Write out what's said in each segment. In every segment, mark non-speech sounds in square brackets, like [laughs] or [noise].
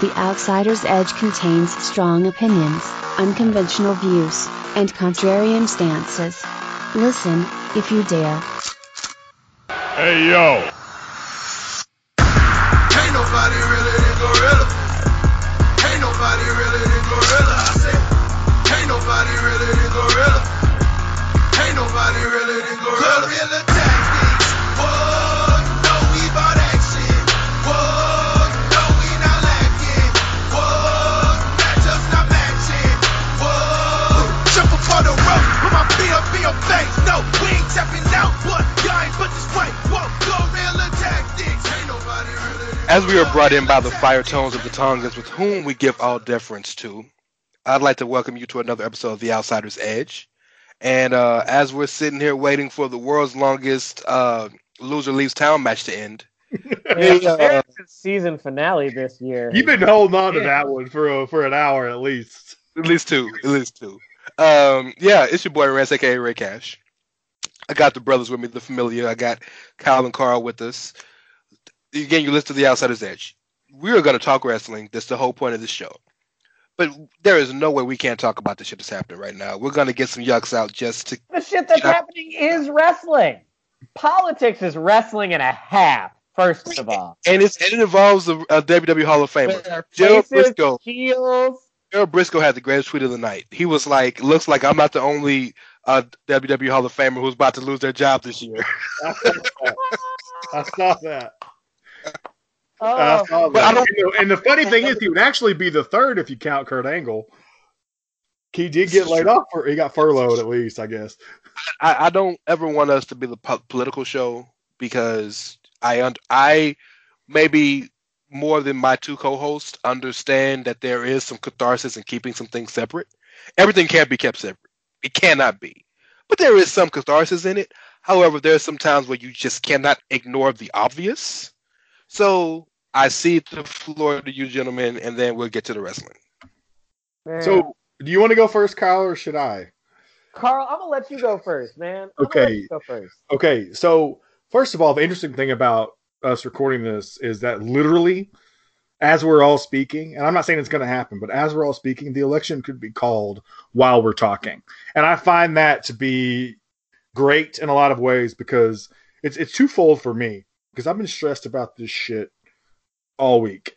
The Outsider's Edge contains strong opinions, unconventional views, and contrarian stances. Listen, if you dare. Hey yo! Ain't nobody really than Gorilla. Ain't nobody really than Gorilla. I said, ain't nobody really than Gorilla. Ain't nobody really than Gorilla. Gorilla your face. No, we ain't tapping out, but y'all ain't but this way. Whoa, Gorilla tactics. Ain't nobody As we are brought in by the fire tones of the Tongans, with whom we give all deference to, I'd like to welcome you to another episode of The Outsider's Edge. And uh, as we're sitting here waiting for the world's longest uh, loser leaves town match to end, [laughs] Yeah, uh, season finale this year. You've been holding on to that one for a, for an hour at least. at least two, at least two. Um, yeah, it's your boy Rance, aka Ray Cash. I got the brothers with me, the familiar. I got Kyle and Carl with us. Again, you listen to The Outsider's Edge. We are going to talk wrestling. That's the whole point of this show. But there is no way we can't talk about the shit that's happening right now. We're going to get some yucks out just to. the shit that's happening is wrestling. Politics is wrestling and a half. First of all, And, it's, and it involves a, a WWE Hall of Famer. Gerald Brisco. heels. Gerald Brisco had the greatest tweet of the night. He was like, "Looks like I'm not the only uh, WWE Hall of Famer who's about to lose their job this year." [laughs] I saw that. I saw that. Oh, I saw But I don't- And the, and the funny thing is, he would actually be the third if you count Kurt Angle. He did get laid off, or he got furloughed at least, I guess. I, I don't ever want us to be the po- political show because I un- I maybe more than my two co-hosts understand that there is some catharsis in keeping some things separate. Everything can't be kept separate. It cannot be. But there is some catharsis in it. However, there are some times where you just cannot ignore the obvious. So I cede the floor to you gentlemen, and then we'll get to the wrestling. man. So, do you want to go first, Kyle, or should I? Carl, I'm gonna let you go first, man. I'm gonna let Okay. you go first. Okay, so first of all, the interesting thing about us recording this is that literally, as we're all speaking, and I'm not saying it's going to happen, but as we're all speaking, the election could be called while we're talking, and I find that to be great in a lot of ways because it's it's twofold for me because I've been stressed about this shit all week.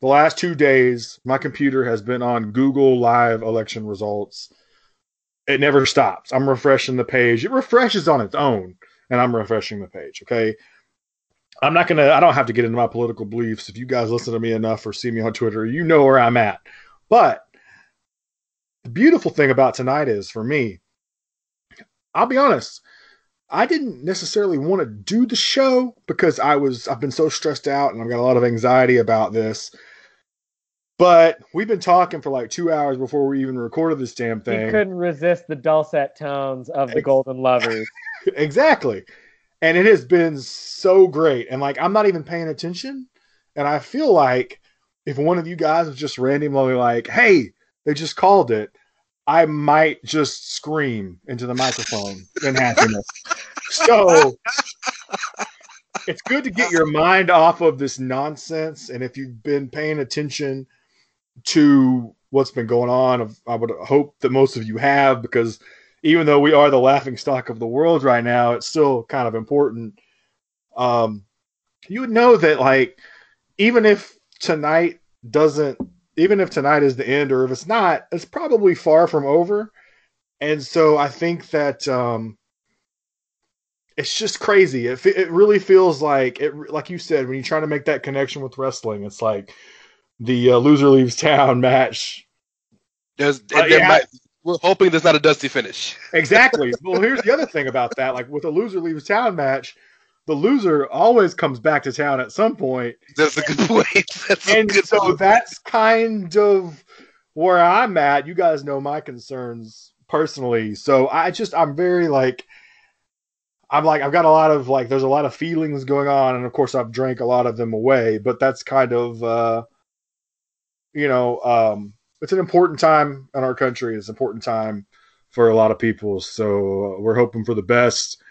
The last two days, my computer has been on Google Live election results it never stops. I'm refreshing the page. It refreshes on its own, and I'm refreshing the page. Okay. I'm not gonna. I don't have to get into my political beliefs. If you guys listen to me enough or see me on Twitter, you know where I'm at. But the beautiful thing about tonight is, for me, I'll be honest. I didn't necessarily want to do the show because I was I've been so stressed out and I've got a lot of anxiety about this. But we've been talking for like two hours before we even recorded this damn thing. couldn't resist the dulcet tones of the Golden Lovers. [laughs] exactly. And it has been so great. And like I'm not even paying attention. And I feel like if one of you guys was just randomly like, hey, they just called it, I might just scream into the microphone in happiness. So it's good to get your mind off of this nonsense. And if you've been paying attention to what's been going on, I would hope that most of you have, because even though we are the laughing stock of the world right now, it's still kind of important. Um, you would know that, like, even if tonight doesn't, even if tonight is the end, or if it's not, it's probably far from over. And so I think that um, it's just crazy. It, it really feels like it, like you said, when you try to make that connection with wrestling, it's like the uh, loser leaves town [laughs] match There's, Uh, yeah. might- we're hoping there's not a dusty finish. Exactly. [laughs] well, here's the other thing about that. Like with a loser leaves town match, the loser always comes back to town at some point. That's a good point. [laughs] That's And good so point. that's kind of where I'm at. You guys know my concerns personally. So I just, I'm very like, I'm like, I've got a lot of like, there's a lot of feelings going on. And of course, I've drank a lot of them away, but that's kind of, uh, you know, um, it's an important time in our country. It's an important time for a lot of people. So uh, we're hoping for the best.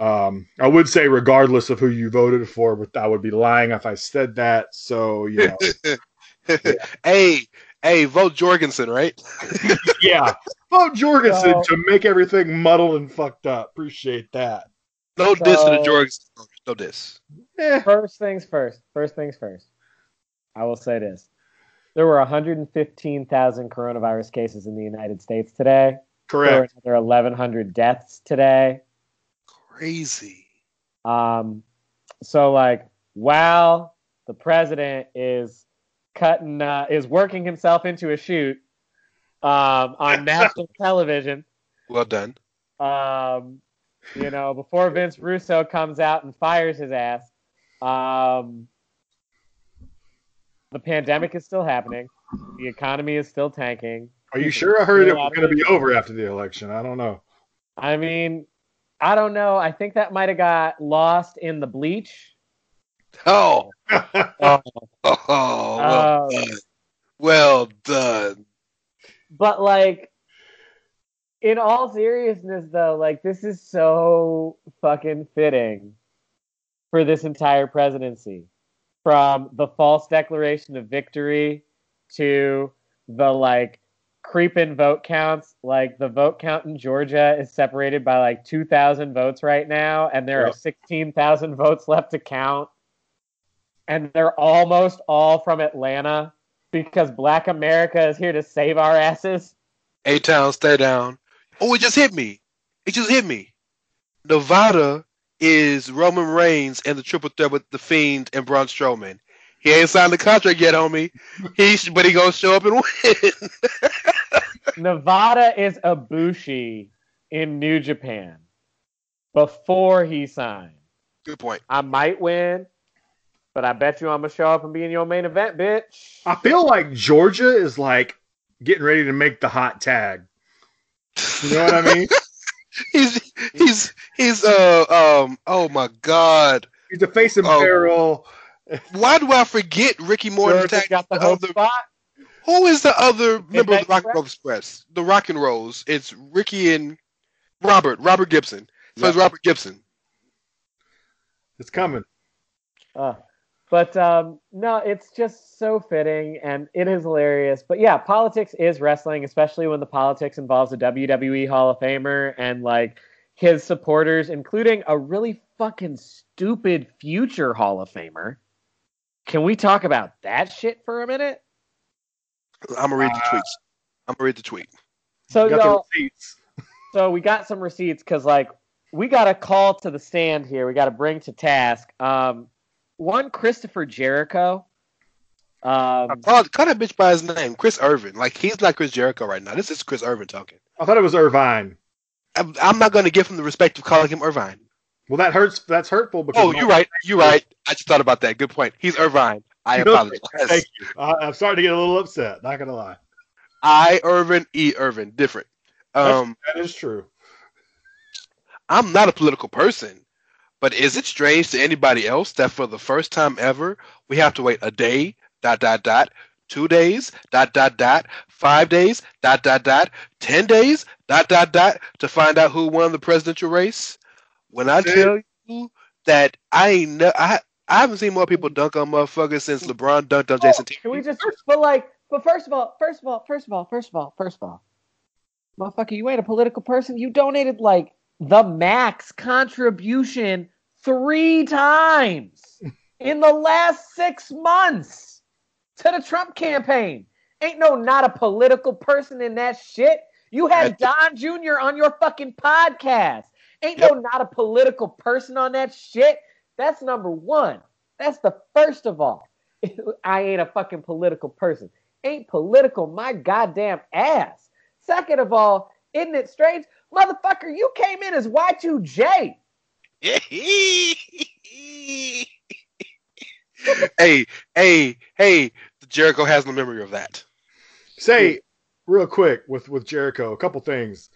Um, I would say regardless of who you voted for, but I would be lying if I said that. So you know, [laughs] hey, hey, vote Jorgensen, right? [laughs] yeah, vote Jorgensen So- to make everything muddled and fucked up. Appreciate that. No diss to the Jorgensen. No diss. Eh, First things first. First things first. I will say this. There were 115,000 coronavirus cases in the United States today. correct. There were another 1,100 deaths today. Crazy. Um, so like, while the president is cutting, uh, is working himself into a shoot um, on [laughs] national television, Well done. um, you know, before Vince Russo comes out and fires his ass, um, the pandemic is still happening. The economy is still tanking. Are you sure? I heard it was going to be over after the election. I don't know. I mean, I don't know. I think that might have got lost in the bleach. Oh, Uh, [laughs] oh, well Um, done. Well done. but like, in all seriousness, though, like this is so fucking fitting for this entire presidency. From the false declaration of victory to the like creeping vote counts. Like the vote count in Georgia is separated by like 2,000 votes right now, and there Yep. are 16,000 votes left to count. And they're almost all from Atlanta because Black America is here to save our asses. A Town, stay down. Oh, it just hit me. It just hit me. Nevada is Roman Reigns and the triple threat with the Fiend and Braun Strowman. He ain't signed the contract yet, homie. He sh- but he gonna show up and win. [laughs] Nevada is Ibushi in New Japan before he signed. Good point. I might win, but I bet you I'm gonna show up and be in your main event, bitch. I feel like Georgia is like getting ready to make the hot tag. You know what I mean? [laughs] [laughs] He's he's he's uh um oh my god. He's the face of Oh. Farrell. Why do I forget Ricky Morton? Georgia attacked got the the other- spot. Who is the other member of the Rock and Roll Express? The Rock and Rolls. It's Ricky and Robert. Robert Gibson. So it's Robert Gibson. It's coming. Uh, but um, no, it's just so fitting and it is hilarious. But yeah, politics is wrestling, especially when the politics involves a WWE Hall of Famer and like his supporters, including a really fucking stupid future Hall of Famer. Can we talk about that shit for a minute? I'm gonna read the Uh, tweets. I'm gonna read the tweet. So Got y'all, receipts. [laughs] so we got some receipts because like we got a call to the stand here. We got to bring to task. Um, one Christopher Jericho. Um, Call, call that bitch by his name, Chris Irvin. Like he's not Chris Jericho right now. This is Chris Irvin talking. I thought it was Irvine. I'm, I'm not going to give him the respect of calling him Irvine. Well, that hurts. That's hurtful because. Oh, you're right. You're right. I just thought about that. Good point. He's Irvine. I Okay, apologize. Thank you. I, I'm starting to get a little upset. Not gonna lie. I Irvin E Irvin different. Um, That is true. I'm not a political person, but is it strange to anybody else that for the first time ever we have to wait a day dot dot dot two days dot dot dot five days dot dot dot ten days dot dot dot to find out who won the presidential race? When I tell you that I ain't ne- I I haven't seen more people dunk on motherfuckers since LeBron dunked on Jason oh, Can we Terry. just, but like, but first of all, first of all, first of all, first of all, first of all, motherfucker, you ain't a political person. You donated like the max contribution three times in the last six months to the Trump campaign. Ain't no not a political person in that shit. You had Don Jr. on your fucking podcast. Ain't no not a political person on that shit. That's number one. That's the first of all. [laughs] I ain't a fucking political person. Ain't political my goddamn ass. Second of all, isn't it strange? Motherfucker, you came in as Y2J. [laughs] hey, hey, hey! Jericho has no memory of that. Say real quick with with Jericho, a couple things.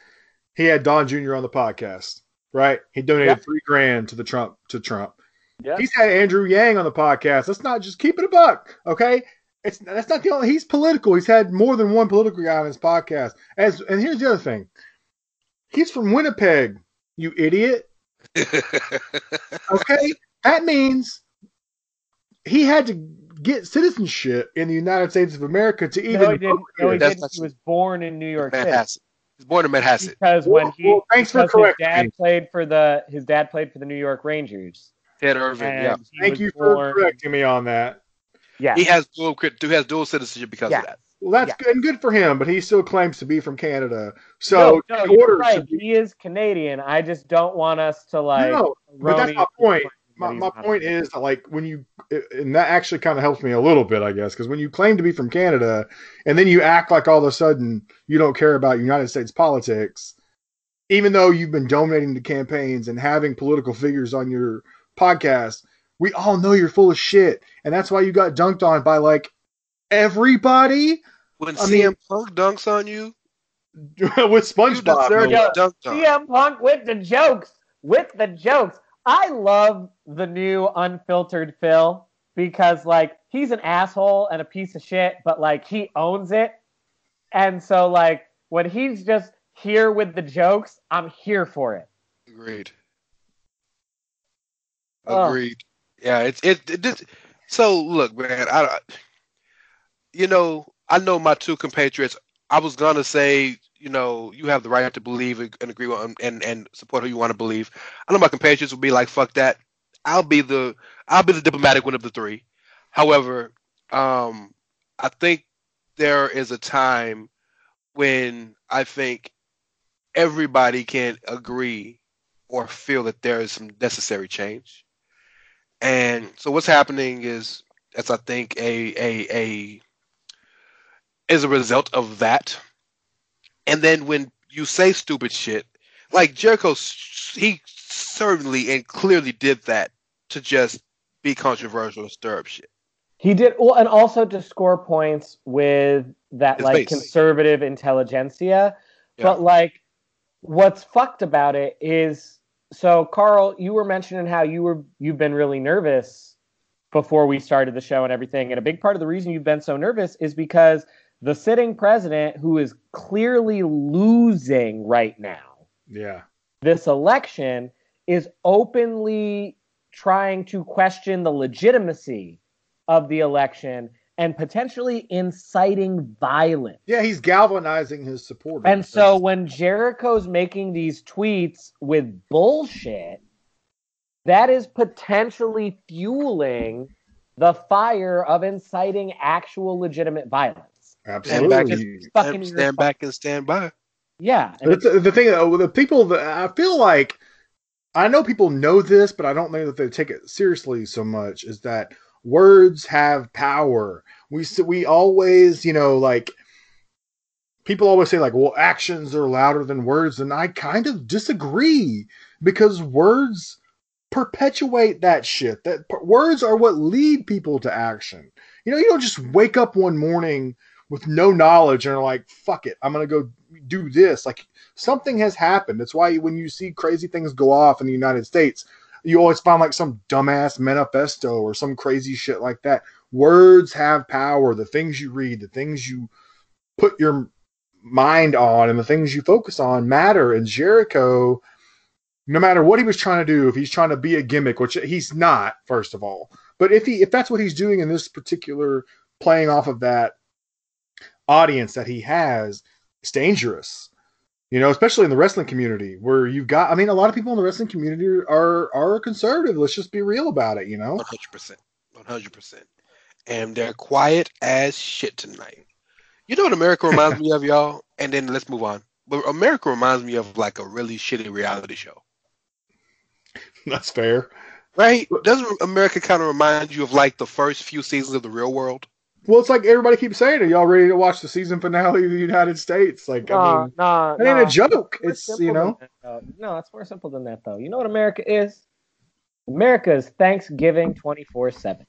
He had Don Jr. on the podcast, right? He donated Yep. three grand to the Trump to Trump. Yeah. He's had Andrew Yang on the podcast. Let's not just keep it a buck, okay? It's that's not the only. He's political. He's had more than one political guy on his podcast. As and here's the other thing. He's from Winnipeg, you idiot. [laughs] Okay, that means he had to get citizenship in the United States of America to even. No, he didn't. No, he didn't. He was born in New York City. Manhasset. He's born in Manhasset. Because when he, Well, thanks for because his dad me. played for the, his dad played for the New York Rangers. Ted Irvin. Yeah, Thank you for born- correcting me on that. Yeah. he has dual he has dual citizenship because Yeah. of that. Well, that's Yeah. good and good for him, but he still claims to be from Canada. So no, no, you're right. be He is Canadian. I just don't want us to like. no, but that's my point. My, my point is that, like when you and that actually kind of helps me a little bit, I guess, because when you claim to be from Canada and then you act like all of a sudden you don't care about United States politics, even though you've been donating to campaigns and having political figures on your podcast, we all know you're full of shit, and that's why you got dunked on by like everybody When I CM mean- Punk dunks on you, [laughs] with SpongeBob. deserve no to be dunked on. CM Punk with the jokes. With the jokes. I love the new unfiltered Phil because like he's an asshole and a piece of shit, but like he owns it. And so like when he's just here with the jokes, I'm here for it. Agreed. Oh. Agreed. Yeah, it's it, it just, so look, man, I you know, I know my two compatriots. I was gonna say, you know, you have the right to believe and agree with and and support who you want to believe. I know my compatriots would be like, fuck that. I'll be the I'll be the diplomatic one of the three. However, um, I think there is a time when I think everybody can agree or feel that there is some necessary change. And so what's happening is that's I think a a a is a result of that. And then when you say stupid shit, like Jericho, he certainly and clearly did that to just be controversial and stir up shit. He did well, and also to score points with that His like base. conservative intelligentsia. Yeah. But like, what's fucked about it is so Carl, you were mentioning how you were you've been really nervous before we started the show and everything, and a big part of the reason you've been so nervous is because the sitting president, who is clearly losing right now, Yeah. this election is openly trying to question the legitimacy of the election and potentially inciting violence. Yeah, he's galvanizing his supporters. And so when Jericho's making these tweets with bullshit, that is potentially fueling the fire of inciting actual legitimate violence. Absolutely, Just fucking Stand back and stand by. Yeah, and The, the thing, uh, the people that I feel like, I know people know this, but I don't know that they take it seriously so much. Is that words have power? We we always, you know, like people always say, like, well, actions are louder than words, and I kind of disagree because words perpetuate that shit. That p- words are what lead people to action. You know, you don't just wake up one morning with no knowledge and are like, fuck it, I'm gonna go do this. Like something has happened. That's why when you see crazy things go off in the United States, you always find like some dumbass manifesto or some crazy shit like that. Words have power. The things you read, the things you put your mind on, and the things you focus on matter. And Jericho, no matter what he was trying to do, if he's trying to be a gimmick, which he's not, first of all, but if he if that's what he's doing in this particular playing off of that audience that he has, it's dangerous. You know, especially in the wrestling community where you've got I mean a lot of people in the wrestling community are are conservative. Let's just be real about it, you know? One hundred percent, one hundred percent, and they're quiet as shit tonight. You know what America reminds me of, y'all? And then let's move on. But America reminds me of like a really shitty reality show, [laughs] That's fair. right? Doesn't America kind of remind you of like the first few seasons of the Real World? Well, it's like everybody keeps saying, "Are y'all ready to watch the season finale of the United States?" Like, I no, mean, no, it ain't no. a joke. More It's you know, that, no, it's more simple than that though. You know what America is? America is Thanksgiving twenty four seven.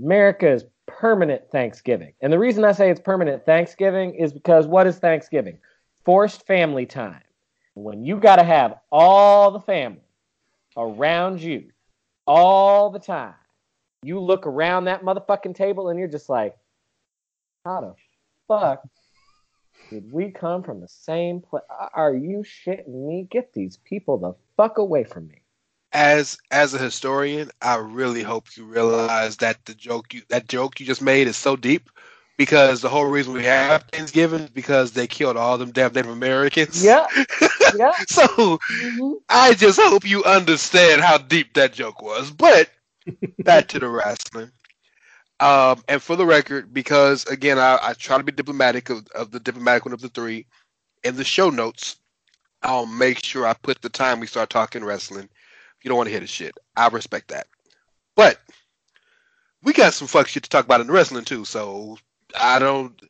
America is permanent Thanksgiving, and the reason I say it's permanent Thanksgiving is because what is Thanksgiving? Forced family time. When you got to have all the family around you all the time, you look around that motherfucking table and you're just like, how the fuck did we come from the same place? Are you shitting me? Get these people the fuck away from me. As as a historian, I really hope you realize that the joke you that joke you just made is so deep because the whole reason we have Thanksgiving is because they killed all them damn Native Americans. Yeah, [laughs] yeah. so Mhm. I just hope you understand how deep that joke was. But back to the wrestling. Um, and for the record, because again, I, I try to be diplomatic of, of the diplomatic one of the three. In the show notes, I'll make sure I put the time we start talking wrestling. If you don't want to hear the shit, I respect that. But we got some fuck shit to talk about in wrestling too. So I don't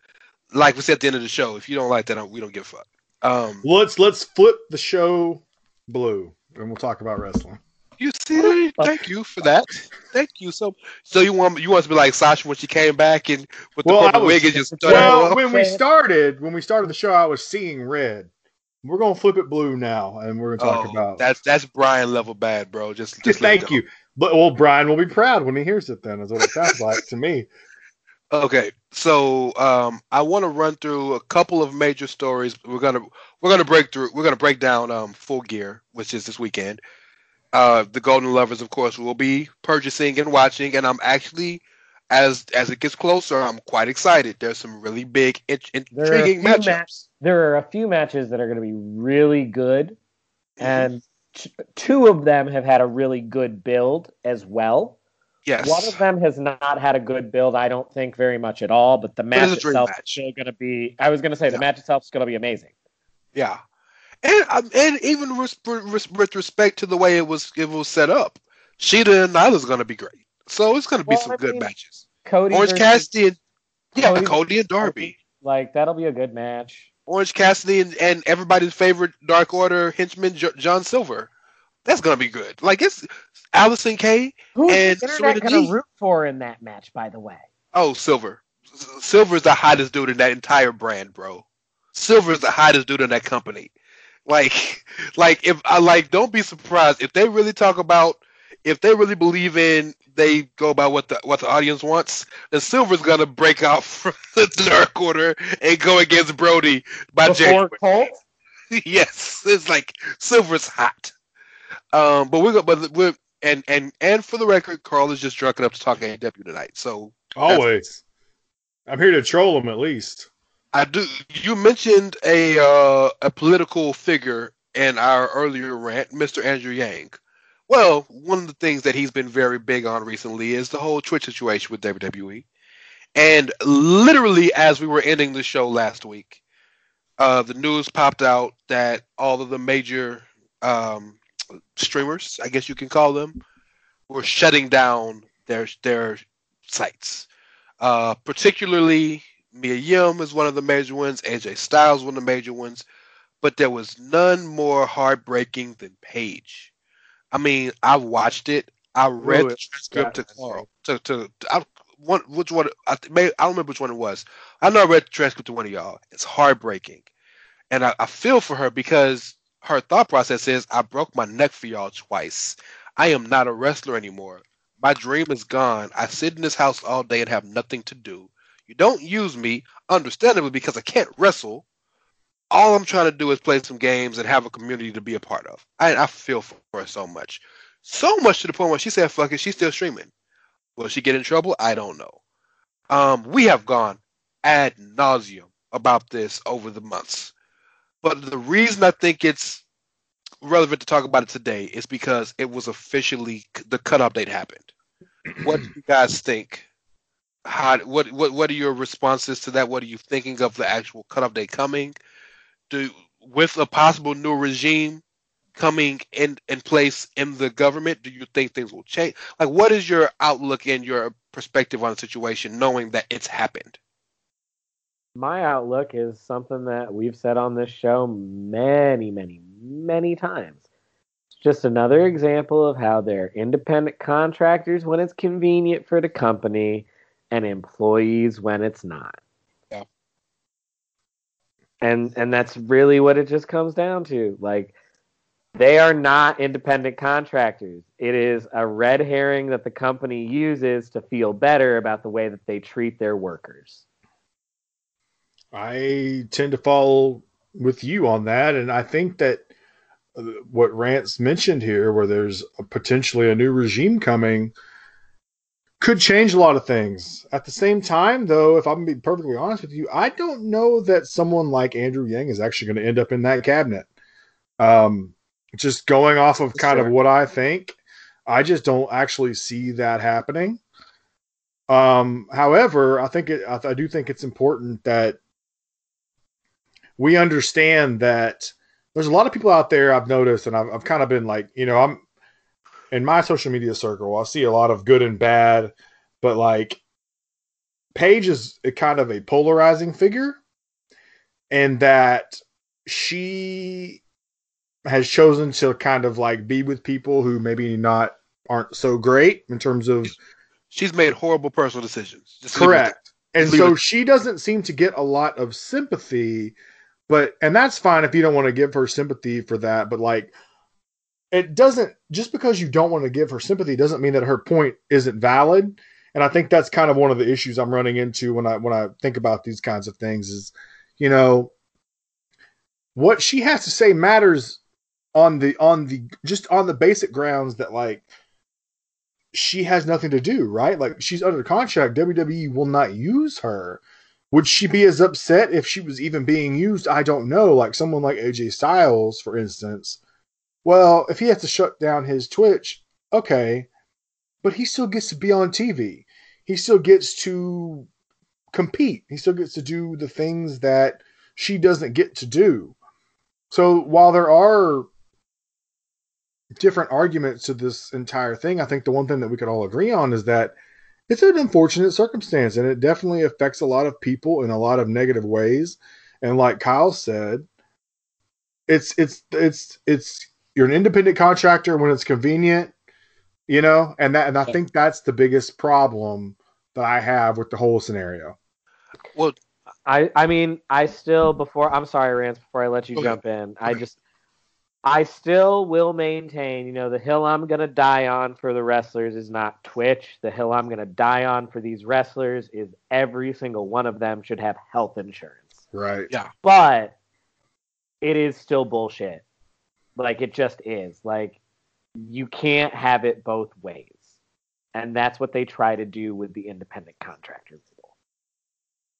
like we said at the end of the show. If you don't like that, we don't give a fuck. Um, let's let's flip the show blue, and we'll talk about wrestling. You see, thank you for that. Thank you. So, so you want you want to be like Sasha when she came back and with the Well, I purple was- wig and just started Well, when we started, when we started the show, I was seeing red. We're gonna flip it blue now, and we're gonna talk Oh, about. that's that's Brian level bad, bro. Just, just Just thank you. But well, Brian will be proud when he hears it. Then is what it sounds like to me. Okay, so um, I want to run through a couple of major stories. We're gonna we're gonna break through. We're gonna break down um, Full Gear, which is this weekend. Uh, the Golden Lovers, of course, will be purchasing and watching, and I'm actually, as as it gets closer, I'm quite excited. There's some really big, int- There are a intriguing matchups. ma- there are a few matches that are going to be really good, and t- two of them have had a really good build as well. yes, One of them has not had a good build, I don't think, very much at all. But the match itself match. is still going to be. I was going to say Yeah. the match itself is going to be amazing. Yeah, and um, and even res- with respect to the way it was it was set up, Shida and Nyla's going to be great. So it's going to be some I good mean, matches. Cody Orange versus- Cassidy and yeah, Cody Cody, and Darby. like that'll be a good match. Orange Cassidy and, and everybody's favorite Dark Order henchman Jo- John Silver. That's gonna be good. Like it's Allison Kay. Who's And the Serena internet going G. to root for in that match? By the way, Oh, Silver. Silver's the hottest dude in that entire brand, bro. Silver's the hottest dude in that company. Like, [laughs] like if I like, don't be surprised if they really talk about if they really believe in they go by what the what the audience wants. Then Silver's gonna break out [laughs] from the Dark Order and go against Brody by before January. [laughs] Yes, it's like Silver's hot. Um, but we're gonna, but we're and and and for the record, Carl is just drunk enough to talk AEW tonight. So Always, I'm here to troll him at least. I do. You mentioned a uh, a political figure in our earlier rant, Mr. Andrew Yang. Well, one of the things that he's been very big on recently is the whole Twitch situation with WWE. And literally, as we were ending the show last week, uh, the news popped out that all of the major um, streamers, I guess you can call them, were shutting down their their sites. Uh, particularly, Mia Yim is one of the major ones. AJ Styles one of the major ones, but there was none more heartbreaking than Paige. I mean, I watched it. I read Ooh, the transcript to, yeah, to, to, I, one, which one? I, may, I don't remember which one it was. I know I read the transcript to one of y'all. It's heartbreaking, and I, I feel for her because her thought process is, I broke my neck for y'all twice. I am not a wrestler anymore. My dream is gone. I sit in this house all day and have nothing to do. You don't use me, understandably, because I can't wrestle. All I'm trying to do is play some games and have a community to be a part of. I, I feel for her so much. So much to the point where she said, fuck it, she's still streaming. Will she get in trouble? I don't know. Um, we have gone ad nauseum about this over the months. But the reason I think it's relevant to talk about it today is because it was officially the cut update happened. What do you guys think? How what what what are your responses to that? What are you thinking of the actual cut update coming? Do with a possible new regime coming in in place in the government, do you think things will change? Like, what is your outlook and your perspective on the situation, knowing that it's happened? my outlook is something that we've said on this show many, many, many times. It's just another example of how they're independent contractors when it's convenient for the company and employees when it's not. Yeah. And and that's really what it just comes down to. Like they are not independent contractors. It is a red herring that the company uses to feel better about the way that they treat their workers. I tend to follow with you on that, and I think that uh, what Rance mentioned here, where there's a, potentially a new regime coming, could change a lot of things. At the same time, though, if I'm going to be perfectly honest with you, I don't know that someone like Andrew Yang is actually going to end up in that cabinet. Um, just going off of kind Sure. of what I think, I just don't actually see that happening. Um, however, I think it, I, I do think it's important that we understand that there's a lot of people out there I've noticed, and I've, I've kind of been like, you know, I'm in my social media circle, I see a lot of good and bad, but like Paige is a kind of a polarizing figure, and that she has chosen to kind of like be with people who maybe not aren't so great in terms of She's made horrible personal decisions. Just leave it at correct. And so she doesn't seem to get a lot of sympathy, but and that's fine if you don't want to give her sympathy for that, but like it doesn't just because you don't want to give her sympathy doesn't mean that her point isn't valid. And I think that's kind of one of the issues I'm running into when I when I think about these kinds of things is, you know, what she has to say matters on the on the just on the basic grounds that like she has nothing to do, right? Like she's under contract. WWE will not use her. Would she be as upset if she was even being used? I don't know. Like someone like AJ Styles, for instance. Well, if he has to shut down his Twitch, okay, but he still gets to be on TV. He still gets to compete. He still gets to do the things that she doesn't get to do. So while there are different arguments to this entire thing, I think the one thing that we could all agree on is that it's an unfortunate circumstance and it definitely affects a lot of people in a lot of negative ways. And like Kyle said, it's it's it's it's you're an independent contractor when it's convenient, you know, and that and I think that's the biggest problem that I have with the whole scenario. Well, I I mean, I still before I'm sorry, Rance, before I let you Okay. jump in, I just I still will maintain, you know, the hill I'm gonna die on for the wrestlers is not Twitch. The hill I'm gonna die on for these wrestlers is every single one of them should have health insurance. Right. Yeah. But it is still bullshit. Like it just is. Like you can't have it both ways. And that's what they try to do with the independent contractor rule.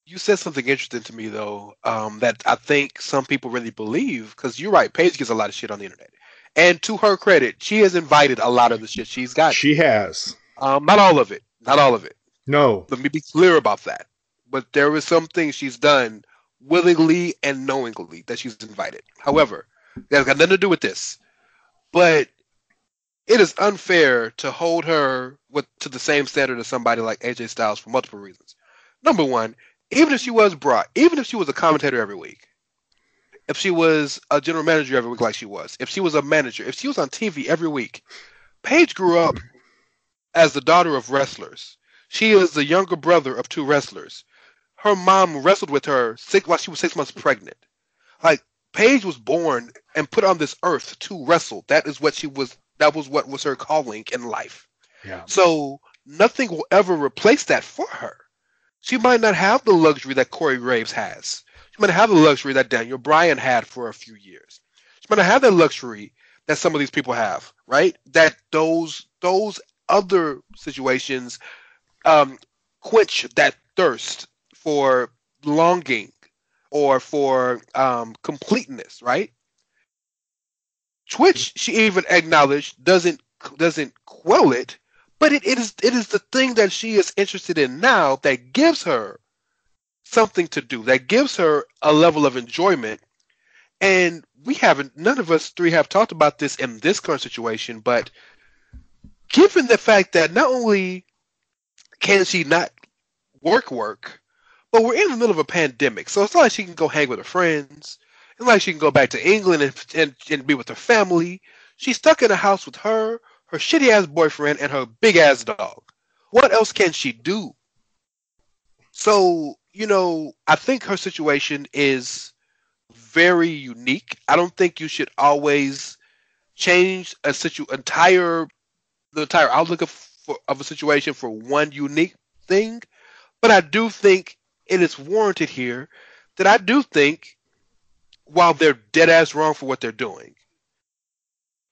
you said something interesting to me though, um, that I think some people really believe. Because you're right, Paige gets a lot of shit on the internet, and to her credit, she has invited a lot of the shit she's got. She has. Um, not all of it, not all of it. No. Let me be clear about that. But there was some things she's done willingly and knowingly that she's invited. However, that's got nothing to do with this. But it is unfair to hold her with to the same standard as somebody like AJ Styles for multiple reasons. Number one, even if she was brought, even if she was a commentator every week, if she was a general manager every week like she was, if she was a manager, if she was on TV every week, Paige grew up as the daughter of wrestlers. She is the younger brother of two wrestlers. Her mom wrestled with her six while she was six months pregnant. Like Paige was born and put on this earth to wrestle. That is what she was. That was what was her calling in life. Yeah. So nothing will ever replace that for her. She might not have the luxury that Corey Graves has. She might have the luxury that Daniel Bryan had for a few years. She might not have that luxury that some of these people have, right? That those those other situations um, quench that thirst for longing or for um, completeness, right? Twitch, she even acknowledged, doesn't doesn't quell it, but it, it is it is the thing that she is interested in now that gives her something to do, that gives her a level of enjoyment. And we haven't, none of us three have talked about this in this current situation, but given the fact that not only can she not work work, but we're in the middle of a pandemic, so it's not like she can go hang with her friends. It's like she can go back to England and, and, and be with her family. She's stuck in a house with her, her shitty ass boyfriend, and her big ass dog. What else can she do? So, you know, I think her situation is very unique. I don't think you should always change a situ entire the entire outlook of of a situation for one unique thing, but I do think it is warranted here that I do think while they're dead ass wrong for what they're doing,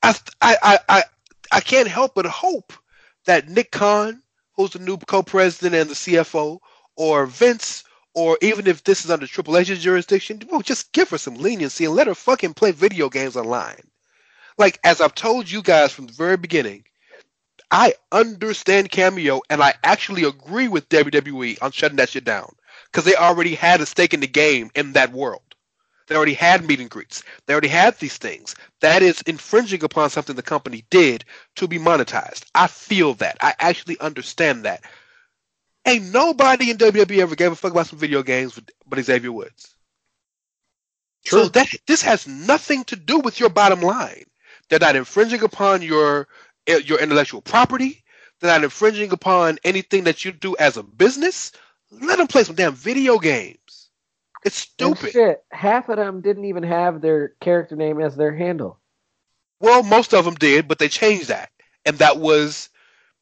I I I I can't help but hope that Nick Khan, who's the new co-president and the CFO, or Vince, or even if this is under Triple H's jurisdiction, well, just give her some leniency and let her fucking play video games online. Like as I've told you guys from the very beginning, I understand Cameo and I actually agree with WWE on shutting that shit down because they already had a stake in the game in that world. They already had meet and greets. They already had these things. That is infringing upon something the company did to be monetized. I feel that. I actually understand that. Ain't nobody in WWE ever gave a fuck about some video games but Xavier Woods. True. So that this has nothing to do with your bottom line. They're not infringing upon your eh, your intellectual property. They're not infringing upon anything that you do as a business. Let them play some damn video games. It's And stupid. shit, half of them didn't even have their character name as their handle. Well, most of them did, but they changed that, and that was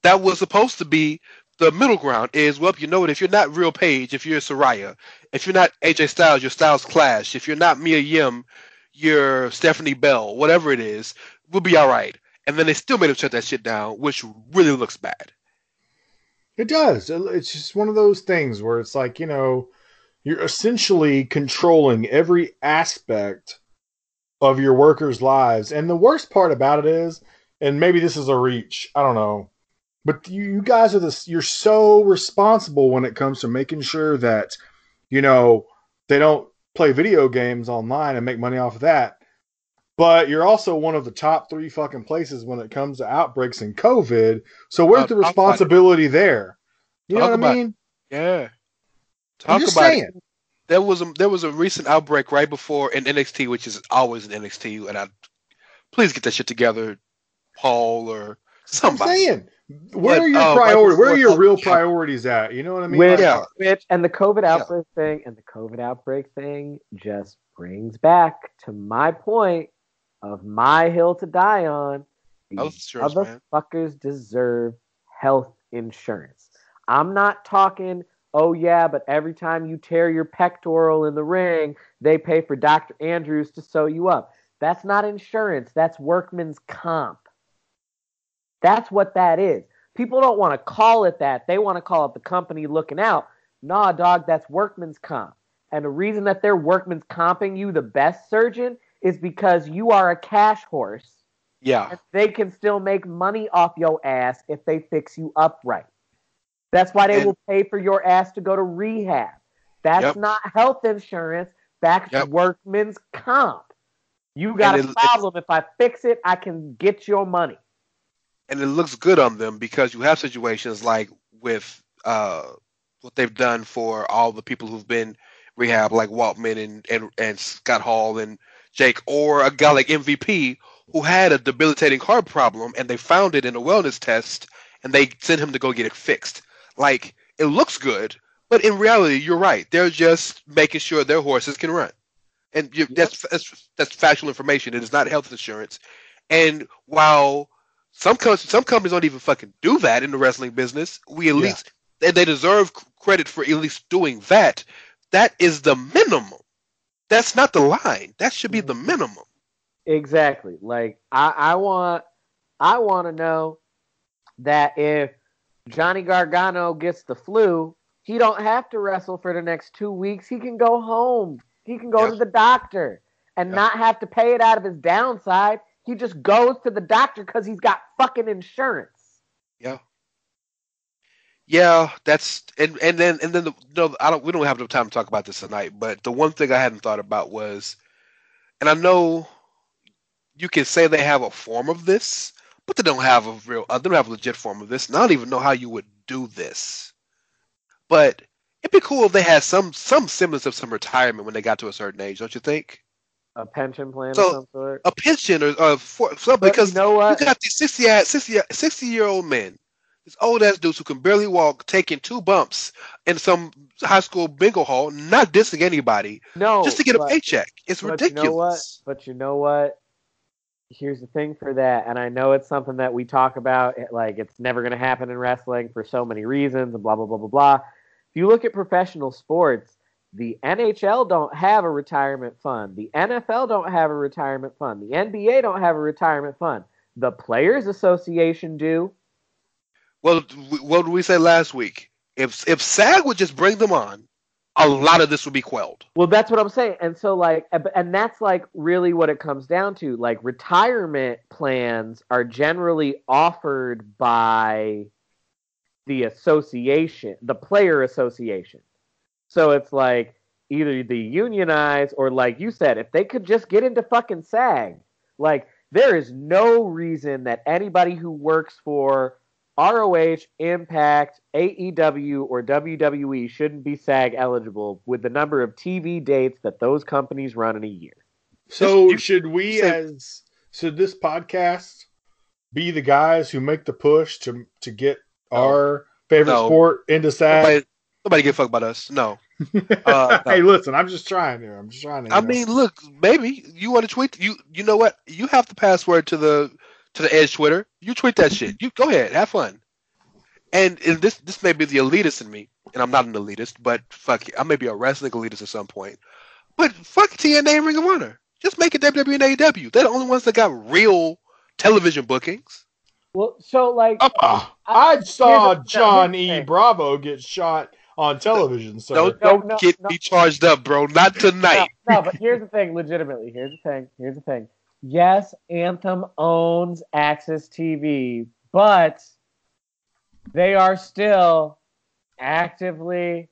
that was supposed to be the middle ground. Is well, you know what? If you're not Real Page, if you're Saraya, if you're not AJ Styles, your Styles Clash. If you're not Mia Yim, you're Stephanie Bell. Whatever it is, we'll be all right. And then they still made him shut that shit down, which really looks bad. It does. It's just one of those things where it's like, you know, you're essentially controlling every aspect of your workers' lives. And the worst part about it is, and maybe this is a reach, I don't know, but you, guys are this, you're so responsible when it comes to making sure that, you know, they don't play video games online and make money off of that. But you're also one of the top three fucking places when it comes to outbreaks and COVID. So where's Uh, the talk about it. responsibility there? You know what about I it. mean? Yeah. I'm Talk just about saying. it. There was a there was a recent outbreak right before in NXT, which is always in NXT, and I please get that shit together, Paul or somebody. I'm somebody. saying. Where But, are your uh, right priorities? Where are your real COVID, priorities at? You know what I mean? Which, Yeah. which, and the COVID Yeah. outbreak thing, and the COVID outbreak thing just brings back to my point of my hill to die on. These insurance, man. deserve health insurance. I'm not talking, oh yeah, but every time you tear your pectoral in the ring, they pay for Dr. Andrews to sew you up. That's not insurance. That's workman's comp. That's what that is. People don't want to call it that. They want to call it the company looking out. Nah, dog, that's workman's comp. And the reason that they're workman's comping you the best surgeon is because you are a cash horse Yeah. they can still make money off your ass if they fix you up right. That's why they And- will pay for your ass to go to rehab. That's Yep. not health insurance. That's Yep. workman's comp. You got And a it- problem. If I fix it, I can get your money. and it looks good on them because you have situations like with uh, what they've done for all the people who've been rehab, like Waltman and, and and Scott Hall and Jake, or a guy like MVP who had a debilitating heart problem and they found it in a wellness test and they sent him to go get it fixed. Like it looks good, but in reality, you're right. They're just making sure their horses can run, and you, that's, that's that's factual information. It is not health insurance. And while some com- some companies don't even fucking do that in the wrestling business, we at Yeah. least and they deserve credit for at least doing that. That is the minimum. That's not the line. That should be the mm-hmm. minimum. Exactly. Like I, I want I want to know that if Johnny Gargano gets the flu, he don't have to wrestle for the next two weeks. He can go home. He can go Yeah. to the doctor and Yeah. not have to pay it out of his downside. He just goes to the doctor because he's got fucking insurance. Yeah. Yeah, that's and and then and then the, no, I don't. We don't have enough time to talk about this tonight. But the one thing I hadn't thought about was, and I know you can say they have a form of this, but they don't have a real. Uh, they don't have a legit form of this. And I don't even know how you would do this. But it'd be cool if they had some some semblance of some retirement when they got to a certain age, don't you think? A pension plan So, of some sort. A pension or, or for, But because you know what? you got these 60, 60, 60 year old men, these old ass dudes who can barely walk, taking two bumps in some high school bingo hall, not dissing anybody, no, just to get a paycheck. It's but ridiculous. You know what? But you know what? Here's the thing for that, and I know it's something that we talk about. it- Like it's never going to happen in wrestling for so many reasons, and blah blah blah blah blah. If you look at professional sports, the NHL don't have a retirement fund. The NFL don't have a retirement fund. The NBA don't have a retirement fund. The Players Association do. Well, what did we say last week? If if SAG would just bring them on, a lot of this would be quelled. Well, that's what I'm saying. And so, like, and- that's like really what it comes down to. Like, retirement plans are generally offered by the association, the player association. So it's like either the unionize or, like you said, if they could just get into fucking SAG, like, there is no reason that anybody who works for ROH, Impact, AEW, or WWE shouldn't be SAG eligible with the number of TV dates that those companies run in a year. So should we, so- as should this podcast, be the guys who make the push to to get our favorite No. sport into SAG? Nobody, nobody give a fuck about us. No. [laughs] Uh, no. hey, listen, I'm just trying here. I'm just trying to. I know. mean, look, maybe you want to tweet. You you know what? You have the password to the to the Edge Twitter. You tweet that shit. You go ahead, have fun. And, and this this may be the elitist in me, and I'm not an elitist, but fuck it, I may be a wrestling elitist at some point. But fuck TNA and Ring of Honor. Just make it WWE and AEW. They're the only ones that got real television bookings. Well, so like, Ah, I saw here's John E. thing. Bravo get shot on television. So Don't don't no, get no. me charged up, bro. Not no, tonight. no, but here's the thing. Legitimately, here's the thing. Here's the thing. Yes, Anthem owns AXS TV, but they are still actively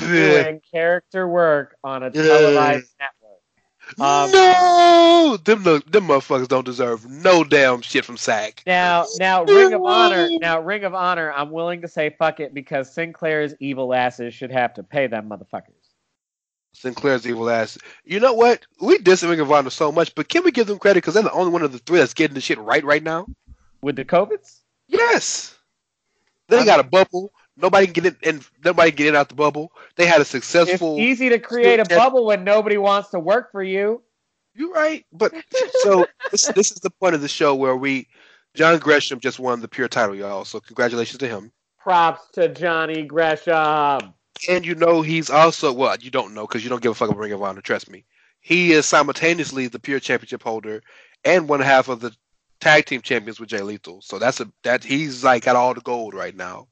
doing [laughs] character work on a televised network. Um, no, them the- them motherfuckers don't deserve no damn shit from SAG. Now, now, Ring of Honor. Now, Ring of Honor. I'm willing to say fuck it because Sinclair's evil asses should have to pay them motherfuckers. Sinclair's evil ass. You know what? We diss Ring so much, but can we give them credit because they're the only one of the three that's getting the shit right right now? With the COVIDs? Yes. They got a bubble. Nobody can get in, and nobody can get in out the bubble. They had a It's successful. easy to create a Still- bubble when nobody wants to work for you. You're right, but so [laughs] this this is the point of the show where we John Gresham just won the pure title, y'all. So congratulations to him. Props to Johnny Gresham. And you know he's also well, you don't know because you don't give a fuck about Ring of Honor. Trust me. He is simultaneously the pure championship holder and one half of the tag team champions with Jay Lethal. So that's a that he's like got all the gold right now.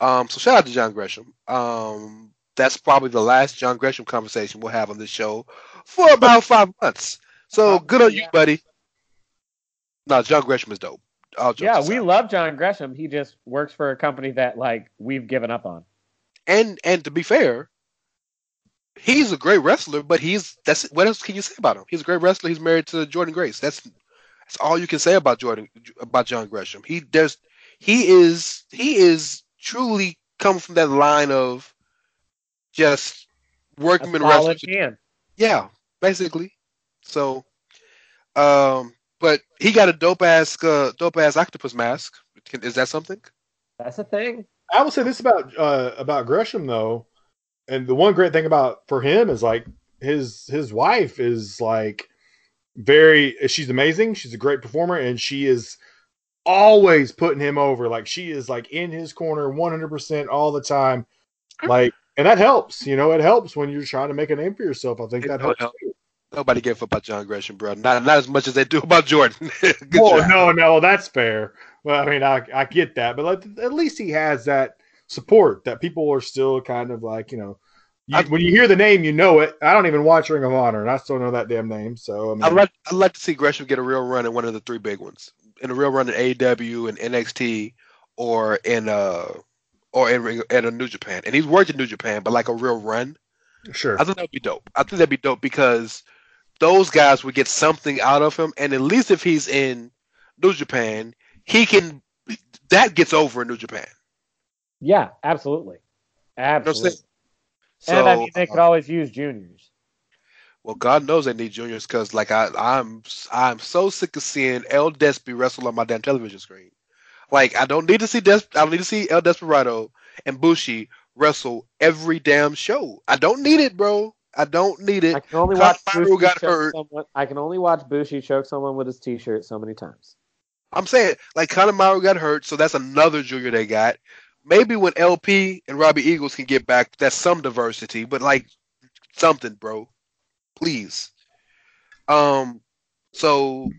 Um, so shout out to John Gresham. Um, that's probably the last John Gresham conversation we'll have on this show for about five months. So good on you, buddy. No, John Gresham is dope. Yeah, we love John Gresham. He just works for a company that like we've given up on. And and to be fair, he's a great wrestler, but he's that's what else can you say about him? He's a great wrestler. He's married to Jordynne Grace. That's that's all you can say about Jordynne about John Gresham. He there's he is he is truly come from that line of just workman wrestling. hand. Yeah, basically. So, um, but he got a dope ass uh, dope ass octopus mask. Can, is that something? That's a thing. I will say this about uh, about Gresham though, and the one great thing about for him is like his his wife is like very she's amazing. She's a great performer, and she is always putting him over. Like she is like in his corner 100 percent all the time. Like, and that helps. You know, it helps when you're trying to make a name for yourself. I think It that helps. help. too. Nobody gave up about John Gresham, bro. Not not as much as they do about Jordynne. [laughs] Well, job. no, no, that's fair. Well, I mean, I I get that, but like, at least he has that support that people are still kind of like, you know, you, I- when you hear the name, you know it. I don't even watch Ring of Honor, and I still know that damn name. So I mean, I'd like I'd like to see Gresham get a real run in one of the three big ones, in a real run in AEW and NXT, or in uh or in Ring- in a New Japan. And he's worked in New Japan, but like a real run. sure. I think that'd be dope. I think that'd be dope because those guys would get something out of him, and at least if he's in New Japan, he can. That gets over in New Japan. Yeah, absolutely. Absolutely. So, and I mean, they uh, could always use juniors. Well, God knows they need juniors because, like, I, I'm I'm so sick of seeing El Despy wrestle on my damn television screen. Like, I don't need to see Des- I don't need to see El Desperado and Bushi wrestle every damn show. I don't need it, bro. I don't need it. I can only Kyle watch Bushi got choke hurt. someone. I can only watch Bushi choke someone with his T-shirt so many times. I'm saying, like, Kanemaru got hurt, so that's another junior they got. Maybe when LP and Robbie Eagles can get back, that's some diversity, but like something, bro. Please. Um, so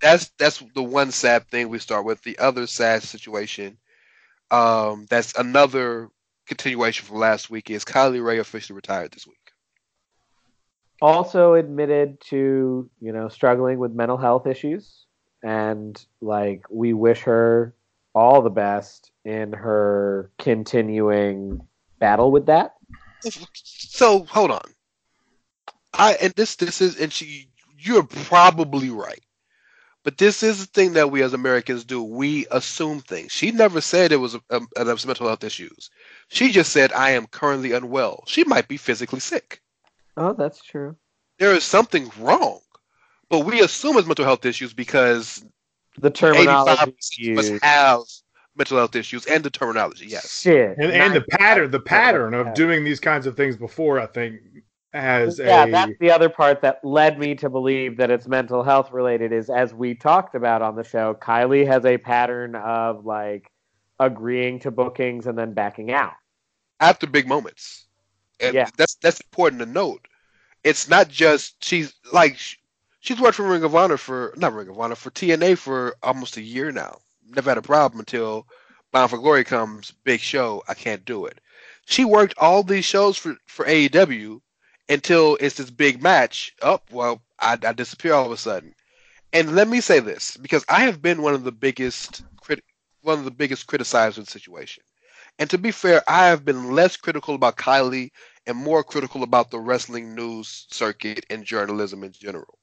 that's that's the one sad thing we start with. The other sad situation, um, that's another continuation from last week is Kylie Rae officially retired this week. Also admitted to you know struggling with mental health issues, and like we wish her all the best in her continuing battle with that. So hold on. I and this this is and she you're probably right. But this is the thing that we as Americans do. We assume things. She never said it was a, a, a mental health issues. She just said I am currently unwell. She might be physically sick. Oh, that's true. There is something wrong. But we assume it's mental health issues because The 85% terminology of us used. have mental health issues and the terminology. Yes. Shit. and and the pattern, the pattern of doing these kinds of things before, I think, has yeah, a that's the other part that led me to believe that it's mental health related. Is as we talked about on the show, Kylie has a pattern of like agreeing to bookings and then backing out. after big moments. And Yeah. that's that's important to note. It's not just she's like sh- she's worked for Ring of Honor for not Ring of Honor for TNA for almost a year now. Never had a problem until Bound for Glory comes, big show. I can't do it. She worked all these shows for for AEW until it's this big match. Oh well, I, I disappear all of a sudden. And let me say this because I have been one of the biggest crit- one of the biggest criticizers of the situation. And to be fair, I have been less critical about Kylie and more critical about the wrestling news circuit and journalism in general.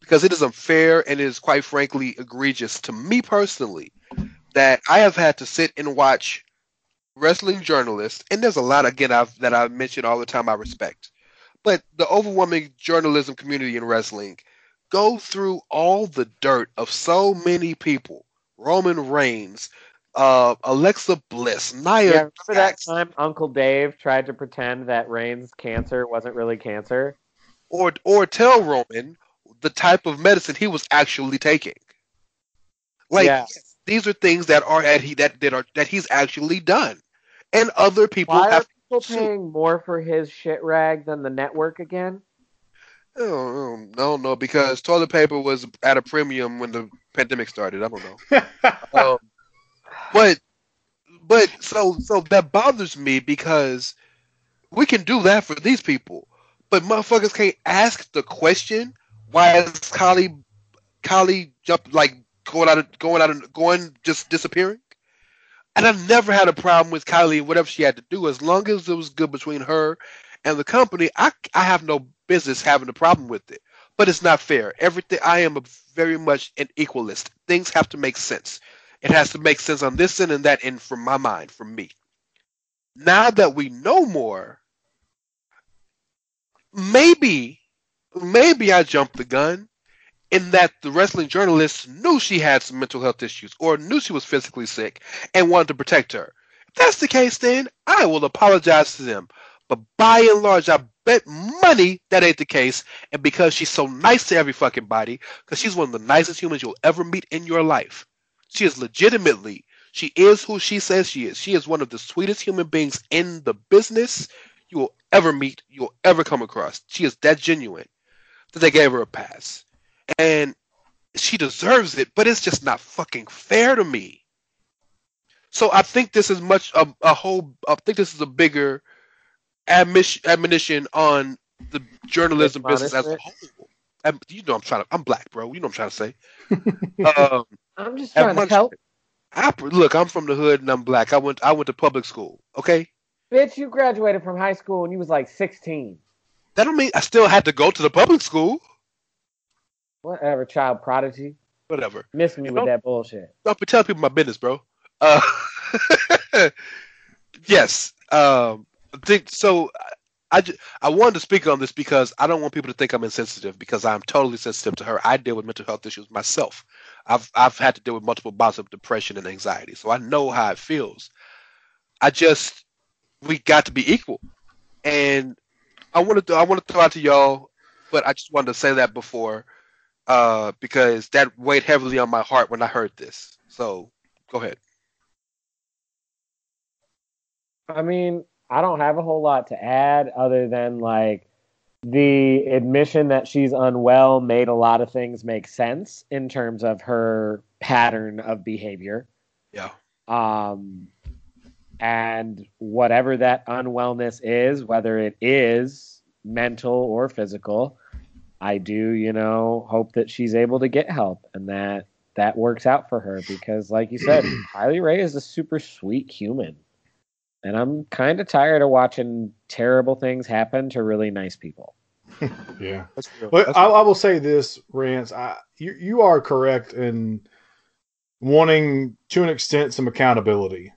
Because it is unfair and it is quite frankly egregious to me personally that I have had to sit and watch wrestling journalists, and there's a lot again I've, that I mention all the time I respect, but the overwhelming journalism community in wrestling go through all the dirt of so many people. Roman Reigns, uh, Alexa Bliss, Nia Yeah, remember that time Uncle Dave tried to pretend that Reigns' cancer wasn't really cancer? or or tell Roman the type of medicine he was actually taking. Like Yeah. these are things that are at he that, that are that he's actually done, and other people Why are have. people to- paying more for his shit rag than the network again? No, no, because toilet paper was at a premium when the pandemic started. I don't know. [laughs] um, but but so so that bothers me because we can do that for these people, but motherfuckers can't ask the question why is Kylie Kylie jump like going out of going out of going just disappearing? And I've never had a problem with Kylie whatever she had to do as long as it was good between her and the company, I I have no business having a problem with it. But it's not fair. Everything I am a very much an equalist. Things have to make sense. It has to make sense on this end and that end from my mind, from me. Now that we know more, maybe maybe I jumped the gun in that the wrestling journalists knew she had some mental health issues or knew she was physically sick and wanted to protect her. If that's the case, then I will apologize to them. But by and large, I bet money that ain't the case. And because she's so nice to every fucking body, because she's one of the nicest humans you'll ever meet in your life, she is legitimately, she is who she says she is. She is one of the sweetest human beings in the business you will ever meet, you will ever come across. She is that genuine that they gave her a pass. And she deserves it, but it's just not fucking fair to me. So I think this is much a, a whole. I think this is a bigger admission, admonition on the journalism business as a whole. And you know, I'm trying to. I'm black, bro. You know, what I'm trying to say. [laughs] um, I'm just trying to help. I, look, I'm from the hood and I'm black. I went. I went to public school. Okay, Bitch, you graduated from high school and you was like 16. That don't mean I still had to go to the public school. Whatever, child prodigy. Whatever. Miss me with that bullshit. Don't be telling people my business, bro. Uh, [laughs] yes. Um, I think so. I, I wanted to speak on this because I don't want people to think I'm insensitive because I'm totally sensitive to her. I deal with mental health issues myself. I've I've had to deal with multiple bouts of depression and anxiety, so I know how it feels. I just we got to be equal, and I want to I want to throw out to y'all, but I just wanted to say that before uh, because that weighed heavily on my heart when I heard this. So go ahead. I mean, I don't have a whole lot to add other than like the admission that she's unwell made a lot of things make sense in terms of her pattern of behavior. Yeah. Um, and whatever that unwellness is, whether it is mental or physical, I do, you know, hope that she's able to get help and that that works out for her because, like you said, [clears throat] Kylie Rae is a super sweet human. And I'm kind of tired of watching terrible things happen to really nice people. [laughs] Yeah. That's real. But That's I. I will say this, Rance. I, you you are correct in wanting, to an extent, some accountability.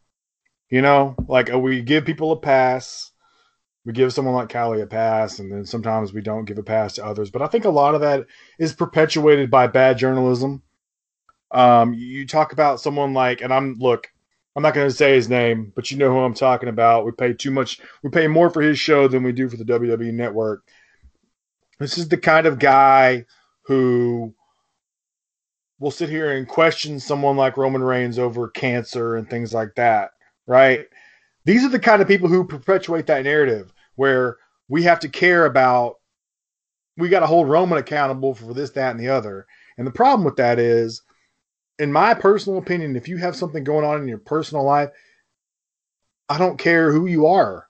You know, like uh, we give people a pass, we give someone like Callie a pass, and then sometimes we don't give a pass to others. But I think a lot of that is perpetuated by bad journalism. Um, you talk about someone like, and I'm look, I'm not going to say his name, but you know who I'm talking about. We pay too much. We pay more for his show than we do for the WWE Network. This is the kind of guy who will sit here and question someone like Roman Reigns over cancer and things like that, right? These are the kind of people who perpetuate that narrative where we have to care about, we got to hold Roman accountable for this, that, and the other. And the problem with that is, in my personal opinion, if you have something going on in your personal life, I don't care who you are.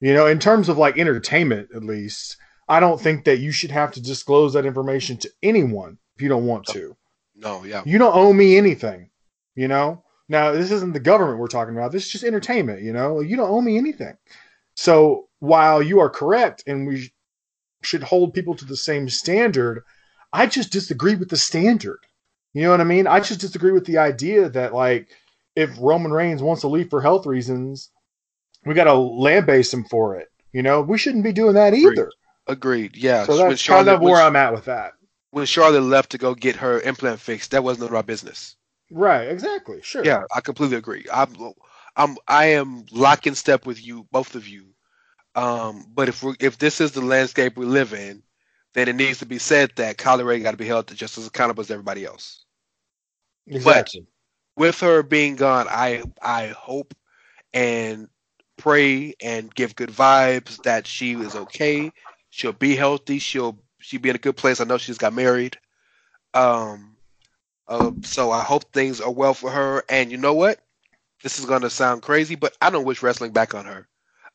You know, in terms of like entertainment, at least, I don't think that you should have to disclose that information to anyone if you don't want to. no, yeah. You don't owe me anything, you know? Now, this isn't the government we're talking about. This is just entertainment, you know? You don't owe me anything. So, while you are correct and we sh- should hold people to the same standard, I just disagree with the standard. You know what I mean? I just disagree with the idea that, like, if Roman Reigns wants to leave for health reasons, we got to land base him for it. You know, we shouldn't be doing that Agreed. either. Agreed. Yeah. So that's kind of where I'm at with that. when Charlotte left to go get her implant fixed, that wasn't our business. Right, exactly. Sure. Yeah, I completely agree. I'm, I'm, I am lock in step with you, both of you. Um, but if we if this is the landscape we live in, then it needs to be said that Kylie Rae got to be held to just as accountable as everybody else. Exactly. But With her being gone, I I hope and pray and give good vibes that she is okay. She'll be healthy. She'll she'll be in a good place. I know she's got married. Um, uh, so I hope things are well for her. And you know what? This is gonna sound crazy, but I don't wish wrestling back on her.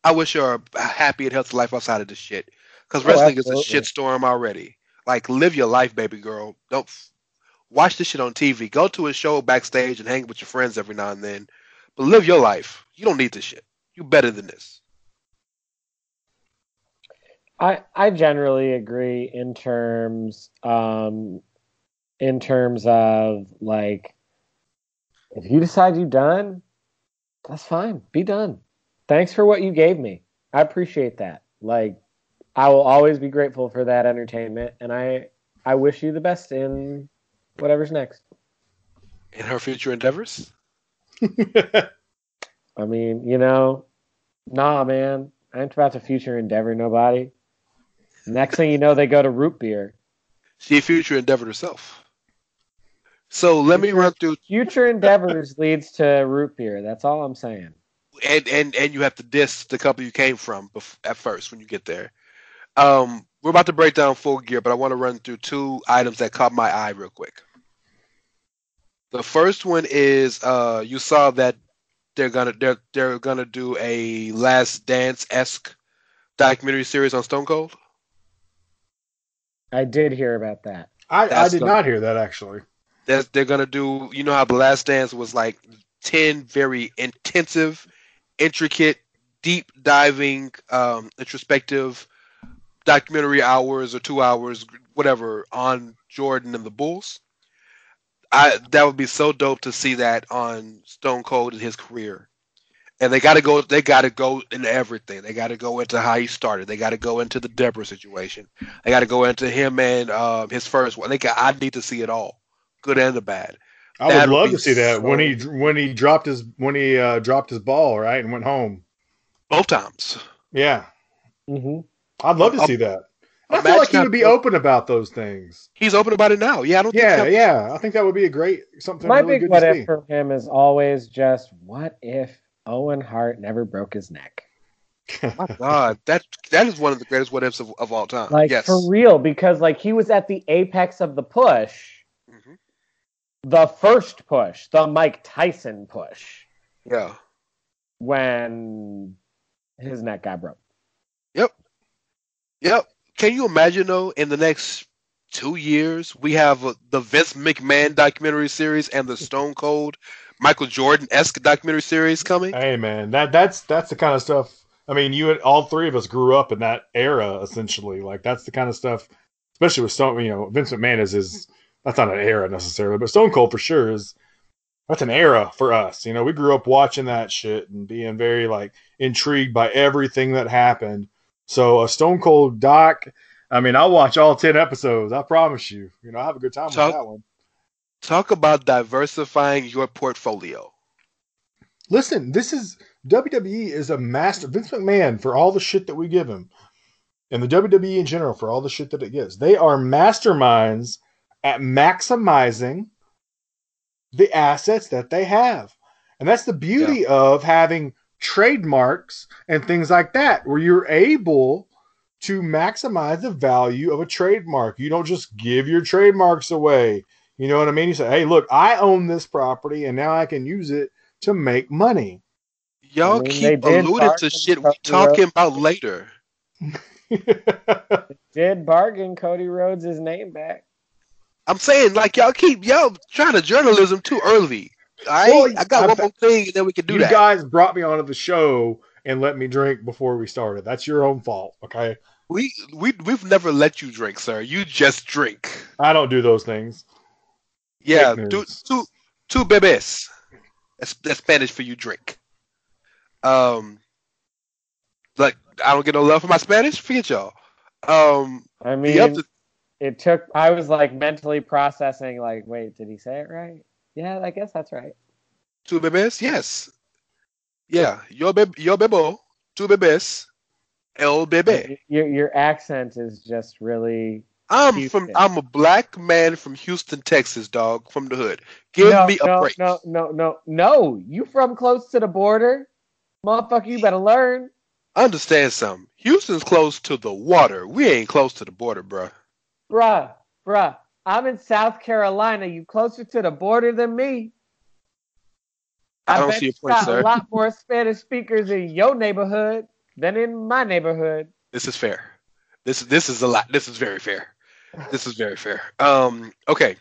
I wish her a happy and healthy life outside of this shit. Because Oh, wrestling is a absolutely. shitstorm already. Like, live your life, baby girl. Don't f- watch this shit on TV. Go to a show backstage and hang with your friends every now and then. But live your life. You don't need this shit. You're better than this. I I generally agree in terms um in terms of like if you decide you're done, that's fine. Be done. Thanks for what you gave me. I appreciate that. Like I will always be grateful for that entertainment and I I wish you the best in whatever's next. In her future endeavors? [laughs] I mean, you know, nah man. I ain't about to future endeavor nobody. Next thing you know, they go to root beer. She future endeavored herself. So let me run through Future endeavors [laughs] leads to root beer. That's all I'm saying. and and and you have to diss the company you came from bef- at first when you get there. Um, we're about to break down full gear, but I want to run through two items that caught my eye real quick. The first one is uh, you saw that they're gonna they're they're gonna do a Last Dance esque documentary series on Stone Cold. I did hear about that. I, I did the- not hear that actually. They're, they're gonna do you know how the Last Dance was like ten very intensive, intricate, deep diving, um, introspective documentary hours or two hours, whatever, on Jordan and the Bulls. I that would be so dope to see that on Stone Cold in his career. And they got to go. They got to go into everything. They got to go into how he started. They got to go into the Deborah situation. They got to go into him and um, his first one. They got, I need to see it all, good and the bad. I would That would love be to see that when he when he dropped his when he uh, dropped his ball right and went home. Both times. Yeah, Mm-hmm. I'd love to Um, see that. I feel like he would be open about those things. He's open about it now. Yeah, I don't Yeah, think. yeah. I think that would be a great something My really big good what to if see. for him is always just what if Owen Hart never broke his neck? [laughs] My God, that that is one of the greatest what ifs of, of all time. Like yes. for real, because like he was at the apex of the push. The first push, the Mike Tyson push, Yeah. when his neck got broke. Yep. Yep. Can you imagine though? In the next two years, we have uh, the Vince McMahon documentary series and the Stone Cold Michael Jordan esque documentary series coming. Hey man, that that's that's the kind of stuff. I mean, you and all three of us grew up in that era, essentially. Like that's the kind of stuff, especially with Stone. You know, Vince McMahon is his. That's not an era necessarily, but Stone Cold for sure is. That's an era for us. You know, we grew up watching that shit and being very like intrigued by everything that happened. So a Stone Cold doc. I mean, I'll watch all ten episodes. I promise you. You know, I have a good time Talk- with that one. Talk about diversifying your portfolio. Listen, this is WWE is a master. Vince McMahon for all the shit that we give him, and the WWE in general for all the shit that it gives. They are masterminds at maximizing the assets that they have, and that's the beauty of having trademarks and things like that, where you're able to maximize the value of a trademark. You don't just give your trademarks away. You know what I mean? You say, "Hey, look, I own this property, and now I can use it." to make money. Y'all I mean, keep alluding to shit we Cody talking Rhodes. about later. [laughs] Did bargain Cody Rhodes his name back? I'm saying like y'all keep y'all trying to journalism too early. I Well, I got I one more thing and then we can do you that. You guys brought me onto the show and let me drink before we started. That's your own fault, okay? we we we've never let you drink, sir. You just drink. I don't do those things. Yeah, Fake two two two bebés. That's that's Spanish for you drink. Um, like I don't get no love for my Spanish. Forget y'all. Um, I mean, the other it took. I was like mentally processing. Like, wait, did he say it right? Yeah, I guess that's right. two bebés, yes, yeah. Yo beb yo bebo, two bebés, el bebé. Your your accent is just really. I'm Houston. from I'm a black man from Houston, Texas, dog, from the hood. Give no, me a no, break. no, no, no, no. You from close to the border, motherfucker? You better learn. Understand something. Houston's close to the water. We ain't close to the border, bruh. Bruh, bruh, I'm in South Carolina. You closer to the border than me. I don't bet see you point, got sir. a lot more Spanish speakers in your neighborhood than in my neighborhood. This is fair. This this is a lot. This is very fair. This is very fair. Um, okay.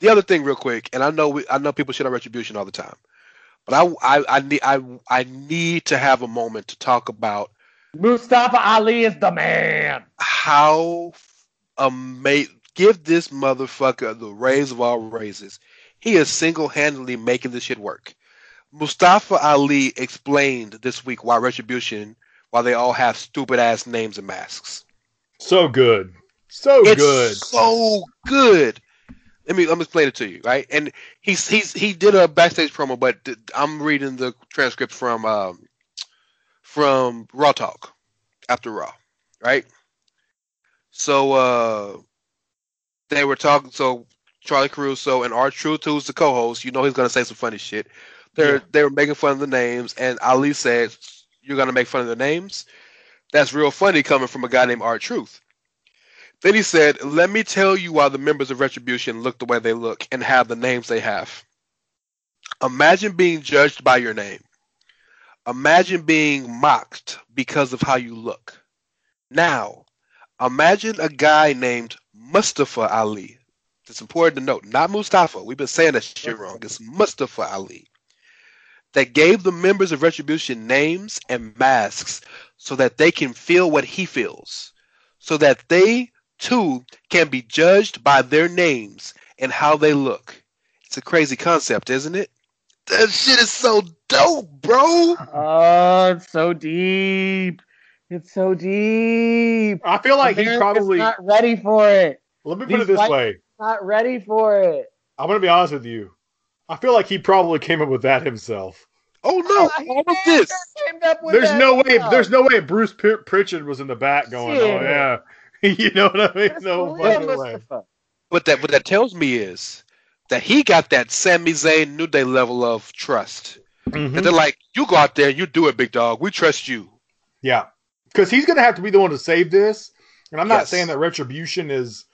The other thing, real quick, and I know we, I know people shit on retribution all the time, but I I, I need I I need to have a moment to talk about Mustafa Ali is the man. How amazing! Give this motherfucker the raise of all raises. He is single-handedly making this shit work. Mustafa Ali explained this week why Retribution, why they all have stupid ass names and masks. So good. So it's good. so good. Let me let me explain it to you, right? And he's he's he did a backstage promo, but I'm reading the transcript from um from Raw Talk after Raw, right? So uh they were talking. So Charly Caruso and R Truth, who's the co-host, you know he's gonna say some funny shit. They're Yeah. they were making fun of the names, and Ali said, "You're gonna make fun of the names." That's real funny coming from a guy named R Truth. Then he said, Let me tell you why the members of Retribution look the way they look and have the names they have. Imagine being judged by your name. Imagine being mocked because of how you look. Now, imagine a guy named Mustafa Ali. It's important to note, not Mustafa. We've been saying that shit wrong. It's Mustafa Ali. That gave the members of Retribution names and masks so that they can feel what he feels. So that they too can be judged by their names and how they look. It's a crazy concept, isn't it? That shit is so dope, bro. Oh, it's so deep. It's so deep. I feel like he America's probably. not ready for it. Let me put these it this way. Not ready for it. I'm gonna be honest with you. I feel like he probably came up with that himself. Oh no, He all of this. came up with There's that no way. stuff. There's no way Bruce Pr- Pritchard was in the back going, "Oh yeah." [laughs] you know what I mean? That's No the way. What that what that tells me is that he got that Sami Zayn New Day level of trust. Mhm. And they're like, you go out there, you do it, big dog. We trust you. Yeah, because he's gonna have to be the one to save this. And I'm not Yes. saying that retribution is.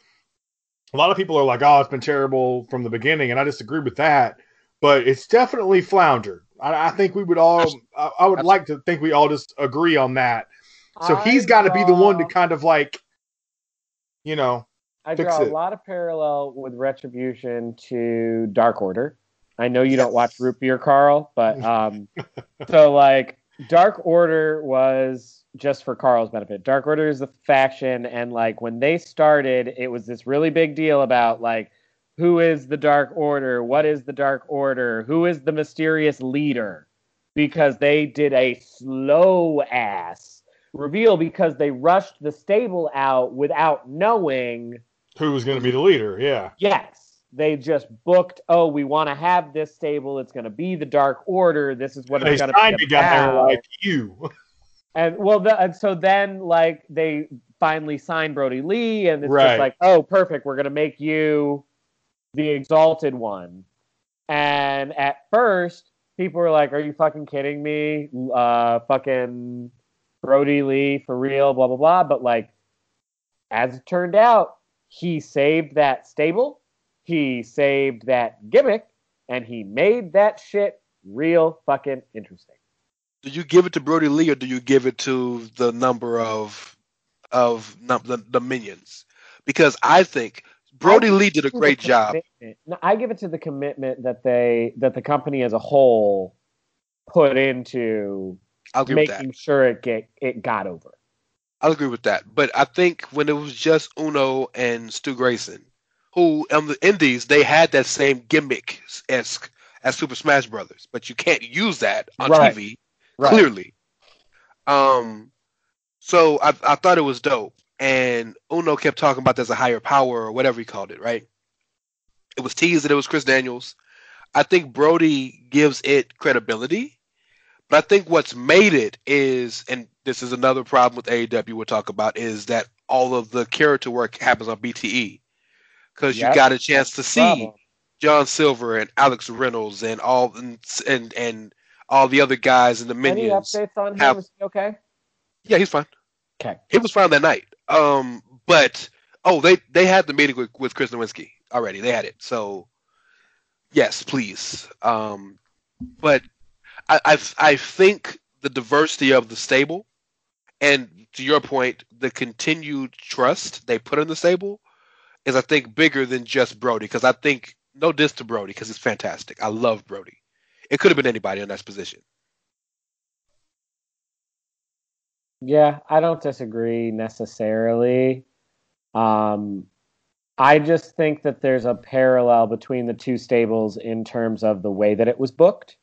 A lot of people are like, "Oh, it's been terrible from the beginning," and I disagree with that. But it's definitely floundered. I, I think we would all. I, I would like to think we all just agree on that. So he's got to be the one to kind of like, you know, I fix draw a lot of parallel with Retribution to Dark Order. I know you don't watch Root Beer, Carl, but um, [laughs] so like Dark Order was just for Carl's benefit. Dark Order is the faction, and like when they started, it was this really big deal about like who is the Dark Order, what is the Dark Order, who is the mysterious leader, because they did a slow ass reveal because they rushed the stable out without knowing who was going to be the leader? Yeah. Yes, they just booked. Oh, we want to have this stable. It's going to be the Dark Order. This is what They it's going to be about. like you. [laughs] And well, the, and so then like they finally signed Brodie Lee, and it's Right. just like, oh, perfect. We're going to make you the Exalted One. And at first, people were like, "Are you fucking kidding me? Uh, fucking Brodie Lee for real? Blah blah blah." But like, as it turned out, he saved that stable, he saved that gimmick, and he made that shit real fucking interesting. Do you give it to Brodie Lee or do you give it to the number of of num- the, the minions? Because I think Brodie Lee did a great job. No, I give it to the commitment that they that the company as a whole put into I'll agree with that. making sure it get it got over. I'll agree with that. But I think when it was just Uno and Stu Grayson, who on the Indies they had that same gimmick esque as Super Smash Brothers, but you can't use that on Right. TV Right. clearly. Um, so I I thought it was dope, and Uno kept talking about there's a higher power or whatever he called it, right? It was teased that it was Chris Daniels. I think Brodie gives it credibility, but I think what's made it is, and this is another problem with AEW we'll talk about, is that all of the character work happens on BTE because Yep. you got a chance to see Problem. John Silver and Alex Reynolds and all and and, and all the other guys in the minions. Any updates on him? have- Is he okay? Yeah, he's fine. Okay. He was fine that night. Um, but oh, they they had the meeting with, with Chris Nowinski already. They had it. So yes, please. Um, but I I I think the diversity of the stable, and to your point, the continued trust they put in the stable, is I think bigger than just Brodie. Because I think no diss to Brodie because it's fantastic. I love Brodie. It could have been anybody in that position. Yeah, I don't disagree necessarily. Um, I just think that there's a parallel between the two stables in terms of the way that it was booked.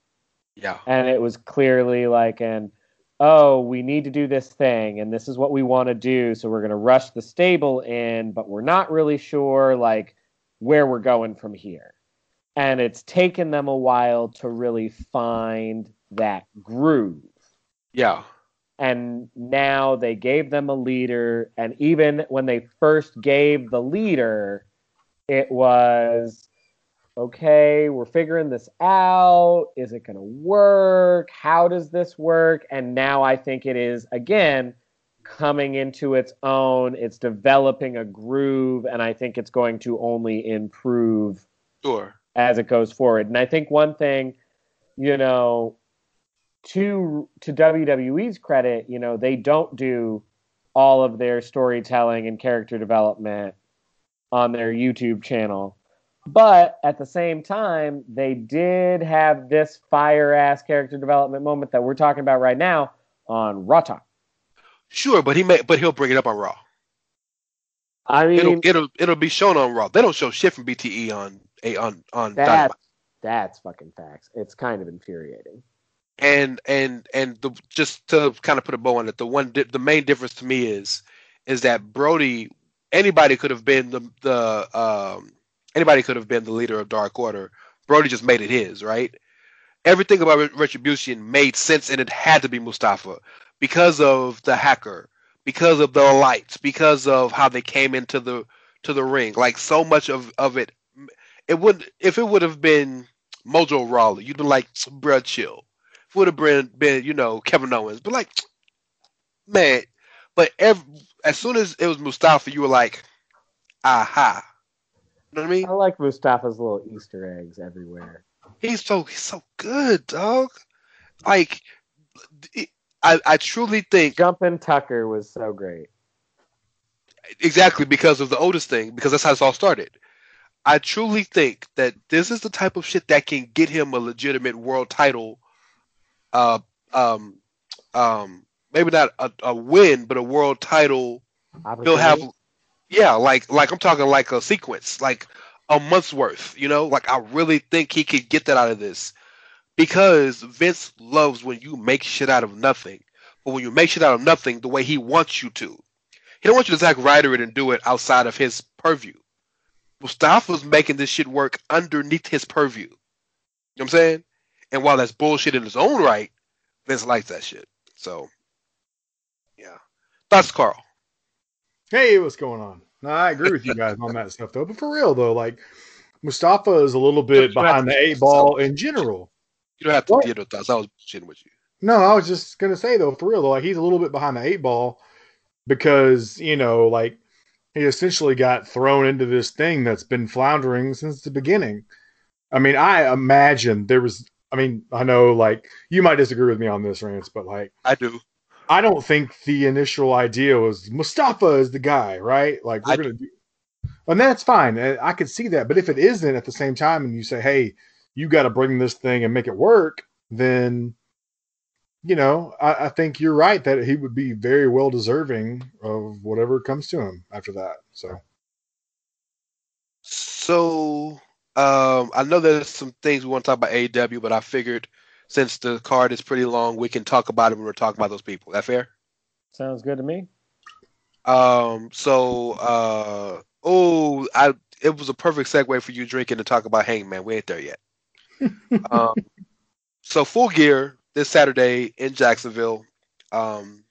Yeah. And it was clearly like an, oh, we need to do this thing and this is what we want to do. So we're going to rush the stable in, but we're not really sure like where we're going from here. And it's taken them a while to really find that groove Yeah. and now they gave them a leader and even when they first gave the leader it was okay we're figuring this out is it going to work how does this work and now i think it is again coming into its own it's developing a groove and i think it's going to only improve Sure. as it goes forward. And I think one thing, you know, to to WWE's credit, you know, they don't do all of their storytelling and character development on their YouTube channel. But at the same time, they did have this fire ass character development moment that we're talking about right now on Raw Talk. Sure, but he may but he'll bring it up on Raw. I mean, It'll it'll it'll be shown on Raw. They don't show shit from BTE on a on on that's Dynamite. that's fucking facts. It's kind of infuriating. and and and the just to kind of put a bow on it, the one di- the main difference to me is is that Brodie anybody could have been the the um anybody could have been the leader of Dark Order. Brodie just made it his, right? Everything about Retribution made sense, and it had to be Mustafa because of the hacker, because of the lights, because of how they came into the to the ring. Like so much of of it, it would if it would have been Mojo Rawley, you'd been like, bruh, chill would have been, been you know Kevin Owens, but like man, but ev as soon as it was Mustafa, you were like, aha, know what I mean? I like Mustafa's little Easter eggs everywhere. He's so he's so good, dog. Like, I I truly think Jumpin' Tucker was so great. exactly because of the Otis thing, because that's how this all started. I truly think that this is the type of shit that can get him a legitimate world title. Uh, um, um, maybe not a, a win, but a world title. He'll have. Yeah, like like I'm talking like a sequence, like a month's worth. You know, like I really think he could get that out of this because Vince loves when you make shit out of nothing, but when you make shit out of nothing the way he wants you to. He don't want you to Zack Ryder it and do it outside of his purview. Mustafa's making this shit work underneath his purview. You know what I'm saying? And while that's bullshit in his own right, Vince likes that shit. So, yeah. Thoughts, Carl? Hey, what's going on? No, I agree with you guys on that stuff though. But for real though, like Mustafa is a little bit behind the eight ball in general. You don't have to What? give no thoughts. I was shitting with you. No, I was just gonna say though, for real though, like he's a little bit behind the eight ball because you know, like he essentially got thrown into this thing that's been floundering since the beginning. I mean, I imagine there was. I mean, I know like you might disagree with me on this, Rance, but like I do. I don't think the initial idea was Mustafa is the guy, right? Like we're I- gonna do, and that's fine. I could see that. But if it isn't at the same time, and you say, "Hey, you got to bring this thing and make it work," then you know I, I think you're right that he would be very well deserving of whatever comes to him after that. So So, um, I know there's some things we want to talk about AEW, but I figured since the card is pretty long, we can talk about it when we're talking about those people. That fair? Sounds good to me. Um, so, uh, oh, I it was a perfect segue for you drinking to talk about Hangman. We ain't there yet. [laughs] um, so full gear this Saturday in Jacksonville, um,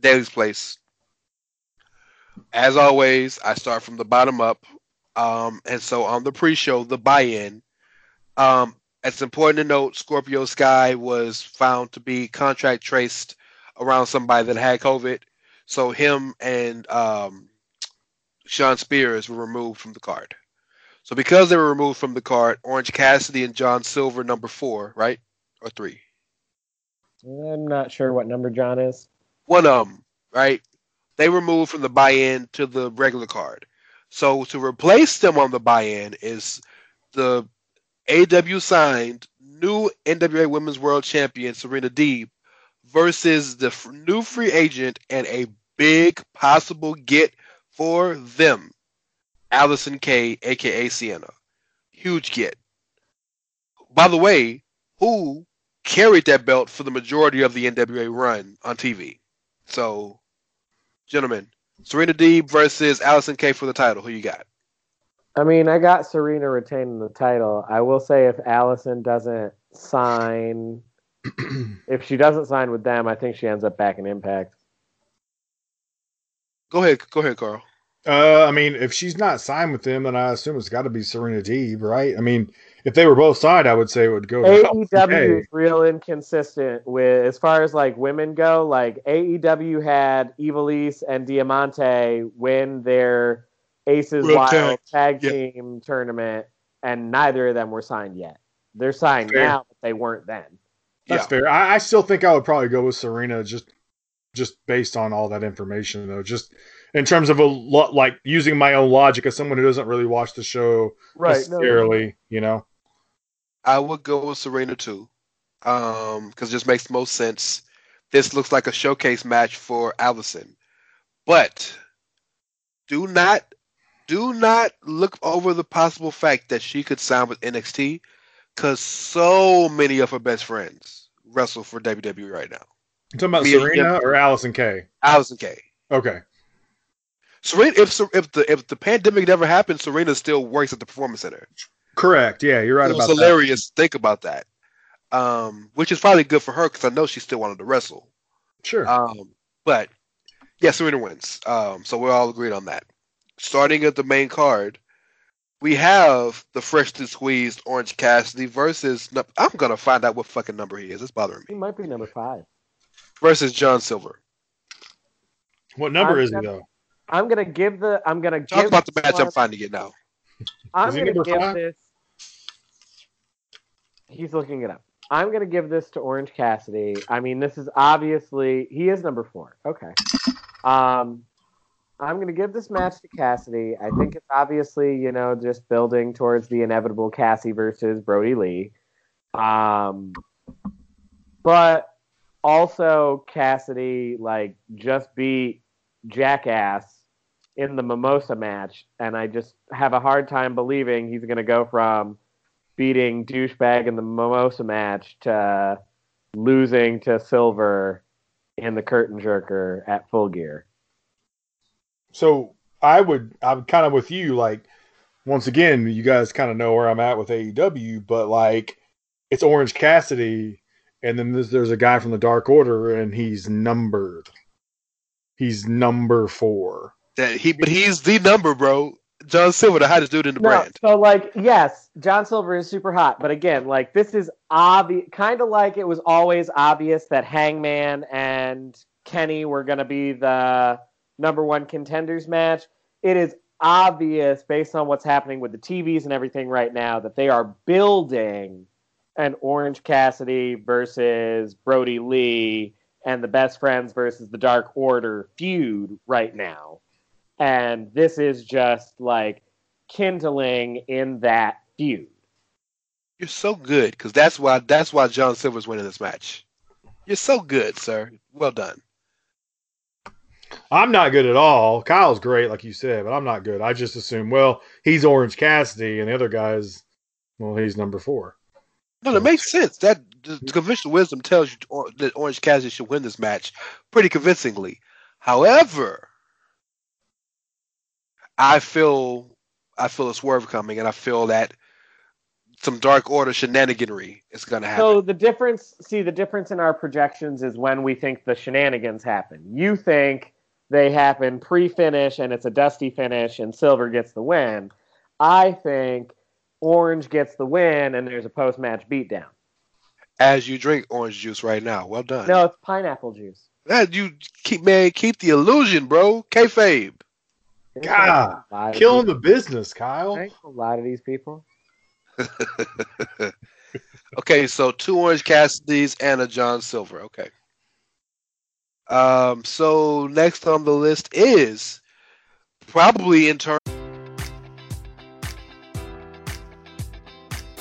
Daly's Place. As always, I start from the bottom up. Um, and so on the pre-show, the buy-in, um, it's important to note Scorpio Sky was found to be contract traced around somebody that had COVID. So him and um, Shawn Spears were removed from the card. So because they were removed from the card, Orange Cassidy and John Silver, number four, right? Or three? I'm not sure what number John is. One of them, right? They were moved from the buy-in to the regular card. So to replace them on the buy-in is the AW signed new NWA Women's World Champion Serena Deeb, versus the f- new free agent and a big possible get for them, Allysin Kay, aka Sienna. Huge get. By the way, who carried that belt for the majority of the NWA run on TV? So, gentlemen, Serena Deeb versus Allysin Kay for the title. Who you got? I mean, I got Serena retaining the title. I will say if Allysin doesn't sign, [clears throat] if she doesn't sign with them, I think she ends up back in Impact. Go ahead, go ahead, Carl. Uh, I mean, if she's not signed with them, then I assume it's got to be Serena Deeb, right? I mean, if they were both signed, I would say it would go. to Allysin AEW is real inconsistent with as far as like women go. Like AEW had Ivelisse and Diamante win their Aces World Wild Tag, Tag yeah. Team tournament, and neither of them were signed yet. They're signed Fair. now, but they weren't then. That's Yeah. fair. I, I still think I would probably go with Serena, just just based on all that information, though. Just in terms of a lot, like using my own logic as someone who doesn't really watch the show right, necessarily, you know. I would go with Serena too, um, because it just makes most sense. This looks like a showcase match for Allysin, but do not, do not look over the possible fact that she could sign with NXT, because so many of her best friends wrestle for WWE right now. You talking about Serena or Allysin Kay? Allysin Kay. Okay. Serena, if if the if the pandemic never happened, Serena still works at the Performance Center. Correct. Yeah, you're right it about that. hilarious. to Think about that. Um, which is probably good for her because I know she still wanted to wrestle. Sure. Um, but yeah, Serena wins. Um, so we're all agreed on that. Starting at the main card, we have the freshly squeezed Orange Cassidy versus. I'm gonna find out what fucking number he is. It's bothering me. He might be number five. Versus John Silver. what number I'm is he gonna- though? I'm gonna give the. I'm gonna Talk about the this match. I'm finding it now. I'm gonna give five? this. He's looking it up. I'm gonna give this to Orange Cassidy. I mean, this is obviously he is number four. Okay. Um, I'm gonna give this match to Cassidy. I think it's obviously you know just building towards the inevitable Cassie versus Brodie Lee. Um, but also Cassidy like just beat Jackass in the Mimosa match, and I just have a hard time believing he's going to go from beating douchebag in the Mimosa match to losing to Silver in the Curtain Jerker at Full Gear. So I would, I'm kind of with you. Like, once again, you guys kind of know where I'm at with AEW, but like, it's Orange Cassidy, and then there's, there's a guy from the Dark Order, and he's numbered. He's number four. That he, but he's the number, bro. John Silver, the hottest dude in the No, brand. so like yes, John Silver is super hot, but again, like this is obvious, kind of like it was always obvious that Hangman and Kenny were going to be the number one contenders match. It is obvious based on what's happening with the TVs and everything right now that they are building an Orange Cassidy versus Brodie Lee and the Best Friends versus the Dark Order feud right now. And this is just like kindling in that feud. You're so good because that's why that's why John Silver's winning this match. You're so good, sir. Well done. I'm not good at all. Kyle's great, like you said, but I'm not good. I just assume, well, he's Orange Cassidy, and the other guy's, well, he's number four. No, that makes sense. That the conventional wisdom tells you or- that Orange Cassidy should win this match pretty convincingly. However, I feel I feel a swerve coming, and I feel that some Dark Order shenaniganry is going to happen. So the difference, see, the difference in our projections is when we think the shenanigans happen. You think they happen pre-finish and it's a dusty finish and Silver gets the win. I think Orange gets the win and there's a post-match beatdown. As you drink orange juice right now, well done. No, it's pineapple juice. That you keep man, keep the illusion, bro. Kayfabe. God, A lot of Killing the business, Kyle. Thanks a lot of these people. [laughs] okay, so two Orange Cassidys and a John Silver. Okay. Um, so next on the list is probably in terms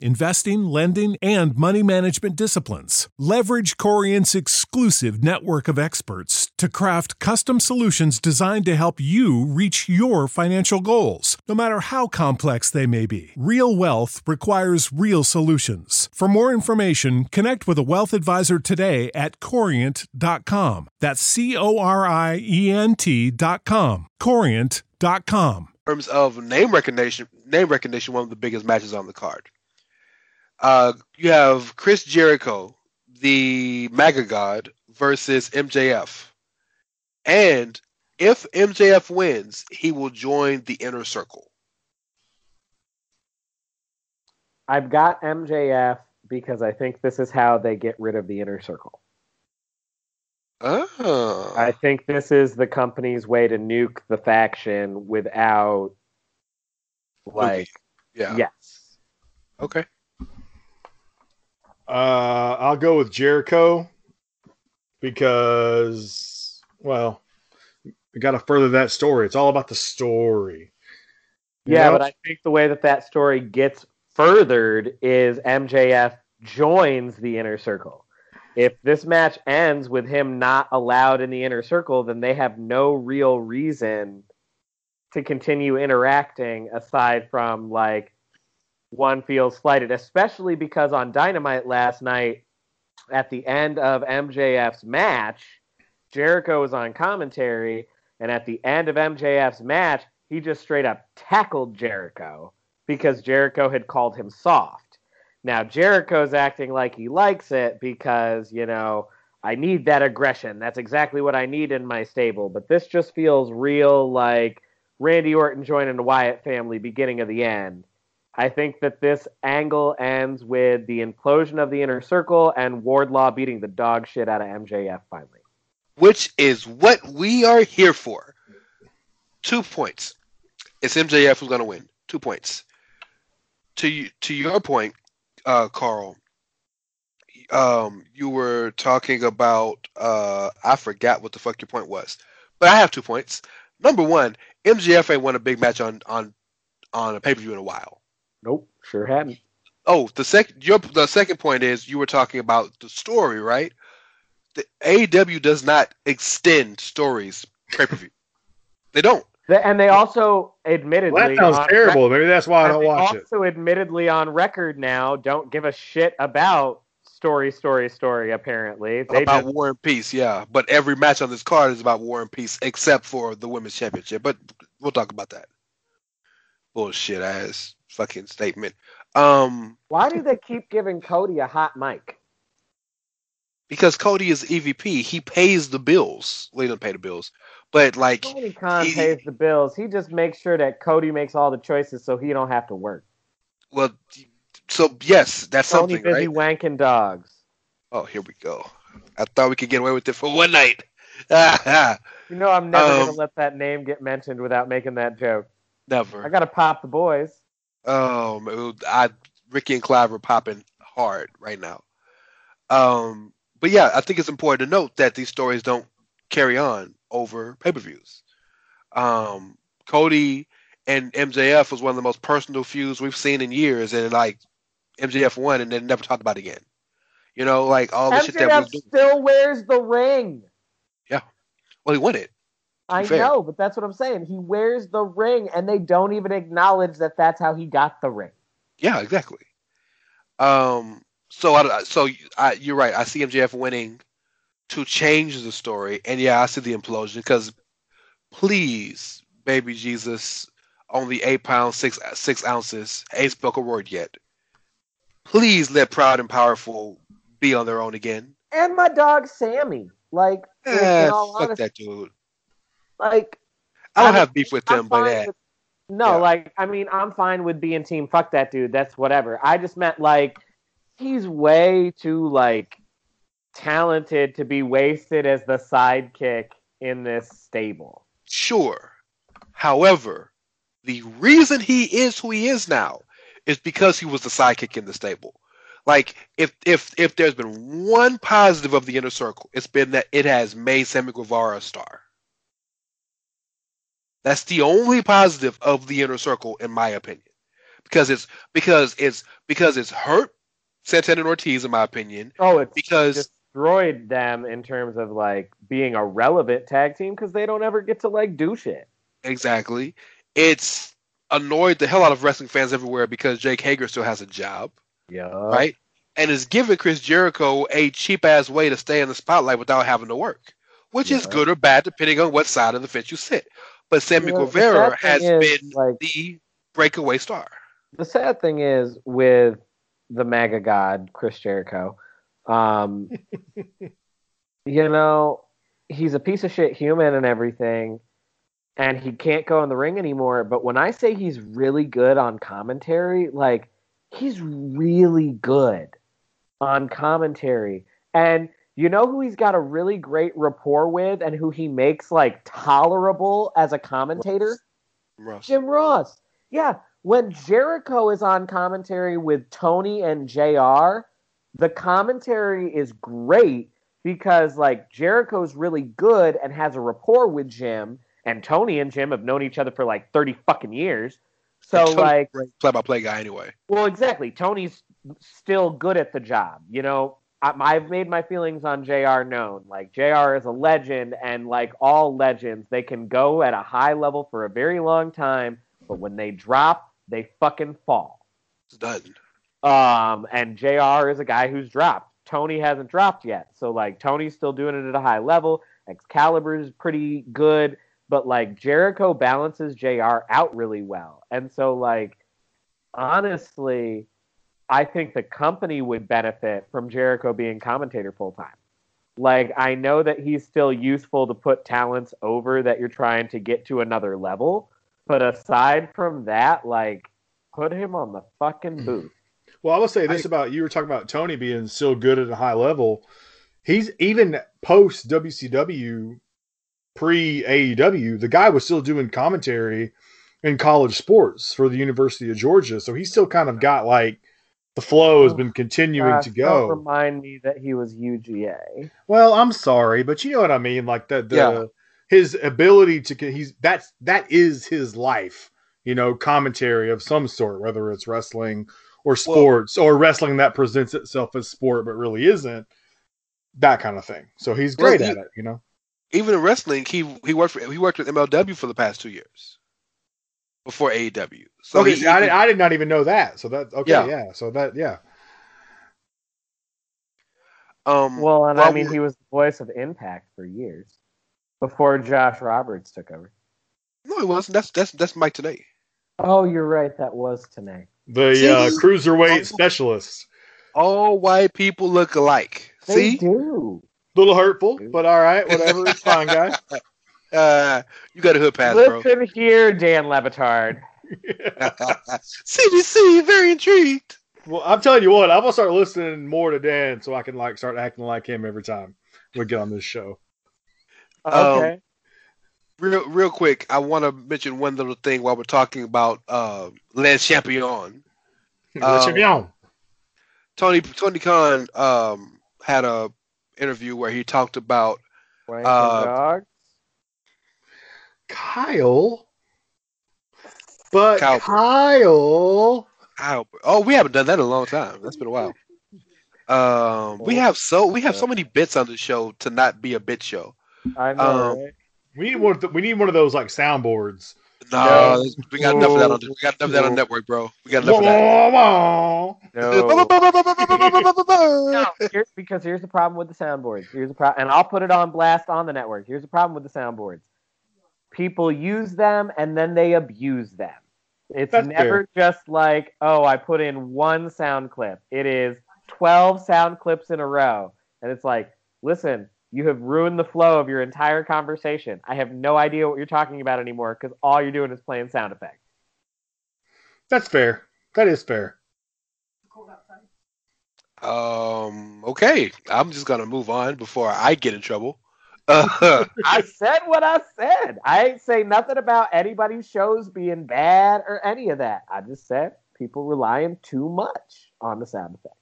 investing, lending, and money management disciplines. Leverage Corient's exclusive network of experts to craft custom solutions designed to help you reach your financial goals, no matter how complex they may be. Real wealth requires real solutions. For more information, connect with a wealth advisor today at corient.com. That's C O R I E N T.com. Corient.com. In terms of name recognition, name recognition, one of the biggest matches on the card. Uh, you have Chris Jericho, the MAGA God, versus MJF. And if MJF wins, he will join the inner circle. I've got MJF because I think this is how they get rid of the inner circle. Oh. I think this is the company's way to nuke the faction without, like, yeah. yes. Okay. Uh, I'll go with Jericho because, well, we got to further that story. It's all about the story. Yeah, know? but I think the way that that story gets furthered is MJF joins the inner circle. If this match ends with him not allowed in the inner circle, then they have no real reason to continue interacting aside from like one feels slighted, especially because on Dynamite last night, at the end of MJF's match, Jericho was on commentary, and at the end of MJF's match, he just straight up tackled Jericho because Jericho had called him soft. Now, Jericho's acting like he likes it because, you know, I need that aggression. That's exactly what I need in my stable. But this just feels real like Randy Orton joining the Wyatt family beginning of the end. I think that this angle ends with the implosion of the inner circle and Wardlow beating the dog shit out of MJF finally. Which is what we are here for. Two points. It's MJF who's going to win. Two points. To to your point, uh, Carl. Um, you were talking about uh, I forgot what the fuck your point was, but I have two points. Number one, MJF ain't won a big match on on on a pay per view in a while. Nope, sure hadn't. Oh, the second your the second point is you were talking about the story, right? The AEW does not extend stories pay per view. [laughs] They don't. The- And they also admittedly Well, that sounds on terrible. Maybe that's why I don't they watch it. also admittedly on record now don't give a shit about story, story, story. Apparently, they about just, War and Peace, yeah. But every match on this card is about War and Peace, except for the Women's Championship. But we'll talk about that. Bullshit ass fucking statement. Um, why do they keep giving Cody a hot mic? because Cody is EVP, he pays the bills. Well, he doesn't pay the bills, but like, Tony Khan he- pays the bills. He just makes sure that Cody makes all the choices so he don't have to work. well, so yes, that's Tony something, busy right? wanking dogs. Oh, here we go. I thought we could get away with it for one night. [laughs] You know I'm never Um, gonna let that name get mentioned without making that joke. Never. I gotta pop the boys. Man, I Ricky and Clive are popping hard right now. Um, but yeah, I think it's important to note that these stories don't carry on over pay per views. Um, Cody and MJF was one of the most personal feuds we've seen in years, and like MJF won and then never talked about it again. You know, like all the shit that MJF was doing. still wears the ring. Yeah, well, he won it. I fair. know, but that's what I'm saying. He wears the ring, and they don't even acknowledge that that's how he got the ring. Yeah, exactly. Um, so I, so I, you're right. I see MJF winning to change the story, and yeah, I see the implosion because please, baby Jesus, only eight pounds six six ounces, ain't spoke a word yet. Please let Proud and Powerful be on their own again. And my dog Sammy, like, Eh, fuck honesty, that dude. Like I don't I'm- have beef with I'm them, but fine yeah, with- no, Yeah. like I mean, I'm fine with being team. Fuck that dude. That's whatever. I just meant like he's way too like talented to be wasted as the sidekick in this stable. sure. However, the reason he is who he is now is because he was the sidekick in the stable. Like if if if there's been one positive of the inner circle, it's been that it has made Sammy Guevara a star. That's the only positive of the inner circle, in my opinion, because it's because it's because it's hurt Santana and Ortiz, in my opinion, Oh, it's because destroyed them in terms of like being a relevant tag team because they don't ever get to like do shit. exactly it's annoyed the hell out of wrestling fans everywhere because Jake Hager still has a job. Yeah. right? And is giving Chris Jericho a cheap ass way to stay in the spotlight without having to work, which is good or bad depending on what side of the fence you sit. But Sammy You know, Guevara has is, been like the breakaway star. the sad thing is with the mega god Chris Jericho, um, [laughs] you know, he's a piece of shit human and everything, and he can't go in the ring anymore. But when I say he's really good on commentary, like he's really good on commentary, and you know who he's got a really great rapport with, and who he makes like tolerable as a commentator. Russ. Jim Ross. Yeah, when Jericho is on commentary with Tony and JR, the commentary is great because like Jericho's really good and has a rapport with Jim, and Tony and Jim have known each other for like 30 fucking years. So like play by play guy anyway. well, exactly. Tony's still good at the job. You know, I've made my feelings on JR known. Like, JR is a legend, and like all legends, they can go at a high level for a very long time, but when they drop, they fucking fall. It's done. Um, and JR is a guy who's dropped. Tony hasn't dropped yet. So, like, Tony's still doing it at a high level. Excalibur is pretty good, but like, Jericho balances JR out really well. And so, like, honestly, I think the company would benefit from Jericho being commentator full time. Like, I know that he's still useful to put talents over that you're trying to get to another level. But aside from that, like, put him on the fucking hmm. booth. Well, I will say this about you were talking about Tony being still good at a high level. He's even post WCW, pre AEW, the guy was still doing commentary in college sports for the University of Georgia. So he's still kind of got like the flow has been continuing Gosh, to Don't go. remind me that he was UGA. Well, I'm sorry, but you know what I mean. Like the, the Yeah. his ability to he's that's that is his life. You know, commentary of some sort, whether it's wrestling or sports or wrestling that presents itself as sport but really isn't. That kind of thing. So he's Well, great he- at it. You know. Even in wrestling, he he worked for, he worked with MLW for the past two years before AEW. So okay, he, I, did, I did not even know that. So that okay, Yeah. yeah. So that yeah. um Well, and while I mean, he was the voice of Impact for years before Josh Roberts took over. no, it wasn't. That's that's that's Mike Tenay. Oh, you're right. That was Tenay. The See? uh, cruiserweight specialist. All white people look alike. They See, do. A little hurtful, but all right, whatever. It's fine, guy. [laughs] uh, you got a hood pass, bro. Listen here, Dan Le Batard. [laughs] CBC, very intrigued. Well, I'm telling you what, I'm gonna start listening more to Dan so I can like start acting like him every time we get on this show. Um, Okay. Real, real quick, I want to mention one little thing while we're talking about uh, Les Champion. [laughs] Le Um, champion. Tony Tony Khan um, had a interview where he talked about Wanking uh, dog. Kyle. But Kyle. Kyle. Ow. Oh, we haven't done that in a long time. That's been a while. Um, we have so we have so many bits on the show to not be a bit show. I know. um, right? We need one. Of the, we need one of those like soundboards. No, we got enough of that on we got enough of that on network, bro. We got enough of that. Wah, No. [laughs] no, here, because here's the problem with the soundboards. Here's the problem, and I'll put it on blast on the network. Here's the problem with the soundboards. People use them and then they abuse them. It's That's never just like, oh, I put in one sound clip. It is 12 sound clips in a row. And it's like, listen, you have ruined the flow of your entire conversation. I have no idea what you're talking about anymore because all you're doing is playing sound effects. That's fair. That is fair. Um. Okay, I'm just gonna move on before I get in trouble. [laughs] I said what I said. I ain't say nothing about anybody's shows being bad or any of that. I just said people relying too much on the sound effect.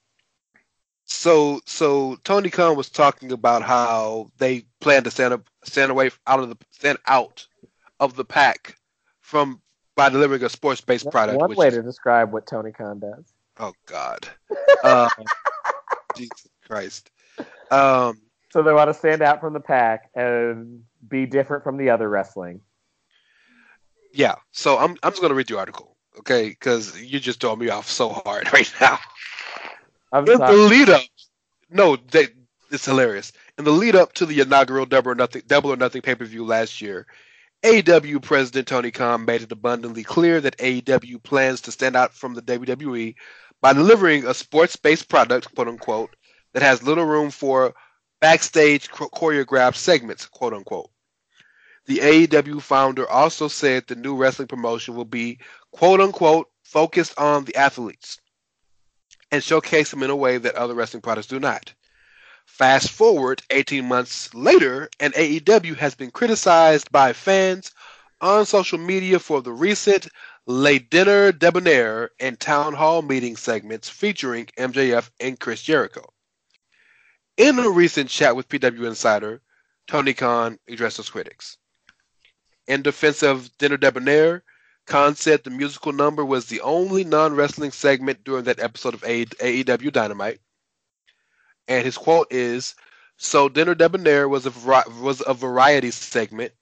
so so Tony Khan was talking about how they plan to stand up stand away out of the stand out of the pack from by delivering a sports based product. One which way is- to describe what Tony Khan does. Oh God. Uh, [laughs] Jesus Christ. Um, So they want to stand out from the pack and be different from the other wrestling. yeah. So I'm I'm just gonna read the article, okay? Because you just throwing me off so hard [laughs] right now. I'm In the lead up, no, they, it's hilarious. In the lead up to the inaugural Double or Nothing Double or Nothing pay per view last year, AEW President Tony Khan made it abundantly clear that AEW plans to stand out from the WWE by delivering a sports based product, quote unquote, that has little room for backstage choreographed segments, quote unquote. The AEW founder also said the new wrestling promotion will be, quote unquote, focused on the athletes and showcase them in a way that other wrestling products do not. Fast forward 18 months later, and AEW has been criticized by fans on social media for the recent Le Dinner Debonair and Town Hall meeting segments featuring MJF and Chris Jericho. In a recent chat with PW Insider, Tony Khan addressed his critics. In defense of Dinner Debonair, Khan said the musical number was the only non wrestling segment during that episode of AEW Dynamite. And his quote is So Dinner Debonair was a, was a variety segment.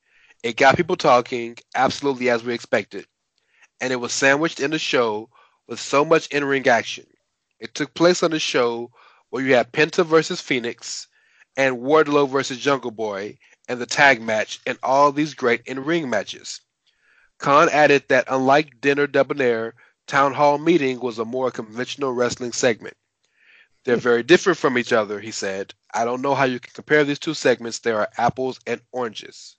It got people talking, absolutely as we expected. And it was sandwiched in the show with so much in ring action. It took place on the show where you have Penta versus Phoenix and Wardlow versus Jungle Boy and the tag match and all these great in ring matches. Khan added that unlike Dinner Debonair, Town Hall Meeting was a more conventional wrestling segment. They're very different from each other, he said. I don't know how you can compare these two segments. They are apples and oranges.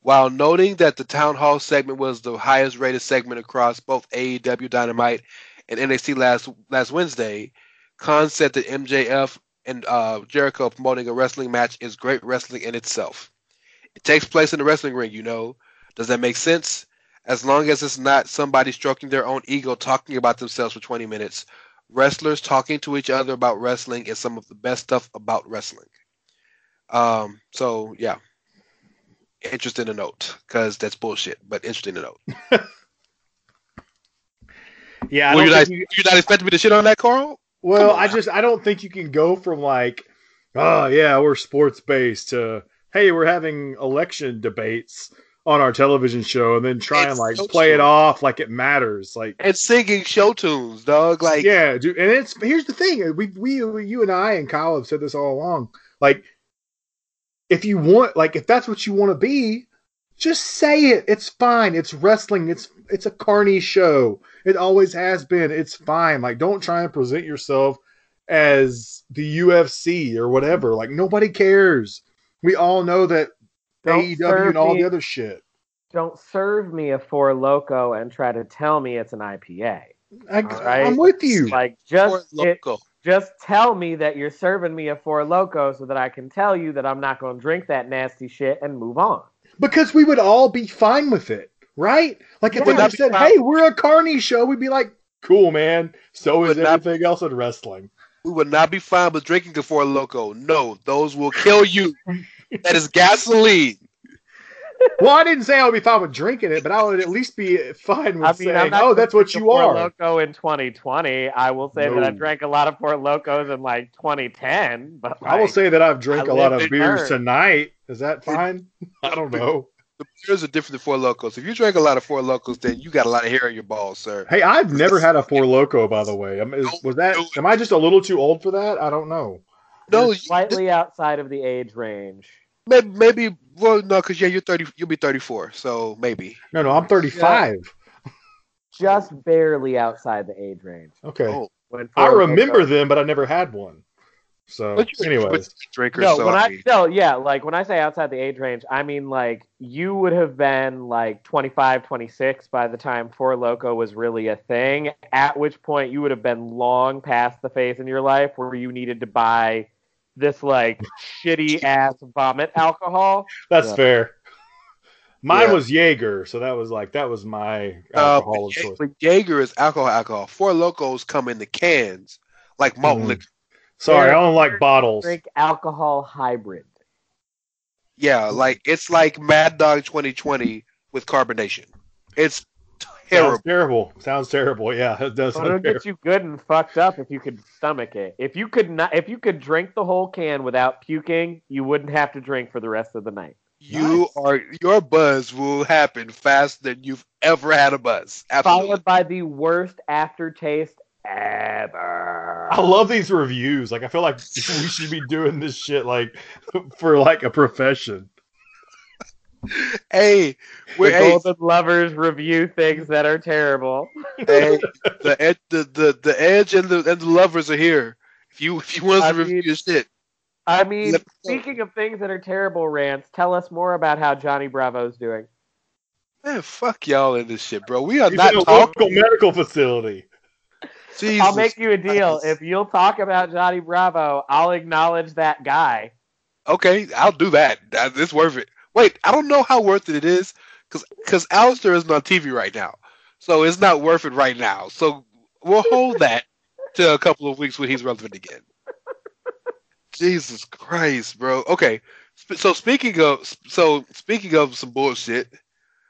While noting that the Town Hall segment was the highest rated segment across both AEW Dynamite and NXT last last Wednesday, Khan said that MJF and uh, Jericho promoting a wrestling match is great wrestling in itself. It takes place in the wrestling ring, you know. Does that make sense? As long as it's not somebody stroking their own ego talking about themselves for 20 minutes, wrestlers talking to each other about wrestling is some of the best stuff about wrestling. Um, so yeah, interesting to note because that's bullshit, but interesting to note. [laughs] Yeah, I Were don't you, not, you- you not expecting me to shit on that, Carl? Well, I just I don't think you can go from like, oh yeah, we're sports based to hey, we're having election debates on our television show, and then try and like so play it off like it matters. Like, And singing show tunes, dog. Like, yeah, dude. And it's here's the thing: we we you and I and Kyle have said this all along. Like, if you want, like, if that's what you want to be, just say it. It's fine. It's wrestling. It's it's a carny show. It always has been. It's fine. Like, don't try and present yourself as the UFC or whatever. Like, nobody cares. We all know that Don't AEW and all me- the other shit. Don't serve me a four loco and try to tell me it's an IPA. I, right. I'm with you. Like Four just it, just tell me that you're serving me a four loco so that I can tell you that I'm not going to drink that nasty shit and move on. because we would all be fine with it, right? Like if Yeah. they said, "Hey, we're a carny show," we'd be like, Cool, man. So is But not- everything else in wrestling. We would not be fine with drinking a Four Loco. No, those will kill you. that is gasoline. Well, I didn't say I would be fine with drinking it, but I would at least be fine with I mean, I'm saying, "Oh, that's what drinking you Four are." Loco in 2020. I will say that I drank a lot of Four Locos in like 2010. But I will say that I've drank I a lot of beers learned. tonight. Is that fine? [laughs] I don't know. The beers are different than Four Locos. If you drink a lot of Four Locos, then you got a lot of hair in your balls, sir. Hey, I've never had a Four [laughs] Loco, by the way. Is- was that? Am I just a little too old for that? I don't know. No, you're you- slightly outside of the age range. maybe, maybe well, no, because yeah, you're thirty. You'll be thirty-four, so maybe. No, no, I'm 35. Just barely outside the age range. Okay, Oh, I remember Loko- them, but I never had one. So, but you're, anyways, but you're a drinker, No, so when I I no, yeah, like when I say outside the age range, I mean like you would have been like 25, 26 by the time Four Loco was really a thing. At which point you would have been long past the phase in your life where you needed to buy this like shitty ass vomit alcohol. that's Yeah. fair. Mine Yeah. was Jaeger, so that was like that was my uh, alcohol of choice. Jaeger is alcohol. Alcohol. Four Locos come in the cans, like malt Mhm. liquor. Sorry, I don't like bottles. Drink alcohol hybrid. Yeah, like it's like Mad Dog 2020 with carbonation. It's terrible. Sounds terrible. terrible. Sounds terrible. Yeah, it does. So Sound it'll terrible. get you good and fucked up if you could stomach it. If you could not, if you could drink the whole can without puking, you wouldn't have to drink for the rest of the night. You are your buzz will happen faster than you've ever had a buzz. Absolutely. Followed by the worst aftertaste ever. I love these reviews. Like, I feel like we should be doing this shit like [laughs] for like a profession. Hey, The we're hey, Golden Lovers review things that are terrible. hey, the, ed, the the the edge and the and the lovers are here. If you if you want I to review mean- your shit, I mean, Let me speaking of things that are terrible, Rants, tell us more about how Johnny Bravo's doing. man, fuck y'all in this shit, bro. We are He's not in a talking. local medical facility. Jesus I'll make you a deal. Christ. If you'll talk about Johnny Bravo, I'll acknowledge that guy. Okay, I'll do that. It's worth it. Wait, I don't know how worth it it is because because Aleister isn't on TV right now, so it's not worth it right now. So we'll hold that [laughs] to a couple of weeks when he's relevant again. Jesus Christ, bro. Okay, so speaking of so speaking of some bullshit,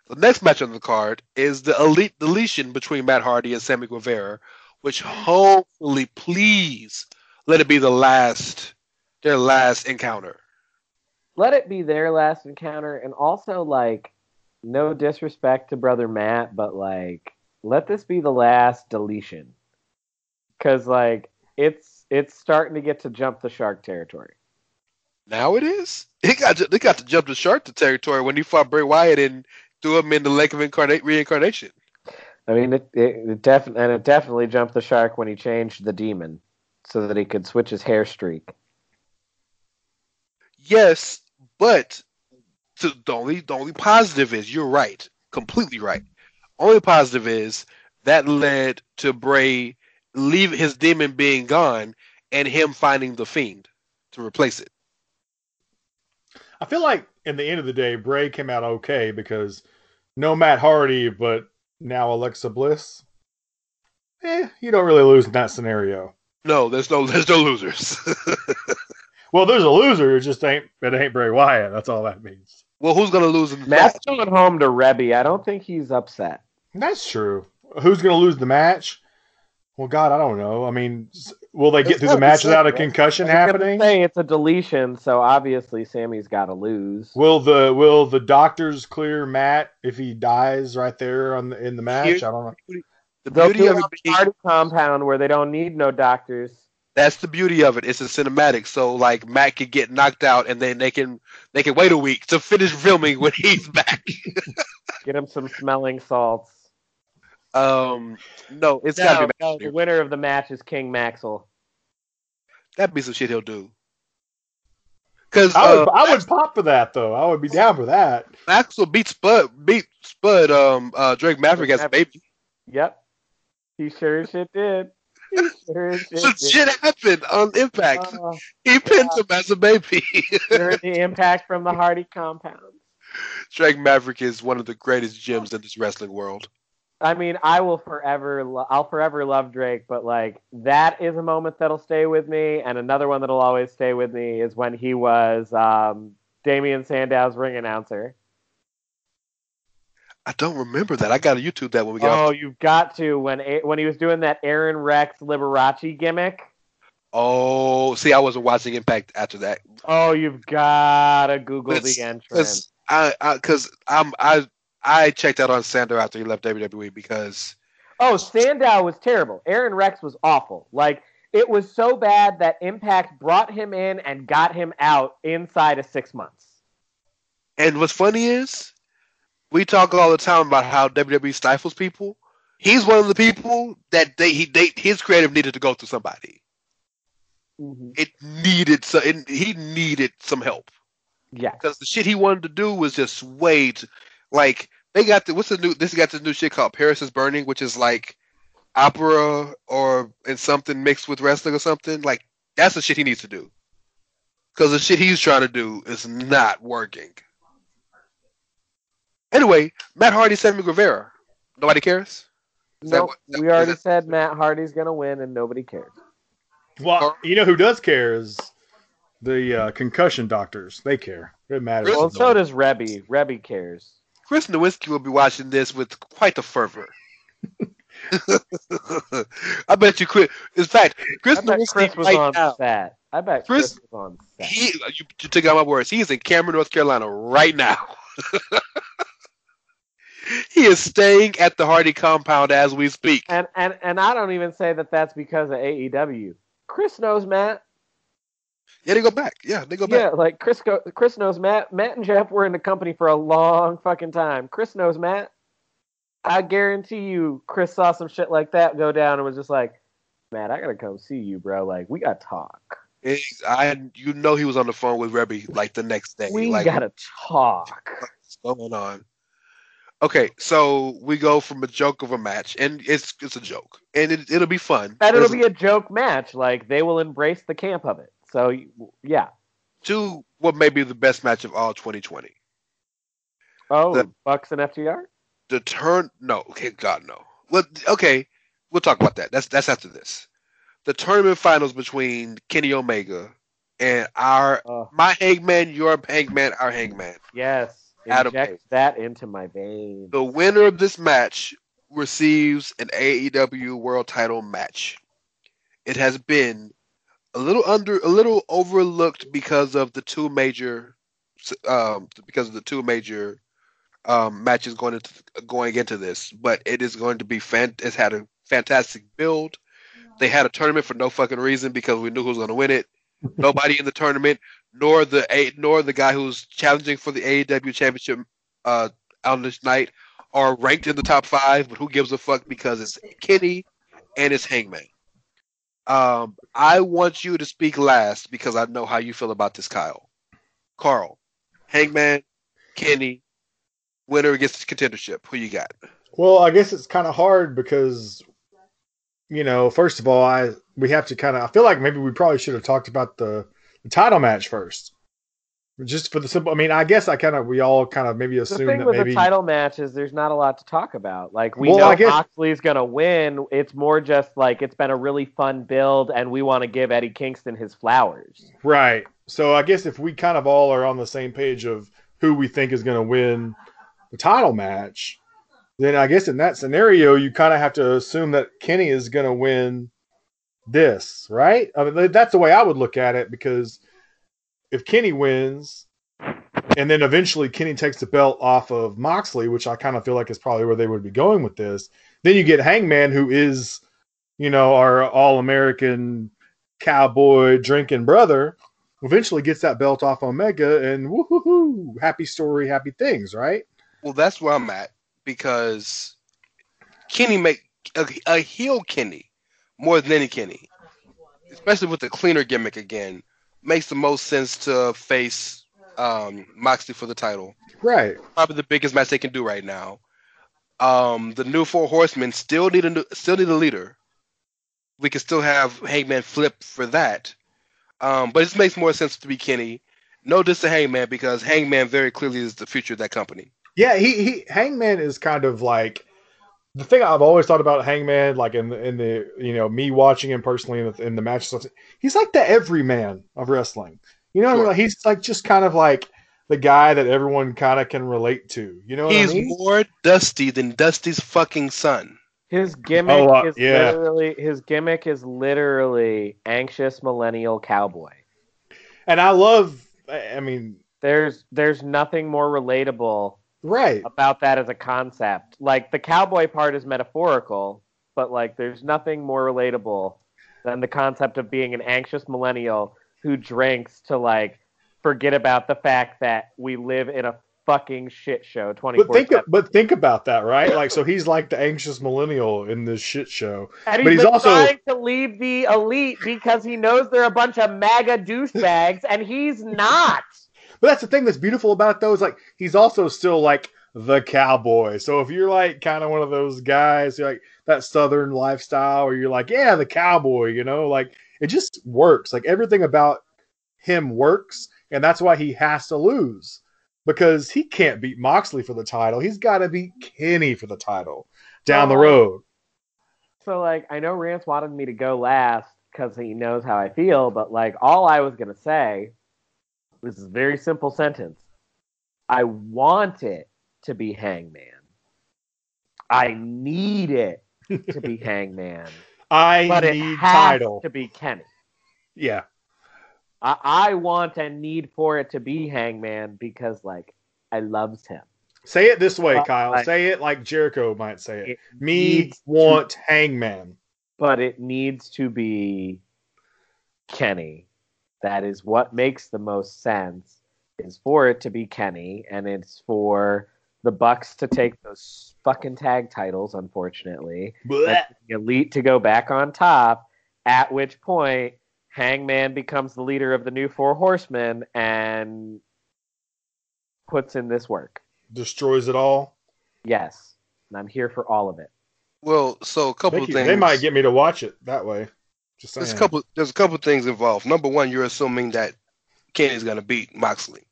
the next match on the card is the elite deletion between Matt Hardy and Sammy Guevara, which hopefully, please, let it be the last their last encounter. let it be their last encounter and also like no disrespect to brother matt but like let this be the last deletion because like it's it's starting to get to jump the shark territory Now it is. He got to, they got to jump the shark to territory when he fought Bray Wyatt and threw him in the lake of incarnate reincarnation. I mean it, it, it definitely and it definitely jumped the shark when he changed the demon so that he could switch his hair streak Yes, but to, the only the only positive is you're right, completely right. Only positive is that led to Bray leave his demon being gone and him finding the fiend to replace it. I feel like in the end of the day, Bray came out okay because no Matt Hardy, but now Alexa Bliss. Eh, you don't really lose in that scenario. No, there's no [laughs] there's no losers. [laughs] Well, there's a loser. It just ain't it ain't Bray Wyatt. That's all that means. well, who's gonna lose in the matt's match? going home to reby i don't think he's upset That's true. Who's going to lose the match? Well, God, I don't know. I mean, s- will they get It's through the match without a concussion I was happening? say it's a deletion so obviously sammy's got to lose Will the will the doctors clear Matt if he dies right there on the, in the match? Here- I don't know. The They'll beauty of it it on the being, party compound where they don't need no doctors. That's the beauty of it. It's a cinematic, so like Matt could get knocked out, and then they can they can wait a week to finish filming when he's back. Get him some smelling salts. Um, no, it's No, gotta be no, the winner of the match is King Maxel. That'd be some shit he'll do. Because I would uh, I would pop for that though. I would be down for that. Maxel beat Spud beat Spud um uh Drake Maverick as a baby. Yep. He sure as shit did. He sure as [laughs] shit Some did. shit happened on Impact. Uh, he pinned him as a baby. [laughs] heard the impact from the Hardy compound. Drake Maverick is one of the greatest gems in this wrestling world. I mean, I will forever, lo- I'll forever love Drake, but like that is a moment that'll stay with me, and another one that'll always stay with me is when he was um, Damien Sandow's ring announcer. I don't remember that. I got to YouTube that when we got. Oh, off. you've got to when A- when he was doing that Aron Rex Liberace gimmick. Oh, see, I wasn't watching Impact after that. Oh, you've got to Google Let's- the entrance. Because I, I, I'm, I, I checked out on Sandow after he left WWE because Oh, Sandow was terrible. Aron Rex was awful. Like it was so bad that Impact brought him in and got him out inside of six months. And what's funny is, we talk all the time about how WWE stifles people. He's one of the people that they he they his creative needed to go through somebody. Mm-hmm. It needed so it, he needed some help Yeah. because the shit he wanted to do was just way too, like they got the what's the new this got this new shit called Paris is Burning, which is like opera or and something mixed with wrestling or something. Like that's the shit he needs to do because the shit he's trying to do is not working. Anyway, Matt Hardy, Sammy Guevara. Nobody cares. Is that No, what- is we that- already is said Matt Hardy's gonna win, and nobody cares. Well, you know who does care is the uh, concussion doctors. They care. It matters. Well, and so does Reby. Reby cares. Chris Nowinski will be watching this with quite the fervor. [laughs] I bet you Chris. In fact, Chris I bet Nowinski Chris was right on now, set. I bet Chris- Chris, was on set. he you, you took out my words. He is in Cameron, North Carolina right now. [laughs] he is staying at the Hardy compound as we speak. And and and I don't even say that that's because of AEW. Chris knows Matt. Yeah, they go back. Yeah, they go back. Yeah, like Chris go, Chris knows Matt. Matt and Jeff were in the company for a long fucking time. Chris knows Matt. I guarantee you, Chris saw some shit like that go down and was just like, "Matt, I gotta come see you, bro. Like, we gotta talk. It's- I you know he was on the phone with Reby like the next day. We like, gotta talk." what's going on? Okay, so we go from a joke of a match, and it's it's a joke, and it, it'll be fun. And it'll There's be a joke match. Like, they will embrace the camp of it. So, yeah. to what may be the best match of all 2020. Oh, The- Bucks and FTR. The turn, no, okay, God no. Well, okay, we'll talk about that. That's that's after this. The tournament finals between Kenny Omega and our Oh, my Hangman, your Hangman, our Hangman. yes. Adam Inject Page. that into my veins. The winner of this match receives an AEW World Title match. It has been a little under, a little overlooked because of the two major, um, because of the two major um, matches going into going into this. But it is going to be fan. It's had a fantastic build. They had a tournament for no fucking reason because we knew who was going to win it. [laughs] Nobody in the tournament, nor the A, nor the guy who's challenging for the AEW championship uh, on this night are ranked in the top five, but who gives a fuck because it's Kenny and it's Hangman. Um, I want you to speak last because I know how you feel about this, Kyle. Carl, Hangman, Kenny, winner gets contendership. Who you got? Well, I guess it's kind of hard because, you know, first of all, I we have to kind of. I feel like maybe we probably should have talked about the, the title match first, just for the simple. I mean, I guess I kind of we all kind of maybe The assume thing that with maybe the title match is there's not a lot to talk about. Like we Well, know guess- Moxley's gonna win. It's more just like it's been a really fun build, and we want to give Eddie Kingston his flowers. right. So I guess if we kind of all are on the same page of who we think is going to win the title match, then I guess in that scenario you kind of have to assume that Kenny is going to win this, right? I mean, that's the way I would look at it because if Kenny wins, and then eventually Kenny takes the belt off of Moxley, which I kind of feel like is probably where they would be going with this. Then you get Hangman, who is, you know, our all American cowboy drinking brother, eventually gets that belt off Omega, and woohoo, happy story, happy things, right? Well, that's where I'm at because Kenny make a, a heel Kenny more than any Kenny, especially with the cleaner gimmick again, makes the most sense to face um, Moxley for the title. Right. Probably the biggest match they can do right now. Um, the new Four Horsemen still need a new, still need a leader. We can still have Hangman flip for that, um, but it makes more sense to be Kenny. No diss to Hangman because Hangman very clearly is the future of that company. Yeah, he, he Hangman is kind of like the thing I've always thought about Hangman, like in the in the you know me watching him personally in the in the matches, he's like the everyman of wrestling. You know, what I mean? Like, he's like just kind of like the guy that everyone kind of can relate to. You know what He's I mean? more dusty than Dusty's fucking son. His gimmick Oh, uh, is yeah. literally his gimmick is literally anxious millennial cowboy. And I love. I I mean, There's there's nothing more relatable right? about that as a concept. Like the cowboy part is metaphorical, but like there's nothing more relatable than the concept of being an anxious millennial who drinks to like forget about the fact that we live in a fucking shit show 24 But think, but think about that, right? Like, so he's like the anxious millennial in this shit show. And he's, but he's been also- trying to leave the elite because he knows they're a bunch of MAGA douchebags, and he's not. But that's the thing that's beautiful about it, though, is like he's also still like the cowboy. So if you're like kind of one of those guys, you're like that southern lifestyle, or you're like, yeah, the cowboy, you know, like it just works. Like everything about him works, and that's why he has to lose because he can't beat Moxley for the title. He's got to beat Kenny for the title down the Oh. road. So, like, I know Rance wanted me to go last because he knows how I feel, but, like, all I was going to this is a very simple sentence. I want it to be Hangman. I need it to be [laughs] Hangman, I but it need has title. to be Kenny. Yeah. I, I want and need for it to be Hangman because, like, I loves him. Say it this way, Kyle. I- say it like Jericho might say it. It Me needs to- want Hangman. but it needs to be Kenny. That is what makes the most sense. Is for it to be Kenny, and it's for the Bucks to take those fucking tag titles. Unfortunately, Blech. the Elite to go back on top. At which point, Hangman becomes the leader of the new Four Horsemen and puts in this work. Destroys it all. Yes, and I'm here for all of it. Well, so a couple Thank of you. things. They might get me to watch it that way. Just saying. There's a couple. There's a couple things involved. Number one, you're assuming that Kenny's gonna beat Moxley.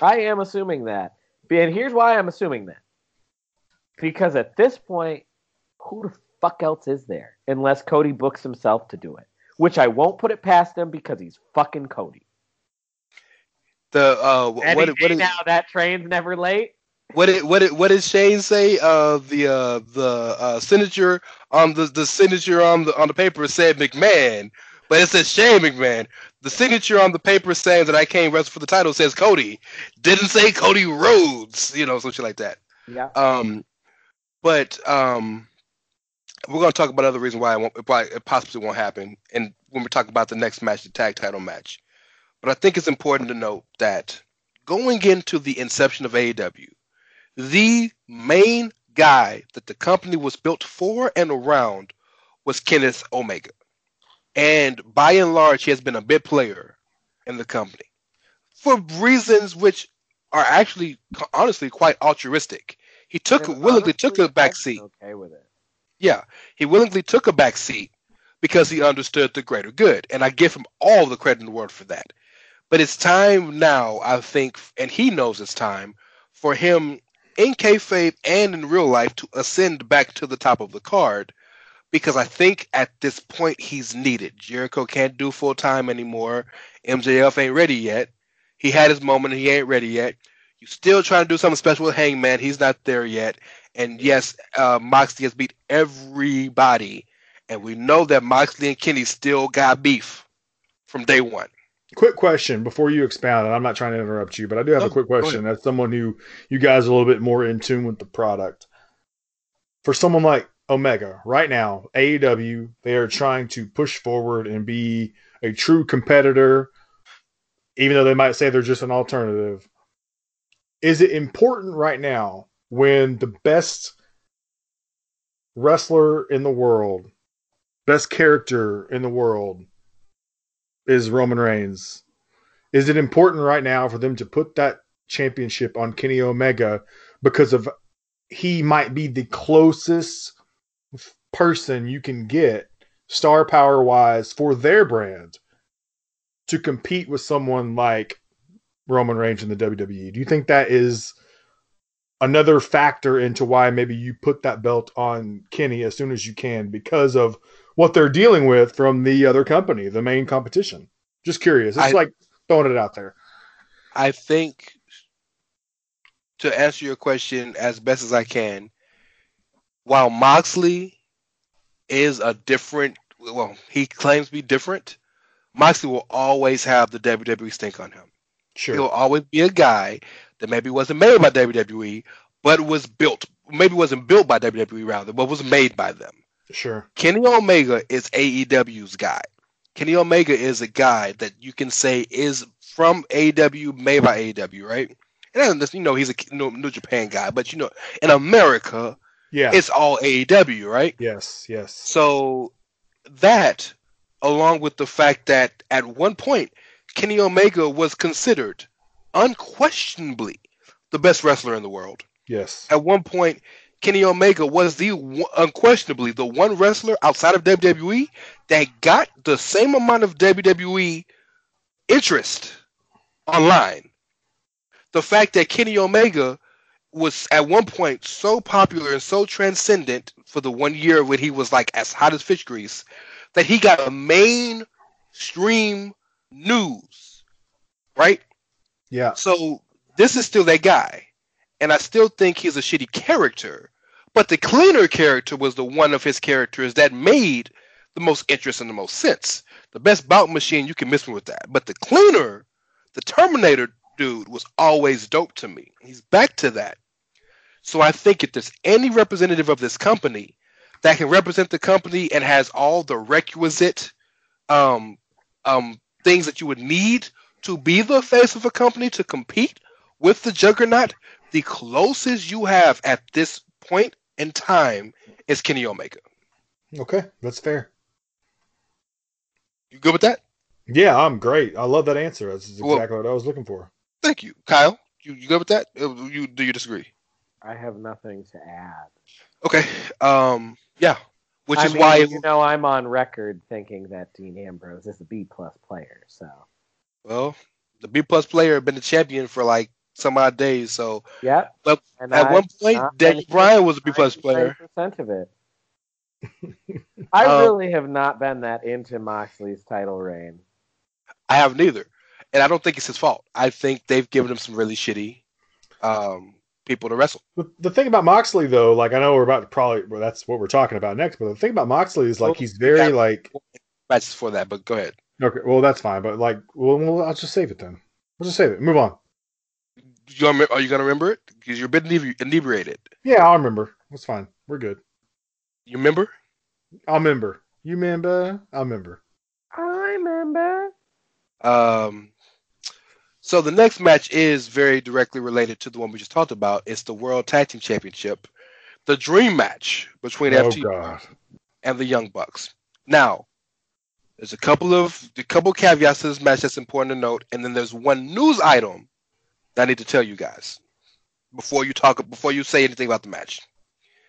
I am assuming that. And here's why I'm assuming that. Because at this point, who the fuck else is there? Unless Cody books himself to do it. Which I won't put it past him because he's fucking Cody. The uh, wh- Any what what is, now that train's never late. What did what did what did Shane say? Uh, the uh, the uh, signature on the the signature on the on the paper said McMahon, but it says Shane McMahon. The signature on the paper saying that I can't wrestle for the title says Cody. Didn't say Cody Rhodes. You know, something like that. Yeah. Um, but um, we're going to talk about other reasons why it, won't, why it possibly won't happen, and when we talk about the next match, the tag title match. But I think it's important to note that going into the inception of AEW, the main guy that the company was built for and around was Kenneth Omega, and by and large, he has been a big player in the company for reasons which are actually honestly quite altruistic. He took And oh, willingly took a back seat. Okay with it. Yeah, he willingly took a back seat because he understood the greater good, and I give him all the credit in the world for that. But it's time now, I think, and he knows it's time for him in kayfabe and in real life to ascend back to the top of the card, because I think at this point he's needed. Jericho can't do full time anymore. MJF ain't ready yet. He had his moment, he ain't ready yet. You still trying to do something special with Hangman. He's not there yet. And yes, uh, Moxley has beat everybody, and we know that Moxley and Kenny still got beef from day one. Quick question before you expound, and I'm not trying to interrupt you, but I do have No, a oh, quick question as someone who you guys are a little bit more in tune with the product. For someone like Omega, right now, AEW, they are trying to push forward and be a true competitor, even though they might say they're just an alternative. Is it important right now when the best wrestler in the world, best character in the world, is Roman Reigns. Is it important right now for them to put that championship on Kenny Omega because of he might be the closest person you can get star power wise for their brand to compete with someone like Roman Reigns in the WWE? Do you think that is another factor into why maybe you put that belt on Kenny as soon as you can because of what they're dealing with from the other company, the main competition. Just curious. It's I- like throwing it out there. I think to answer your question as best as I can, while Moxley is a different, well, he claims to be different. Moxley will always have the WWE stink on him. Sure. He'll always be a guy that maybe wasn't made by WWE, but was built, maybe wasn't built by WWE rather, but was made by them. Sure. Kenny Omega is AEW's guy. Kenny Omega is a guy that you can say is from AEW, made by AEW, right? And you know he's a New Japan guy, but you know in America Yeah. it's all AEW, right? yes. Yes. So that, along with the fact that at one point Kenny Omega was considered unquestionably the best wrestler in the world. Yes. At one point, Kenny Omega was the unquestionably the one wrestler outside of WWE that got the same amount of WWE interest online. The fact that Kenny Omega was at one point so popular and so transcendent for the one year when he was like as hot as fish grease that he got a mainstream news, right? Yeah. So this is still that guy, and I still think he's a shitty character. But the cleaner character was the one of his characters that made the most interest and the most sense. The best bout machine, you can miss me with that. But the cleaner, the Terminator dude, was always dope to me. He's back to that. So I think if there's any representative of this company that can represent the company and has all the requisite um, um, things that you would need to be the face of a company to compete with the juggernaut, the closest you have at this point in time is Kenny Omega. Okay. That's fair. You good with that? Yeah, I'm great. I love that answer. That's exactly Well- what I was looking for. Thank you, Kyle. You, you good with that? Uh, You do you disagree? I have nothing to add. Okay. Um. Yeah. Which I is mean, why you know I'm on record thinking that Dean Ambrose is a B plus player. So well, the B plus player had been the champion for like some odd days. So yeah, But And at I've one point, not Daniel been Bryan was a B plus player. Percent of it. [laughs] I Um, really have not been that into Moxley's title reign. I have neither, and I don't think it's his fault. I think they've given him some really shitty um, people to wrestle. The, the thing about Moxley, though, like I know we're about to probably, well, that's what we're talking about next. But the thing about Moxley is like Well, he's very yeah. like, Matches for that, but go ahead. okay, well that's fine. But like, well, well I'll just save it then. We'll just save it. Move on. You gonna, are you gonna remember it? Because you're a bit inebri- inebriated. Yeah, I'll remember. That's fine. We're good. You remember? I'll remember. You remember? I'll remember. I remember. Um, so the next match is very directly related to the one we just talked about. It's the World Tag Team Championship, the Dream Match between Oh FTR God. and the Young Bucks. Now, there's a couple of a couple caveats to this match that's important to note, and then there's one news item that I need to tell you guys before you talk before you say anything about the match.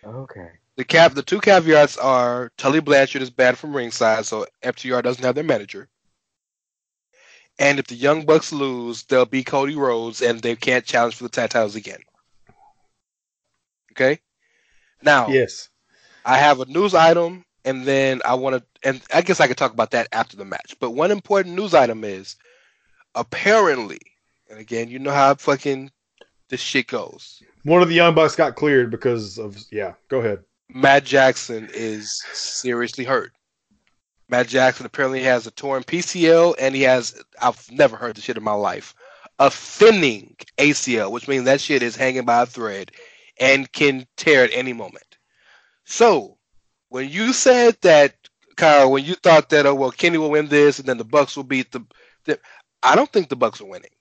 Okay. The cap the two caveats are Tully Blanchard is banned from ringside, so FTR doesn't have their manager. And if the Young Bucks lose, they'll be Cody Rhodes and they can't challenge for the tag titles again. Okay? Now Yes. I have a news item, and then I want to, and I guess I could talk about that after the match. But one important news item is apparently, and again, you know how fucking this shit goes. One of the young bucks got cleared because of yeah. Go ahead. Matt Jackson is seriously hurt. Matt Jackson apparently has a torn PCL, and he has, I've never heard this shit in my life, a thinning ACL, which means that shit is hanging by a thread and can tear at any moment. So, when you said that, Kyle, when you thought that, oh well, Kenny will win this, and then the Bucks will beat the, the I don't think the Bucks are winning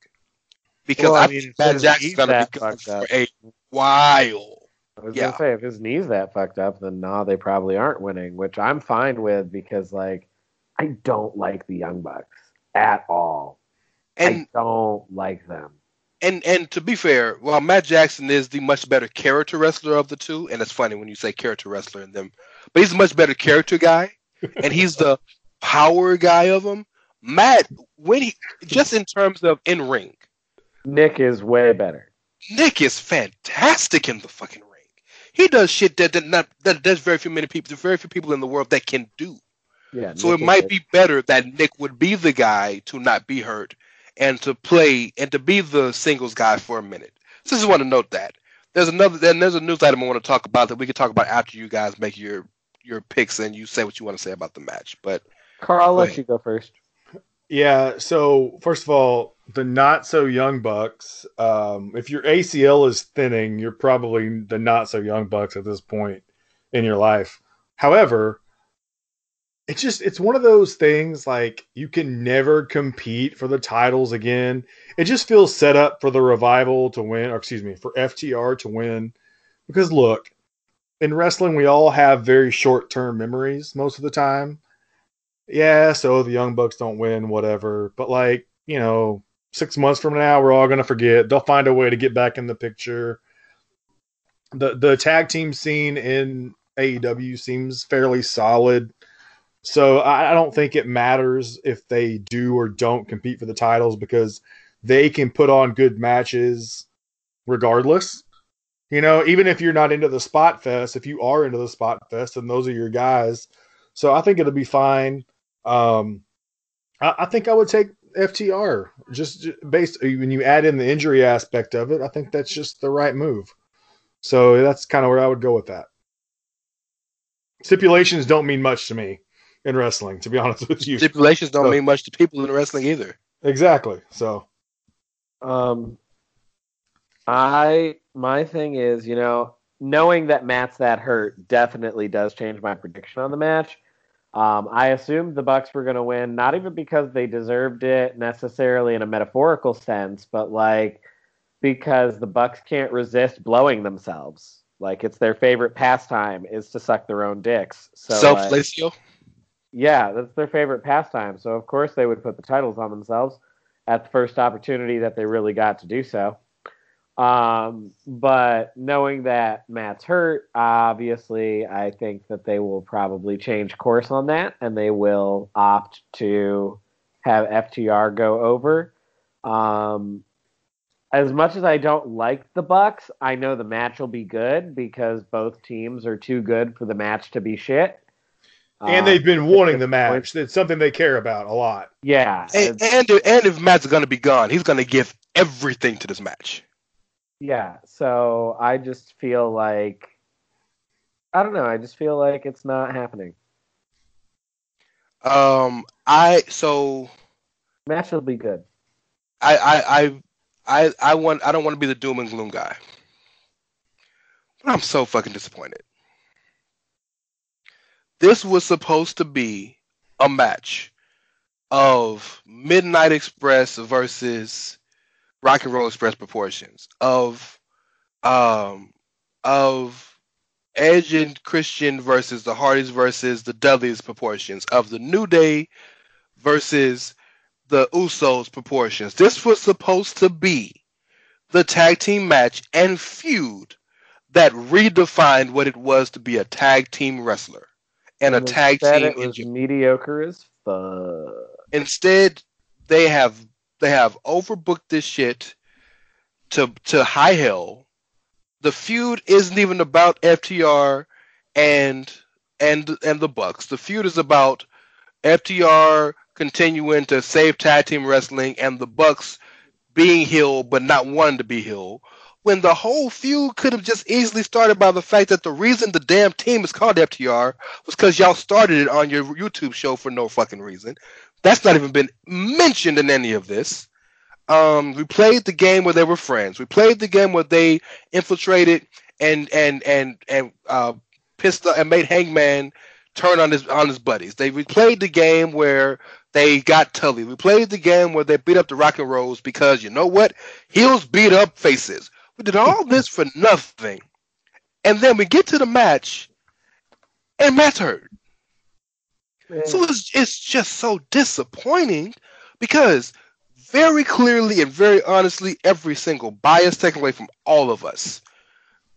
because Well, I I, mean, think if Matt his Jackson's knee's gonna be gone for up. a while. I was Yeah. gonna say if his knee's that fucked up, then nah, they probably aren't winning, which I'm fine with because like I don't like the Young Bucks at all. And I don't like them. and and to be fair, while Matt Jackson is the much better character wrestler of the two, and it's funny when you say character wrestler in them, but he's a much better character guy, and he's the [laughs] power guy of them. Matt, when he just in terms of in ring, Nick is way better. Nick is fantastic in the fucking ring. He does shit that that not that there's very few many people, there's very few people in the world that can do. Yeah. So Nick it might good. be better that Nick would be the guy to not be hurt and to play and to be the singles guy for a minute. So I just want to note that. There's another then there's a news item I want to talk about that we can talk about after you guys make your your picks and you say what you want to say about the match. But Carl, I'll let you go first. Yeah. So first of all, the not so young bucks. Um, if your ACL is thinning, you're probably the not so young bucks at this point in your life. However, it's just it's one of those things like you can never compete for the titles again. It just feels set up for the revival to win, or excuse me, for FTR to win. Because look, in wrestling, we all have very short term memories most of the time yeah, so the Young Bucks don't win, whatever. But like, you know, six months from now, we're all gonna forget. They'll find a way to get back in the picture. The the tag team scene in AEW seems fairly solid. So I, I don't think it matters if they do or don't compete for the titles because they can put on good matches regardless. You know, even if you're not into the spot fest, if you are into the spot fest, and those are your guys. So I think it'll be fine. Um, I, I think I would take FTR just, just based when you add in the injury aspect of it. I think that's just the right move. So that's kind of where I would go with that. Stipulations don't mean much to me in wrestling, to be [laughs] honest with you. stipulations don't So- mean much to people in wrestling either. Exactly. So Um, I my thing is, you know, knowing that Matt's that hurt definitely does change my prediction on the match. Um, I assumed the Bucks were going to win, not even because they deserved it necessarily in a metaphorical sense, but like because the Bucks can't resist blowing themselves. Like it's their favorite pastime is to suck their own dicks. So Self like, yeah, that's their favorite pastime. So of course they would put the titles on themselves at the first opportunity that they really got to do so. Um, but knowing that Matt's hurt, obviously, I think that they will probably change course on that, and they will opt to have FTR go over. Um, as much as I don't like the Bucks, I know the match will be good because both teams are too good for the match to be shit. and Um, they've been wanting the match. It's something they care about a lot. yeah, And, and and if Matt's gonna be gone, he's gonna give everything to this match. Yeah, so I just feel like I don't know, I just feel like it's not happening. Um, I so Match will be good. I I I I, I want I don't want to be the doom and gloom guy, but I'm so fucking disappointed. This was supposed to be a match of Midnight Express versus Rock and Roll Express proportions of um of Edge and Christian versus the Hardys versus the Dudleys proportions of the New Day versus the Usos proportions. This was supposed to be the tag team match and feud that redefined what it was to be a tag team wrestler and a tag team it was mediocre as fuck. Instead, they have they have overbooked this shit to to high hell. The feud isn't even about FTR and and and the Bucks. The feud is about FTR continuing to save tag team wrestling and the Bucks being heel but not wanting to be heel. When the whole feud could have just easily started by the fact that the reason the damn team is called FTR was because y'all started it on your YouTube show for no fucking reason. That's not even been mentioned in any of this. Um, we played the game where they were friends. We played the game where they infiltrated and and and and uh, pissed and made Hangman turn on his on his buddies. They we played the game where they got Tully. We played the game where they beat up the Rock and Rolls because you know what? Heels beat up faces. We did all [laughs] this for nothing, and then we get to the match, and Matt's hurt. So it's, it's just so disappointing because very clearly and very honestly, every single bias taken away from all of us,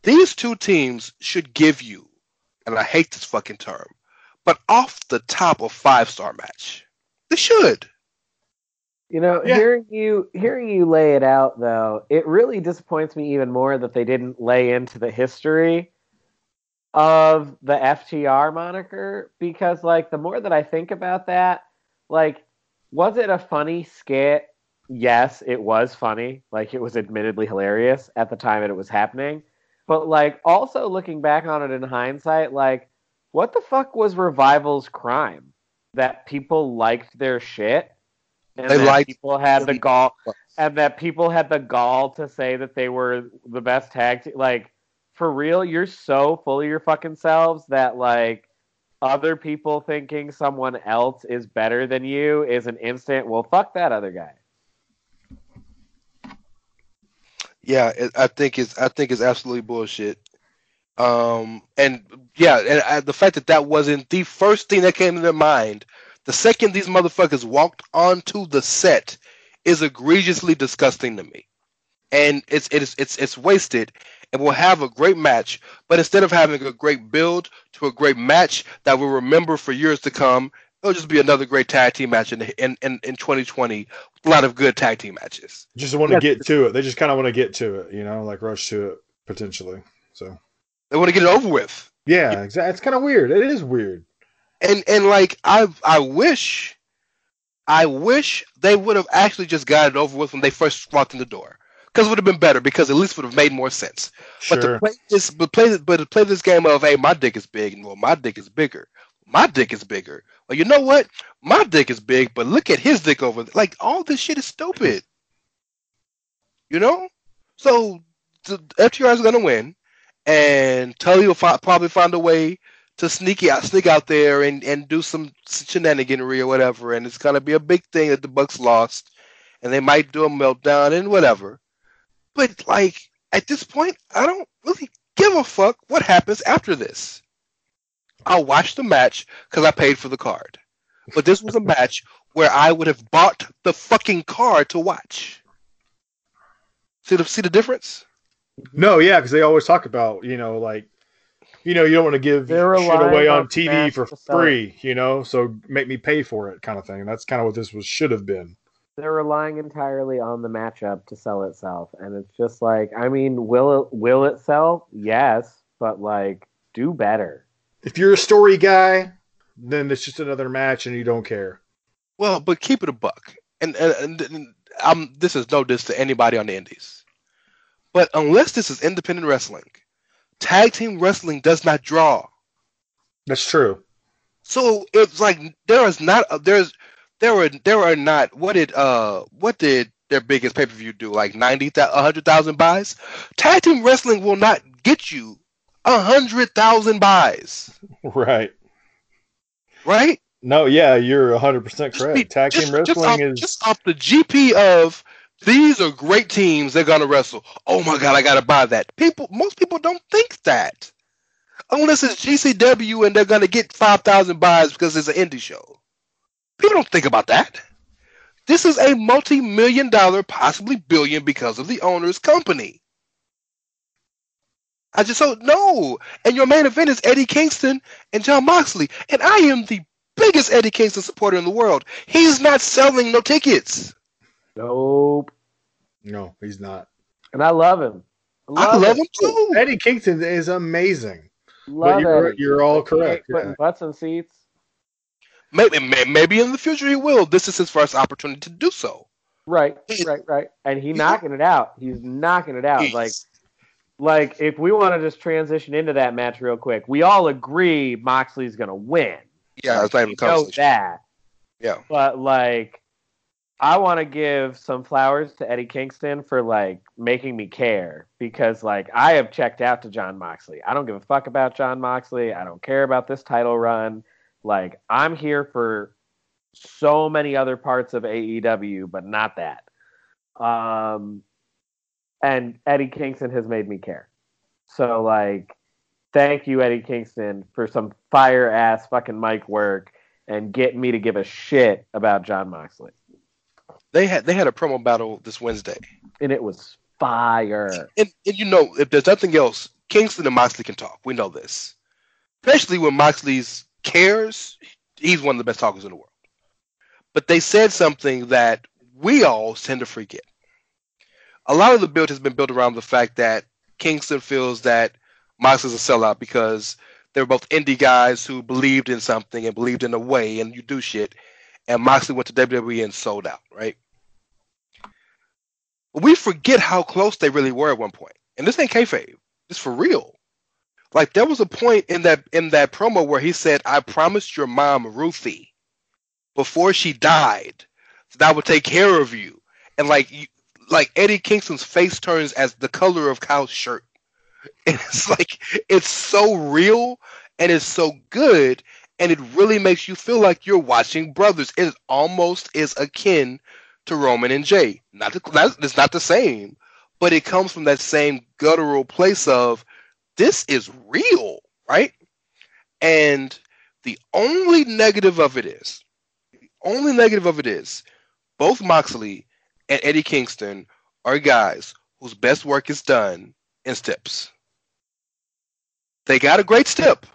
these two teams should give you, and I hate this fucking term, but off the top of five star match. They should. You know, Yeah. hearing you hearing you lay it out though, it really disappoints me even more that they didn't lay into the history of the FTR moniker because like the more that I think about that, like was it a funny skit? Yes, it was funny. Like it was admittedly hilarious at the time that it was happening. But like also looking back on it in hindsight, like what the fuck was Revival's crime? That people liked their shit and They that liked- people had the gall and that people had the gall to say that they were the best tag team. Like, for real, you're so full of your fucking selves that like other people thinking someone else is better than you is an instant. Well, fuck that other guy. Yeah, I think it's I think it's absolutely bullshit. Um, and yeah, and I, the fact that that wasn't the first thing that came to their mind, the second these motherfuckers walked onto the set, is egregiously disgusting to me. And it's it's it's it's wasted. And we'll have a great match, but instead of having a great build to a great match that we'll remember for years to come, it'll just be another great tag team match in in in, in 2020 with a lot of good tag team matches. Just want to get to it. They just kind of want to get to it, you know, like rush to it potentially. So They want to get it over with. yeah, exactly. It's kind of weird. It is weird. and and like I I wish I wish they would have actually just got it over with when they first walked in the door. Because it would have been better. Because at least would have made more sense. But to play this, but play, but to play this game of, hey, my dick is big, and well, my dick is bigger. My dick is bigger. Well, you know what? My dick is big, but look at his dick over there. Like all this shit is stupid. You know. So the FTR is gonna win, and Tully will fi- probably find a way to sneak out, sneak out there, and and do some shenaniganery or whatever. And it's gonna be a big thing that the Bucks lost, and they might do a meltdown and whatever. But like at this point, I don't really give a fuck what happens after this. I'll watch the match because I paid for the card. But this was a match where I would have bought the fucking card to watch. See the see the difference? No, yeah, because they always talk about you know like you know you don't want to give They're shit away on on TV for to sell it. free, you know, so make me pay for it, kind of thing. That's kind of what this was should have been. They're relying entirely on the matchup to sell itself, and it's just like, I mean, will it will it sell? Yes, but like, do better. If you're a story guy, then it's just another match and you don't care. Well, but keep it a buck. And and, and, and I'm this is no diss to anybody on the indies. But unless this is independent wrestling, tag team wrestling does not draw. That's true. So it's like there is not there's there were there are not what did uh what did their biggest pay per view do like ninety a hundred thousand buys? Tag team wrestling will not get you a hundred thousand buys, [laughs] Right. right? No, yeah, you're 100% correct. be- Tag just- team wrestling just off, is just off the GP of these are great teams. They're gonna wrestle. Oh my god, I gotta buy that. People, most people don't think that unless it's GCW and they're gonna get five thousand buys because it's an indie show. People don't think about that. This is a multi-million dollar, possibly billion, because of the owner's company. I just don't know. And your main event is Eddie Kingston and John Moxley, and I am the biggest Eddie Kingston supporter in the world. He's not selling no tickets. Nope. no, he's not. And I love him. I love him too. Eddie Kingston is amazing. Love you're- Eddie. you're all Like, he ain't correct, Putting yeah. butts in seats. Maybe, maybe in the future he will. This is his first opportunity to do so. Right, right, right. And he knocking it out. He's knocking it out. He's- Like, like if we want to just transition into that match real quick, we all agree Moxley's gonna win. yeah, it's not even know that. Yeah. But like, I want to give some flowers to Eddie Kingston for like making me care because like I have checked out to John Moxley. I don't give a fuck about John Moxley. I don't care about this title run. Like I'm here for so many other parts of AEW, but not that. Um, and Eddie Kingston has made me care. So like, thank you, Eddie Kingston, for some fire ass fucking mic work and getting me to give a shit about John Moxley. They had they had a promo battle this Wednesday, And it was fire. and, and you know if there's nothing else, Kingston and Moxley can talk. We know this, especially when Moxley's cares. He's one of the best talkers in the world. But they said something that we all tend to forget. A lot of the build has been built around the fact that Kingston feels that Moxley's a sellout because they were both indie guys who believed in something and believed in a way, and you do shit. And Moxley went to WWE and sold out, right? we forget how close they really were at one point. And this ain't kayfabe. It's for real. Like there was a point in that in that promo where he said, "I promised your mom Ruthie before she died that I would take care of you." And like you, like Eddie Kingston's face turns as the color of Kyle's shirt. [laughs] And it's like it's so real and it's so good and it really makes you feel like you're watching brothers. It almost is akin to Roman and Jey. Not, not it's not the same, but it comes from that same guttural place of this is real, right? And the only negative of it is, the only negative of it is, both Moxley and Eddie Kingston are guys whose best work is done in steps. They got a great step.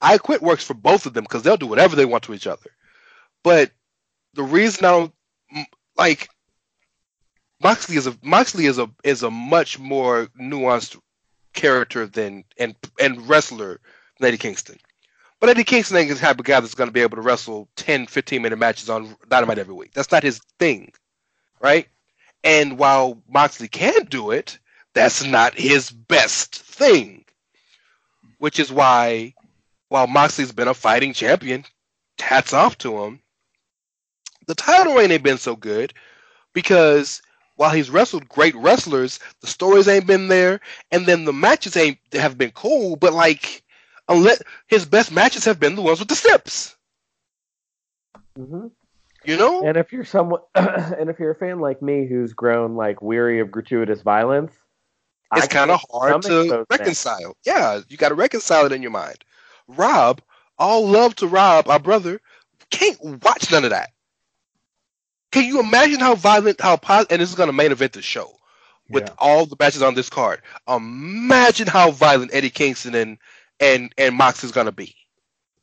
I quit works for both of them because they'll do whatever they want to each other. But the reason I don't like Moxley is a Moxley is a is a much more nuanced character than and and wrestler than Eddie Kingston. But Eddie Kingston ain't the type of guy that's going to be able to wrestle 10, 15 minute matches on Dynamite every week. That's not his thing, right? And while Moxley can do it, that's not his best thing. Which is why, while Moxley's been a fighting champion, hats off to him. The title reign ain't been so good because while he's wrestled great wrestlers, the stories ain't been there, and then the matches ain't have been cool. But like, unless his best matches have been the ones with the steps. Mm-hmm. You know, And if you're someone, [clears throat] and if you're a fan like me who's grown like weary of gratuitous violence, it's kind of hard to those things. reconcile. Yeah, you got to reconcile it in your mind. Rob, all love to Rob, our brother, can't watch none of that. Can you imagine how violent, how positive, and this is going to main event the show with Yeah. all the matches on this card. Imagine how violent Eddie Kingston and and and Mox is going to be.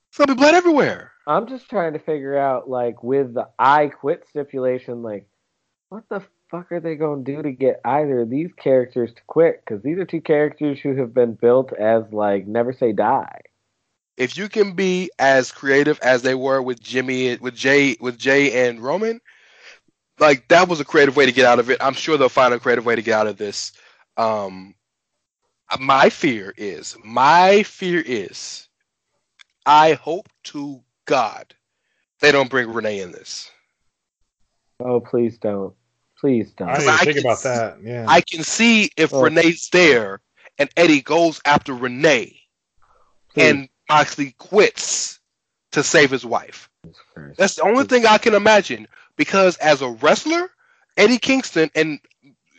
It's going to be blood everywhere. I'm just trying to figure out, like, with the I quit stipulation, like, what the fuck are they going to do to get either of these characters to quit? Because these are two characters who have been built as, like, never say die. If you can be as creative as they were with Jimmy, with Jey, with Jey and Roman, like that was a creative way to get out of it. I'm sure they'll find a creative way to get out of this. Um, my fear is, my fear is, I hope to God they don't bring Renee in this. Oh, please don't. Please don't. I didn't even I think can about see- that. Yeah. I can see if Oh. Renee's there and Eddie goes after Renee Please. and Moxley quits to save his wife. That's the only thing I can imagine because as a wrestler, Eddie Kingston, and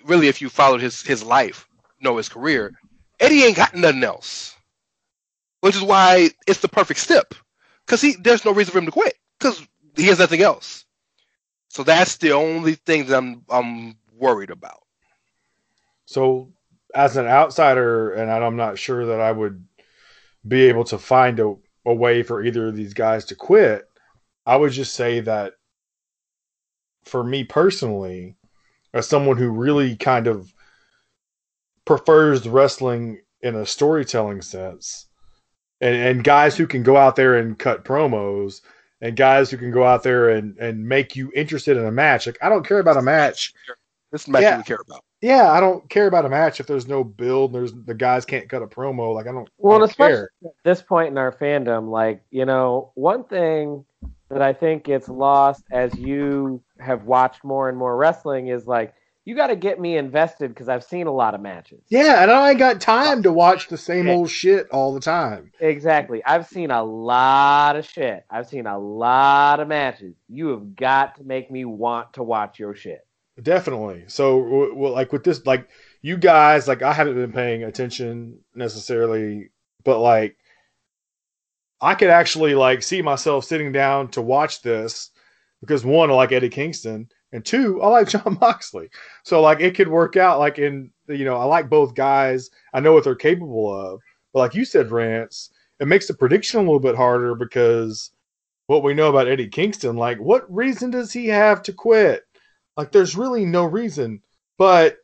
really if you followed his his life, know his career, Eddie ain't got nothing else. Which is why it's the perfect step. Cause he there's no reason for him to quit. Cause he has nothing else. So that's the only thing that I'm I'm worried about. So, as an outsider, and I'm not sure that I would be able to find a, a way for either of these guys to quit, I would just say that for me personally, as someone who really kind of prefers wrestling in a storytelling sense, and, and guys who can go out there and cut promos, and guys who can go out there and, and make you interested in a match. Like, I don't care about a match This is the match Yeah. we care about. yeah, I don't care about a match if there's no build. There's the guys can't cut a promo. Like I don't. Well, I don't especially care. at this point in our fandom, like, you know, one thing that I think gets lost as you have watched more and more wrestling is like, you got to get me invested because I've seen a lot of matches. Yeah, and I ain't got time to watch the same old shit all the time. Exactly. I've seen a lot of shit. I've seen a lot of matches. You have got to make me want to watch your shit. Definitely. So, w- w- like with this, like you guys, like I haven't been paying attention necessarily, but like I could actually like see myself sitting down to watch this because one, I like Eddie Kingston, and two, I like [laughs] John Moxley. So like it could work out. Like in you know, I like both guys. I know what they're capable of, but like you said, Rance, it makes the prediction a little bit harder because what we know about Eddie Kingston, like what reason does he have to quit? Like there's really no reason, but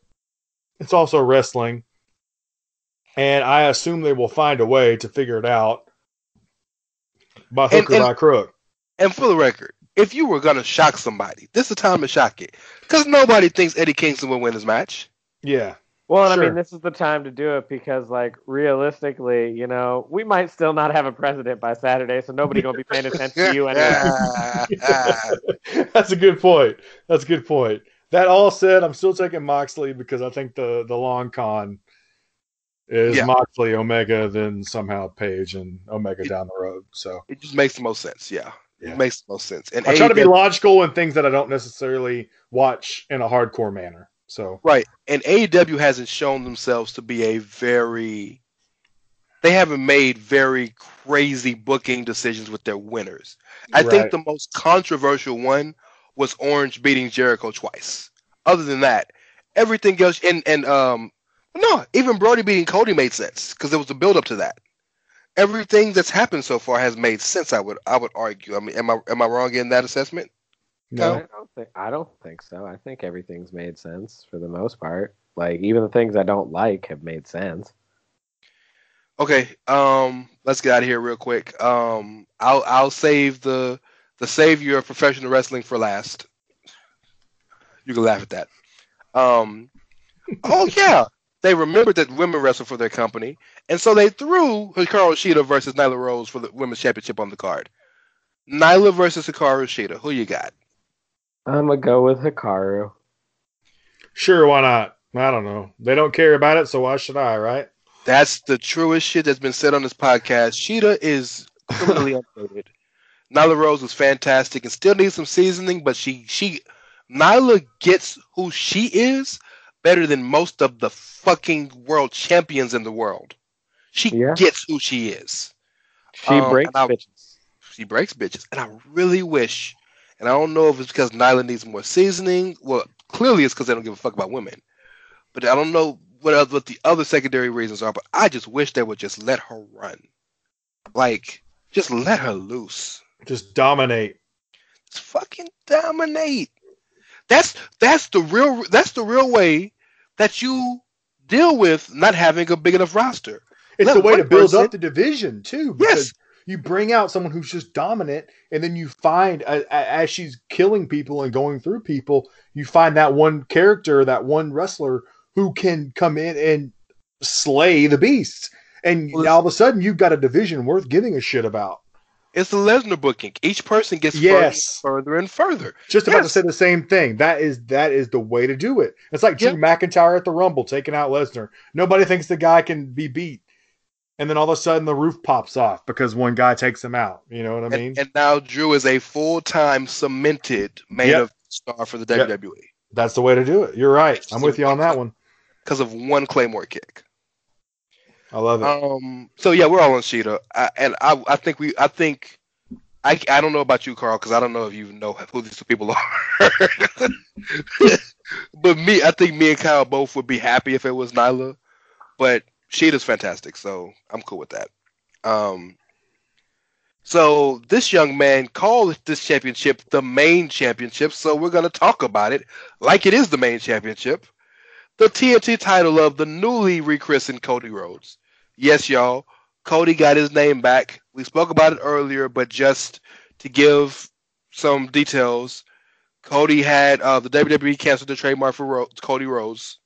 it's also wrestling. And I assume they will find a way to figure it out by hook And- or and- by crook. And for the record, if you were gonna shock somebody, this is the time to shock it. Because nobody thinks Eddie Kingston will win this match. Yeah. Well, and I mean, this is the time to do it because, like, realistically, you know, we might still not have a president by Saturday, so nobody gonna be paying attention to you [laughs] anyway. [laughs] That's a good point. That's a good point. That all said, I'm still taking Moxley because I think the the long con is Yeah. Moxley, Omega, then somehow Page and Omega down the road. So it just makes the most sense. Yeah, Yeah. it makes the most sense. And I try to be logical in things that I don't necessarily watch in a hardcore manner. So Right. And AEW hasn't shown themselves to be a very they haven't made very crazy booking decisions with their winners. I Right. think the most controversial one was Orange beating Jericho twice. Other than that, everything else and and um no, even Brodie beating Cody made sense because there was a build up to that. Everything that's happened so far has made sense. I would I would argue. I mean, am I am I wrong in that assessment? no, I don't think I don't think so. I think everything's made sense for the most part. Like even the things I don't like have made sense. Okay, um, let's get out of here real quick. Um, I'll I'll save the the savior of professional wrestling for last. You can laugh at that. Um, oh yeah, [laughs] they remembered that women wrestle for their company, and so they threw Hikaru Shida versus Nyla Rose for the women's championship on the card. Nyla versus Hikaru Shida. Who you got? I'm gonna go with Hikaru. sure, why not? I don't know. They don't care about it, so why should I? Right? That's the truest shit that's been said on this podcast. Shida is criminally [laughs] underrated. Nyla Rose was fantastic and still needs some seasoning, but she she Nyla gets who she is better than most of the fucking world champions in the world. She Yeah. gets who she is. She Um, breaks I- bitches. She breaks bitches, and I really wish, and I don't know if it's because Nyla needs more seasoning. Well, clearly it's because they don't give a fuck about women, but I don't know what other, what the other secondary reasons are. But I just wish they would just let her run, like just let her loose, Just dominate. just fucking dominate. That's that's the real that's the real way that you deal with not having a big enough roster. It's Let the way to build person- up the division too. Yes. You bring out someone who's just dominant, and then you find a- as she's killing people and going through people, you find that one character, that one wrestler who can come in and slay the beasts. And Well, all of a sudden, you've got a division worth giving a shit about. It's the Lesnar booking. Each person gets Yes. further, and further. Just about to say the same thing. That is that is the way to do it. It's like Drew McIntyre at the Rumble taking out Lesnar. Nobody thinks the guy can be beat, and then all of a sudden the roof pops off because one guy takes him out. You know what I mean? and, and now Drew is a full time cemented main Yep. star for the Yep. WWE That's the way to do it. You're right. I'm with you on that one. because of one Claymore kick. I love it. Um. So yeah, we're all on Shida, I, and I I think we I think I I don't know about you, Carl, because I don't know if you know who these two people [laughs] are. but me, I think me and Kyle both would be happy if it was Nyla, but Shida's fantastic, so I'm cool with that. Um. So this young man called this championship the main championship, so we're gonna talk about it like it is the main championship. The TNT title of the newly rechristened Cody Rhodes. Yes, y'all, Cody got his name back. We spoke about it earlier, but just to give some details, Cody had uh, the WWE canceled the trademark for Ro- Cody Rhodes,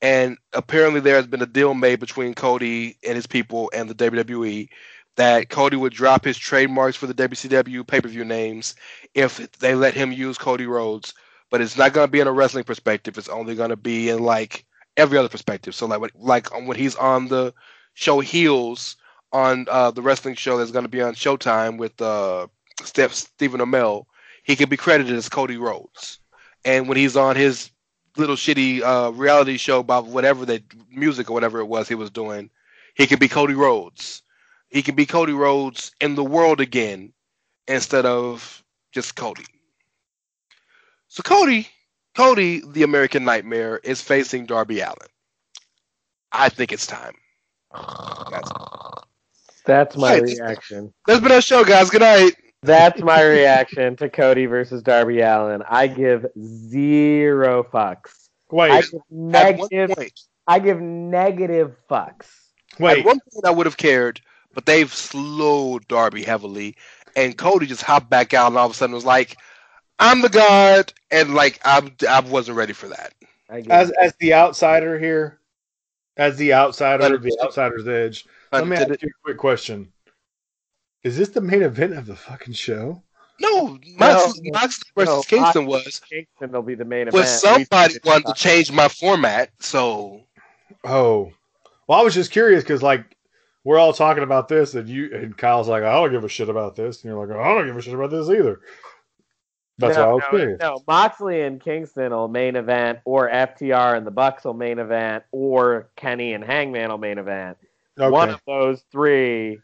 and apparently there has been a deal made between Cody and his people and the WWE that Cody would drop his trademarks for the WCW pay per view names if they let him use Cody Rhodes. But it's not going to be in a wrestling perspective. It's only going to be in like every other perspective. So like what- like when he's on the show Heels on uh, the wrestling show that's going to be on Showtime with uh, Steph Stephen Amell, he could be credited as Cody Rhodes. And when he's on his little shitty uh, reality show about whatever that music or whatever it was he was doing, he could be Cody Rhodes. He could be Cody Rhodes in the world again instead of just Cody. So Cody, Cody, the American Nightmare, is facing Darby Allin. I think it's time. That's, That's my Right. reaction. that's been our show, guys. Good night. That's my reaction to Cody versus Darby Allin. I give zero fucks. I Wait, give negative. point, I give negative fucks. wait. At one point, I would have cared, but they've slowed Darby heavily, and Cody just hopped back out, and all of a sudden was like, "I'm the god," and like I, I wasn't ready for that. I give As as the outsider here, as the outsider, the 100%. outsider's edge. Let me ask you a quick question: Is this the main event of the fucking show? no, Mox, No, Mox versus no, Kingston was, Kingston will be the main but event. somebody We- wanted to change my format, so Oh, well, I was just curious because like we're all talking about this, and you and Kyle's like, I don't give a shit about this, and you're like, I don't give a shit about this either. That's why I no, was no, curious. no, Moxley and Kingston will main event, or FTR and the Bucks will main event, or Kenny and Hangman will main event. Okay. One of those three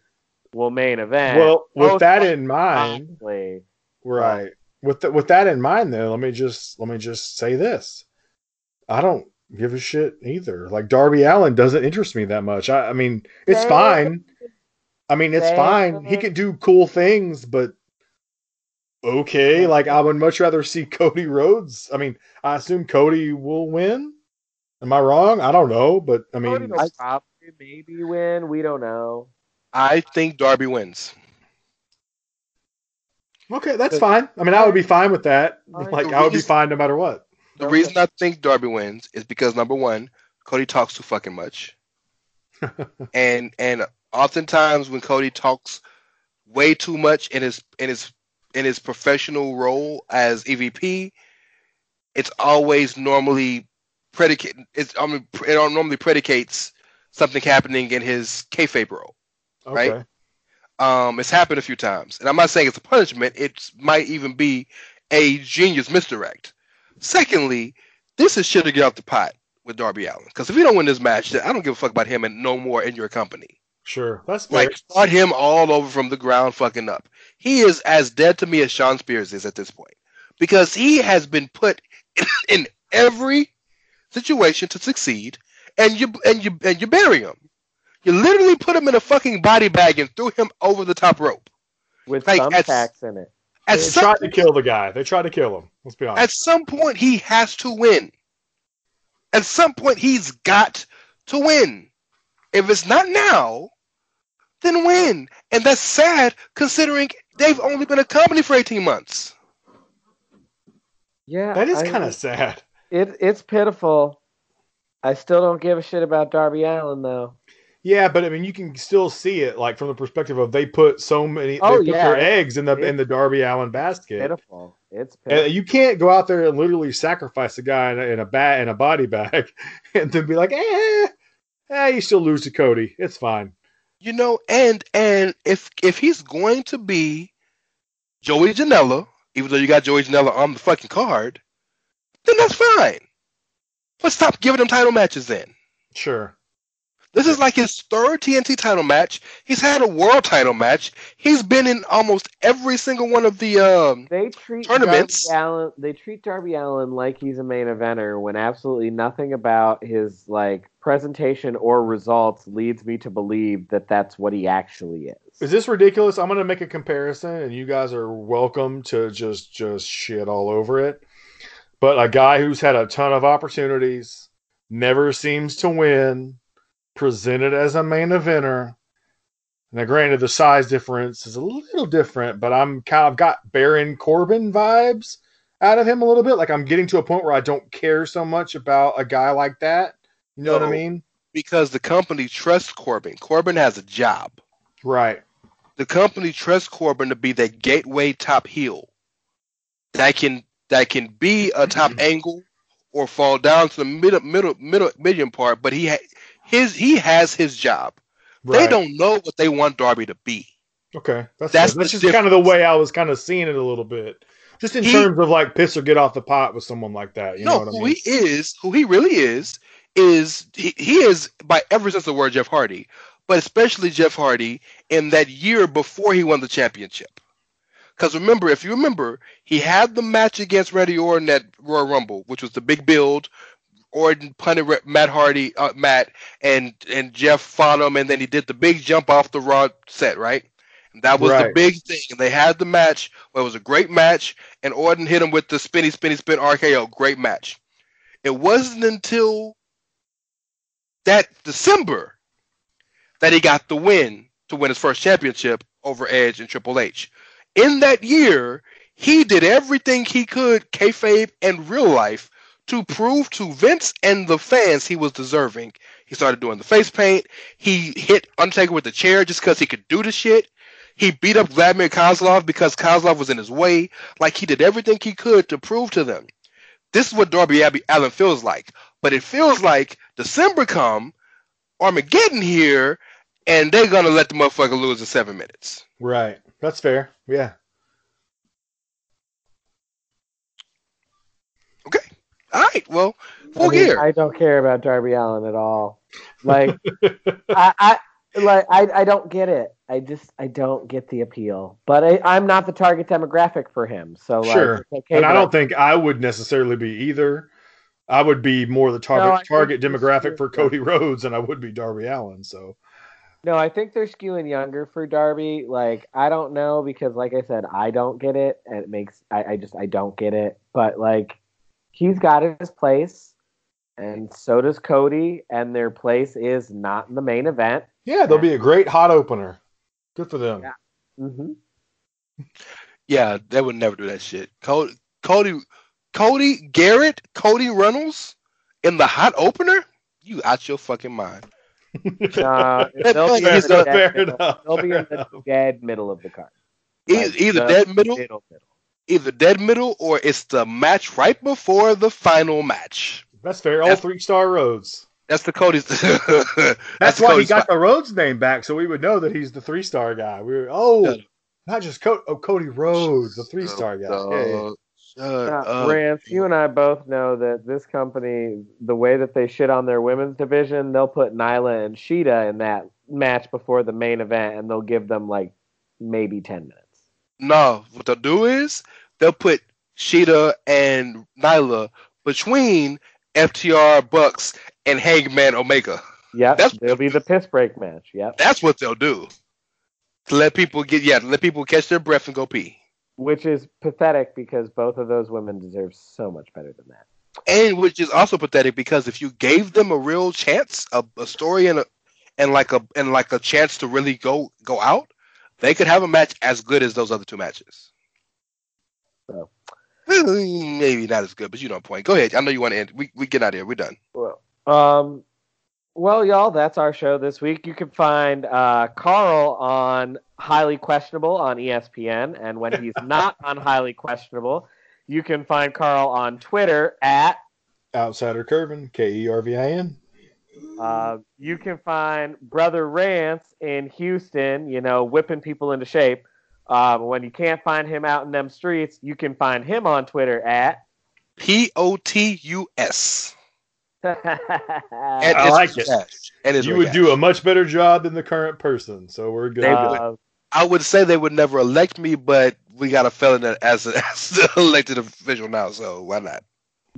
will main event. well, with Most that in mind, Moxley. right? With th- with that in mind, though, let me just let me just say this: I don't give a shit either. Like Darby Allin doesn't interest me that much. I, I mean, it's fine. I mean, it's fine. He could do cool things, but okay. Like I would much rather see [laughs] Cody Rhodes. I mean, I assume Cody will win. Am I wrong? I don't know, but I Cody mean, will probably maybe win. We don't know. I think Darby wins. okay, that's fine. I mean, I would be fine with that. Fine. Like I would be fine no matter what. The reason I think Darby wins is because number one, Cody talks too fucking much, [laughs] and and oftentimes when Cody talks way too much in his in his in his professional role as EVP, it's always normally predicate. It's I mean, it normally predicates something happening in his kayfabe role. Okay. Right. Um, it's happened a few times, and I'm not saying it's a punishment. It might even be a genius misdirect. Secondly, this is shit to get off the pot with Darby Allin. Because if you don't win this match, then I don't give a fuck about him and no more in your company. Sure, that's fair. Like start him all over from the ground, fucking up. He is as dead to me as Shawn Spears is at this point, because he has been put [laughs] in every situation to succeed, and you and you and you bury him. You literally put him in a fucking body bag and threw him over the top rope. With Like, some at- in it. At they tried to kill the guy. They tried to kill him. Let's be honest. at some point, he has to win. At some point, he's got to win. If it's not now, then win. And that's sad considering they've only been a company for 18 months. Yeah, that is kind of sad. It it's pitiful. I still don't give a shit about Darby Allin though. Yeah, but I mean, you can still see it, like from the perspective of they put so many, Oh, they put yeah. their eggs in the It- in the Darby Allin basket. Pitiful. It's And pitiful. you can't go out there and literally sacrifice a guy in a, in a bat in a body bag, [laughs] and then be like, eh, eh, you still lose to Cody. It's fine. You know, and and if if he's going to be Joey Janela, even though you got Joey Janela on the fucking card, then that's fine. But stop giving him title matches then. Sure. This is like his third TNT title match. He's had a world title match. He's been in almost every single one of the um they treat tournaments. Darby Allin. They treat Darby Allin like he's a main eventer when absolutely nothing about his like presentation or results leads me to believe that that's what he actually is. Is this ridiculous? I'm going to make a comparison, and you guys are welcome to just just shit all over it. But a guy who's had a ton of opportunities, never seems to win, presented as a main eventer. Now, granted, the size difference is a little different, but I'm kind of got Baron Corbin vibes out of him a little bit. Like I'm getting to a point where I don't care so much about a guy like that. You know what I mean? because the company trusts Corbin. Corbin has a job. Right. The company trusts Corbin to be the gateway top heel that can that can be a top [clears throat] angle or fall down to the middle middle middle medium part. But he ha- his he has his job. They don't know what they want Darby to be. Okay, that's That's that's, just kind of the way I was kind of seeing it a little bit, just in He- terms of like piss or get off the pot with someone like that. You no, know what I who mean? he is, who he really is, is he, he is by every sense of the word Jeff Hardy, but especially Jeff Hardy in that year before he won the championship. Because remember, if you remember, he had the match against Randy Orton at Royal Rumble, which was the big build. Orton punted Matt Hardy, uh, Matt, and and Jeff him, and then he did the big jump off the Raw set, right? That was the big thing. And they had the match it was a great match, and Orton hit him with the spinny, spinny, spin RKO. Great match. It wasn't until that December that he got the win to win his first championship over Edge and Triple H. In that year, he did everything he could, kayfabe and real life, to prove to Vince and the fans he was deserving. He started doing the face paint. He hit Undertaker with the chair just because he could do the shit. He beat up Vladimir Kozlov because Kozlov was in his way. Like he did everything he could to prove to them. This is what Darby Abbey Allin feels like. But it feels like December come, Armageddon here, and they're gonna let the motherfucker lose in seven minutes. Right. That's fair. Yeah. All right, well, I, full mean, gear. I don't care about Darby Allin at all. Like [laughs] I, I like I, I don't get it. I just I don't get the appeal. But I, I'm not the target demographic for him. So Sure. it's okay, and I don't think I would necessarily be either. I would be more the target No, target demographic for Cody Rhodes than I would be Darby Allin. So No, I think they're skewing younger for Darby. Like, I don't know because, like I said, I don't get it, and it makes I, I just I don't get it. But like, he's got his place, and so does Cody, and their place is not in the main event. yeah, they'll be a great hot opener. Good for them. Yeah. hmm Yeah, they would never do that shit. Cody, Cody, Cody Garrett, Cody Reynolds in the hot opener? You out your fucking mind. [laughs] Uh, Fair they'll, be in enough, the fair dead middle, enough, they'll be in the dead middle of the card. Like, either the dead middle, middle, middle. Either dead middle, or it's the match right before the final match. That's fair. All That's- three star roads. That's the Cody's. that's, [laughs] That's the why he got spot. the Rhodes name back, so we would know that he's the three star guy. We were oh, Yeah. not just Co- oh, Cody Rhodes, the three star guy. Yeah, yeah. Shut Uh, up. Rance, you and I both know that this company, the way that they shit on their women's division, they'll put Nyla and Shida in that match before the main event, and they'll give them like maybe ten minutes. No, what they'll do is they'll put Shida and Nyla between FTR Bucks and Hangman Omega. Yep, That's- it'll be the piss break match. Yep, That's what they'll do. To let people get yeah, let people catch their breath and go pee. which is pathetic because both of those women deserve so much better than that. And which is also pathetic because if you gave them a real chance, a, a story and a and like a and like a chance to really go go out, they could have a match as good as those other two matches. So. [laughs] Maybe not as good, but you know the point. Go ahead. I know you want to end. We we get out of here. We're done. Well, um, well, y'all, that's our show this week. You can find uh, Carl on Highly Questionable on ESPN, and when he's [laughs] not on Highly Questionable, you can find Carl on Twitter at. Outsider Kervin, K E R V I N. Uh, you can find Brother Rance in Houston, you know, whipping people into shape. Um, when you can't find him out in them streets, you can find him on Twitter at. P O T U S. [laughs] And I like it. And You would do a much better job than the current person, so we're good. They with would. that. Uh, I would say they would never elect me, but we got a felon as a, [laughs] as the elected official now, so why not?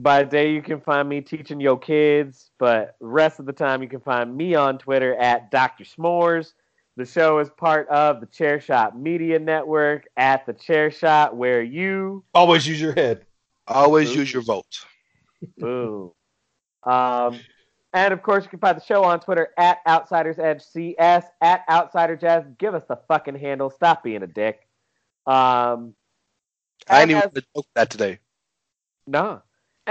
By day you can find me teaching your kids, but rest of the time you can find me on Twitter at Dr. S'mores. The show is part of the Chair Shot Media Network at the Chair Shot, where you Always use your head. Always use your vote. [laughs] Boom. Um, and of course, you can find the show on Twitter at Outsiders Edge CS at Outsider Jazz. Give us the fucking handle. Stop being a dick. Um, I didn't even as- joke that today. Nah.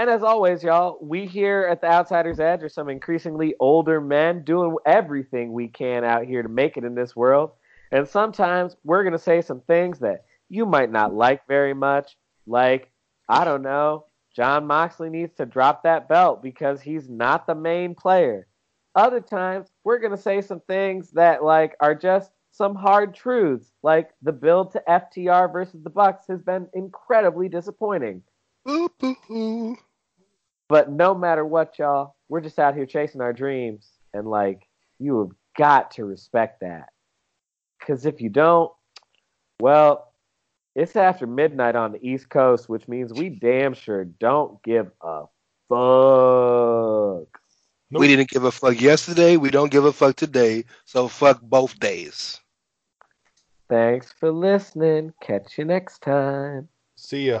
And as always, y'all, we here at the Outsiders Edge are some increasingly older men doing everything we can out here to make it in this world. And sometimes we're going to say some things that you might not like very much. Like, I don't know, Jon Moxley needs to drop that belt because he's not the main player. Other times, we're going to say some things that, like, are just some hard truths. Like, the build to FTR versus the Bucks has been incredibly disappointing. Boo, boo, boo. But no matter what, y'all, we're just out here chasing our dreams. And, like, you have got to respect that. Because if you don't, well, it's after midnight on the East Coast, which means we damn sure don't give a fuck. Nope. We didn't give a fuck yesterday. We don't give a fuck today. So fuck both days. Thanks for listening. Catch you next time. See ya.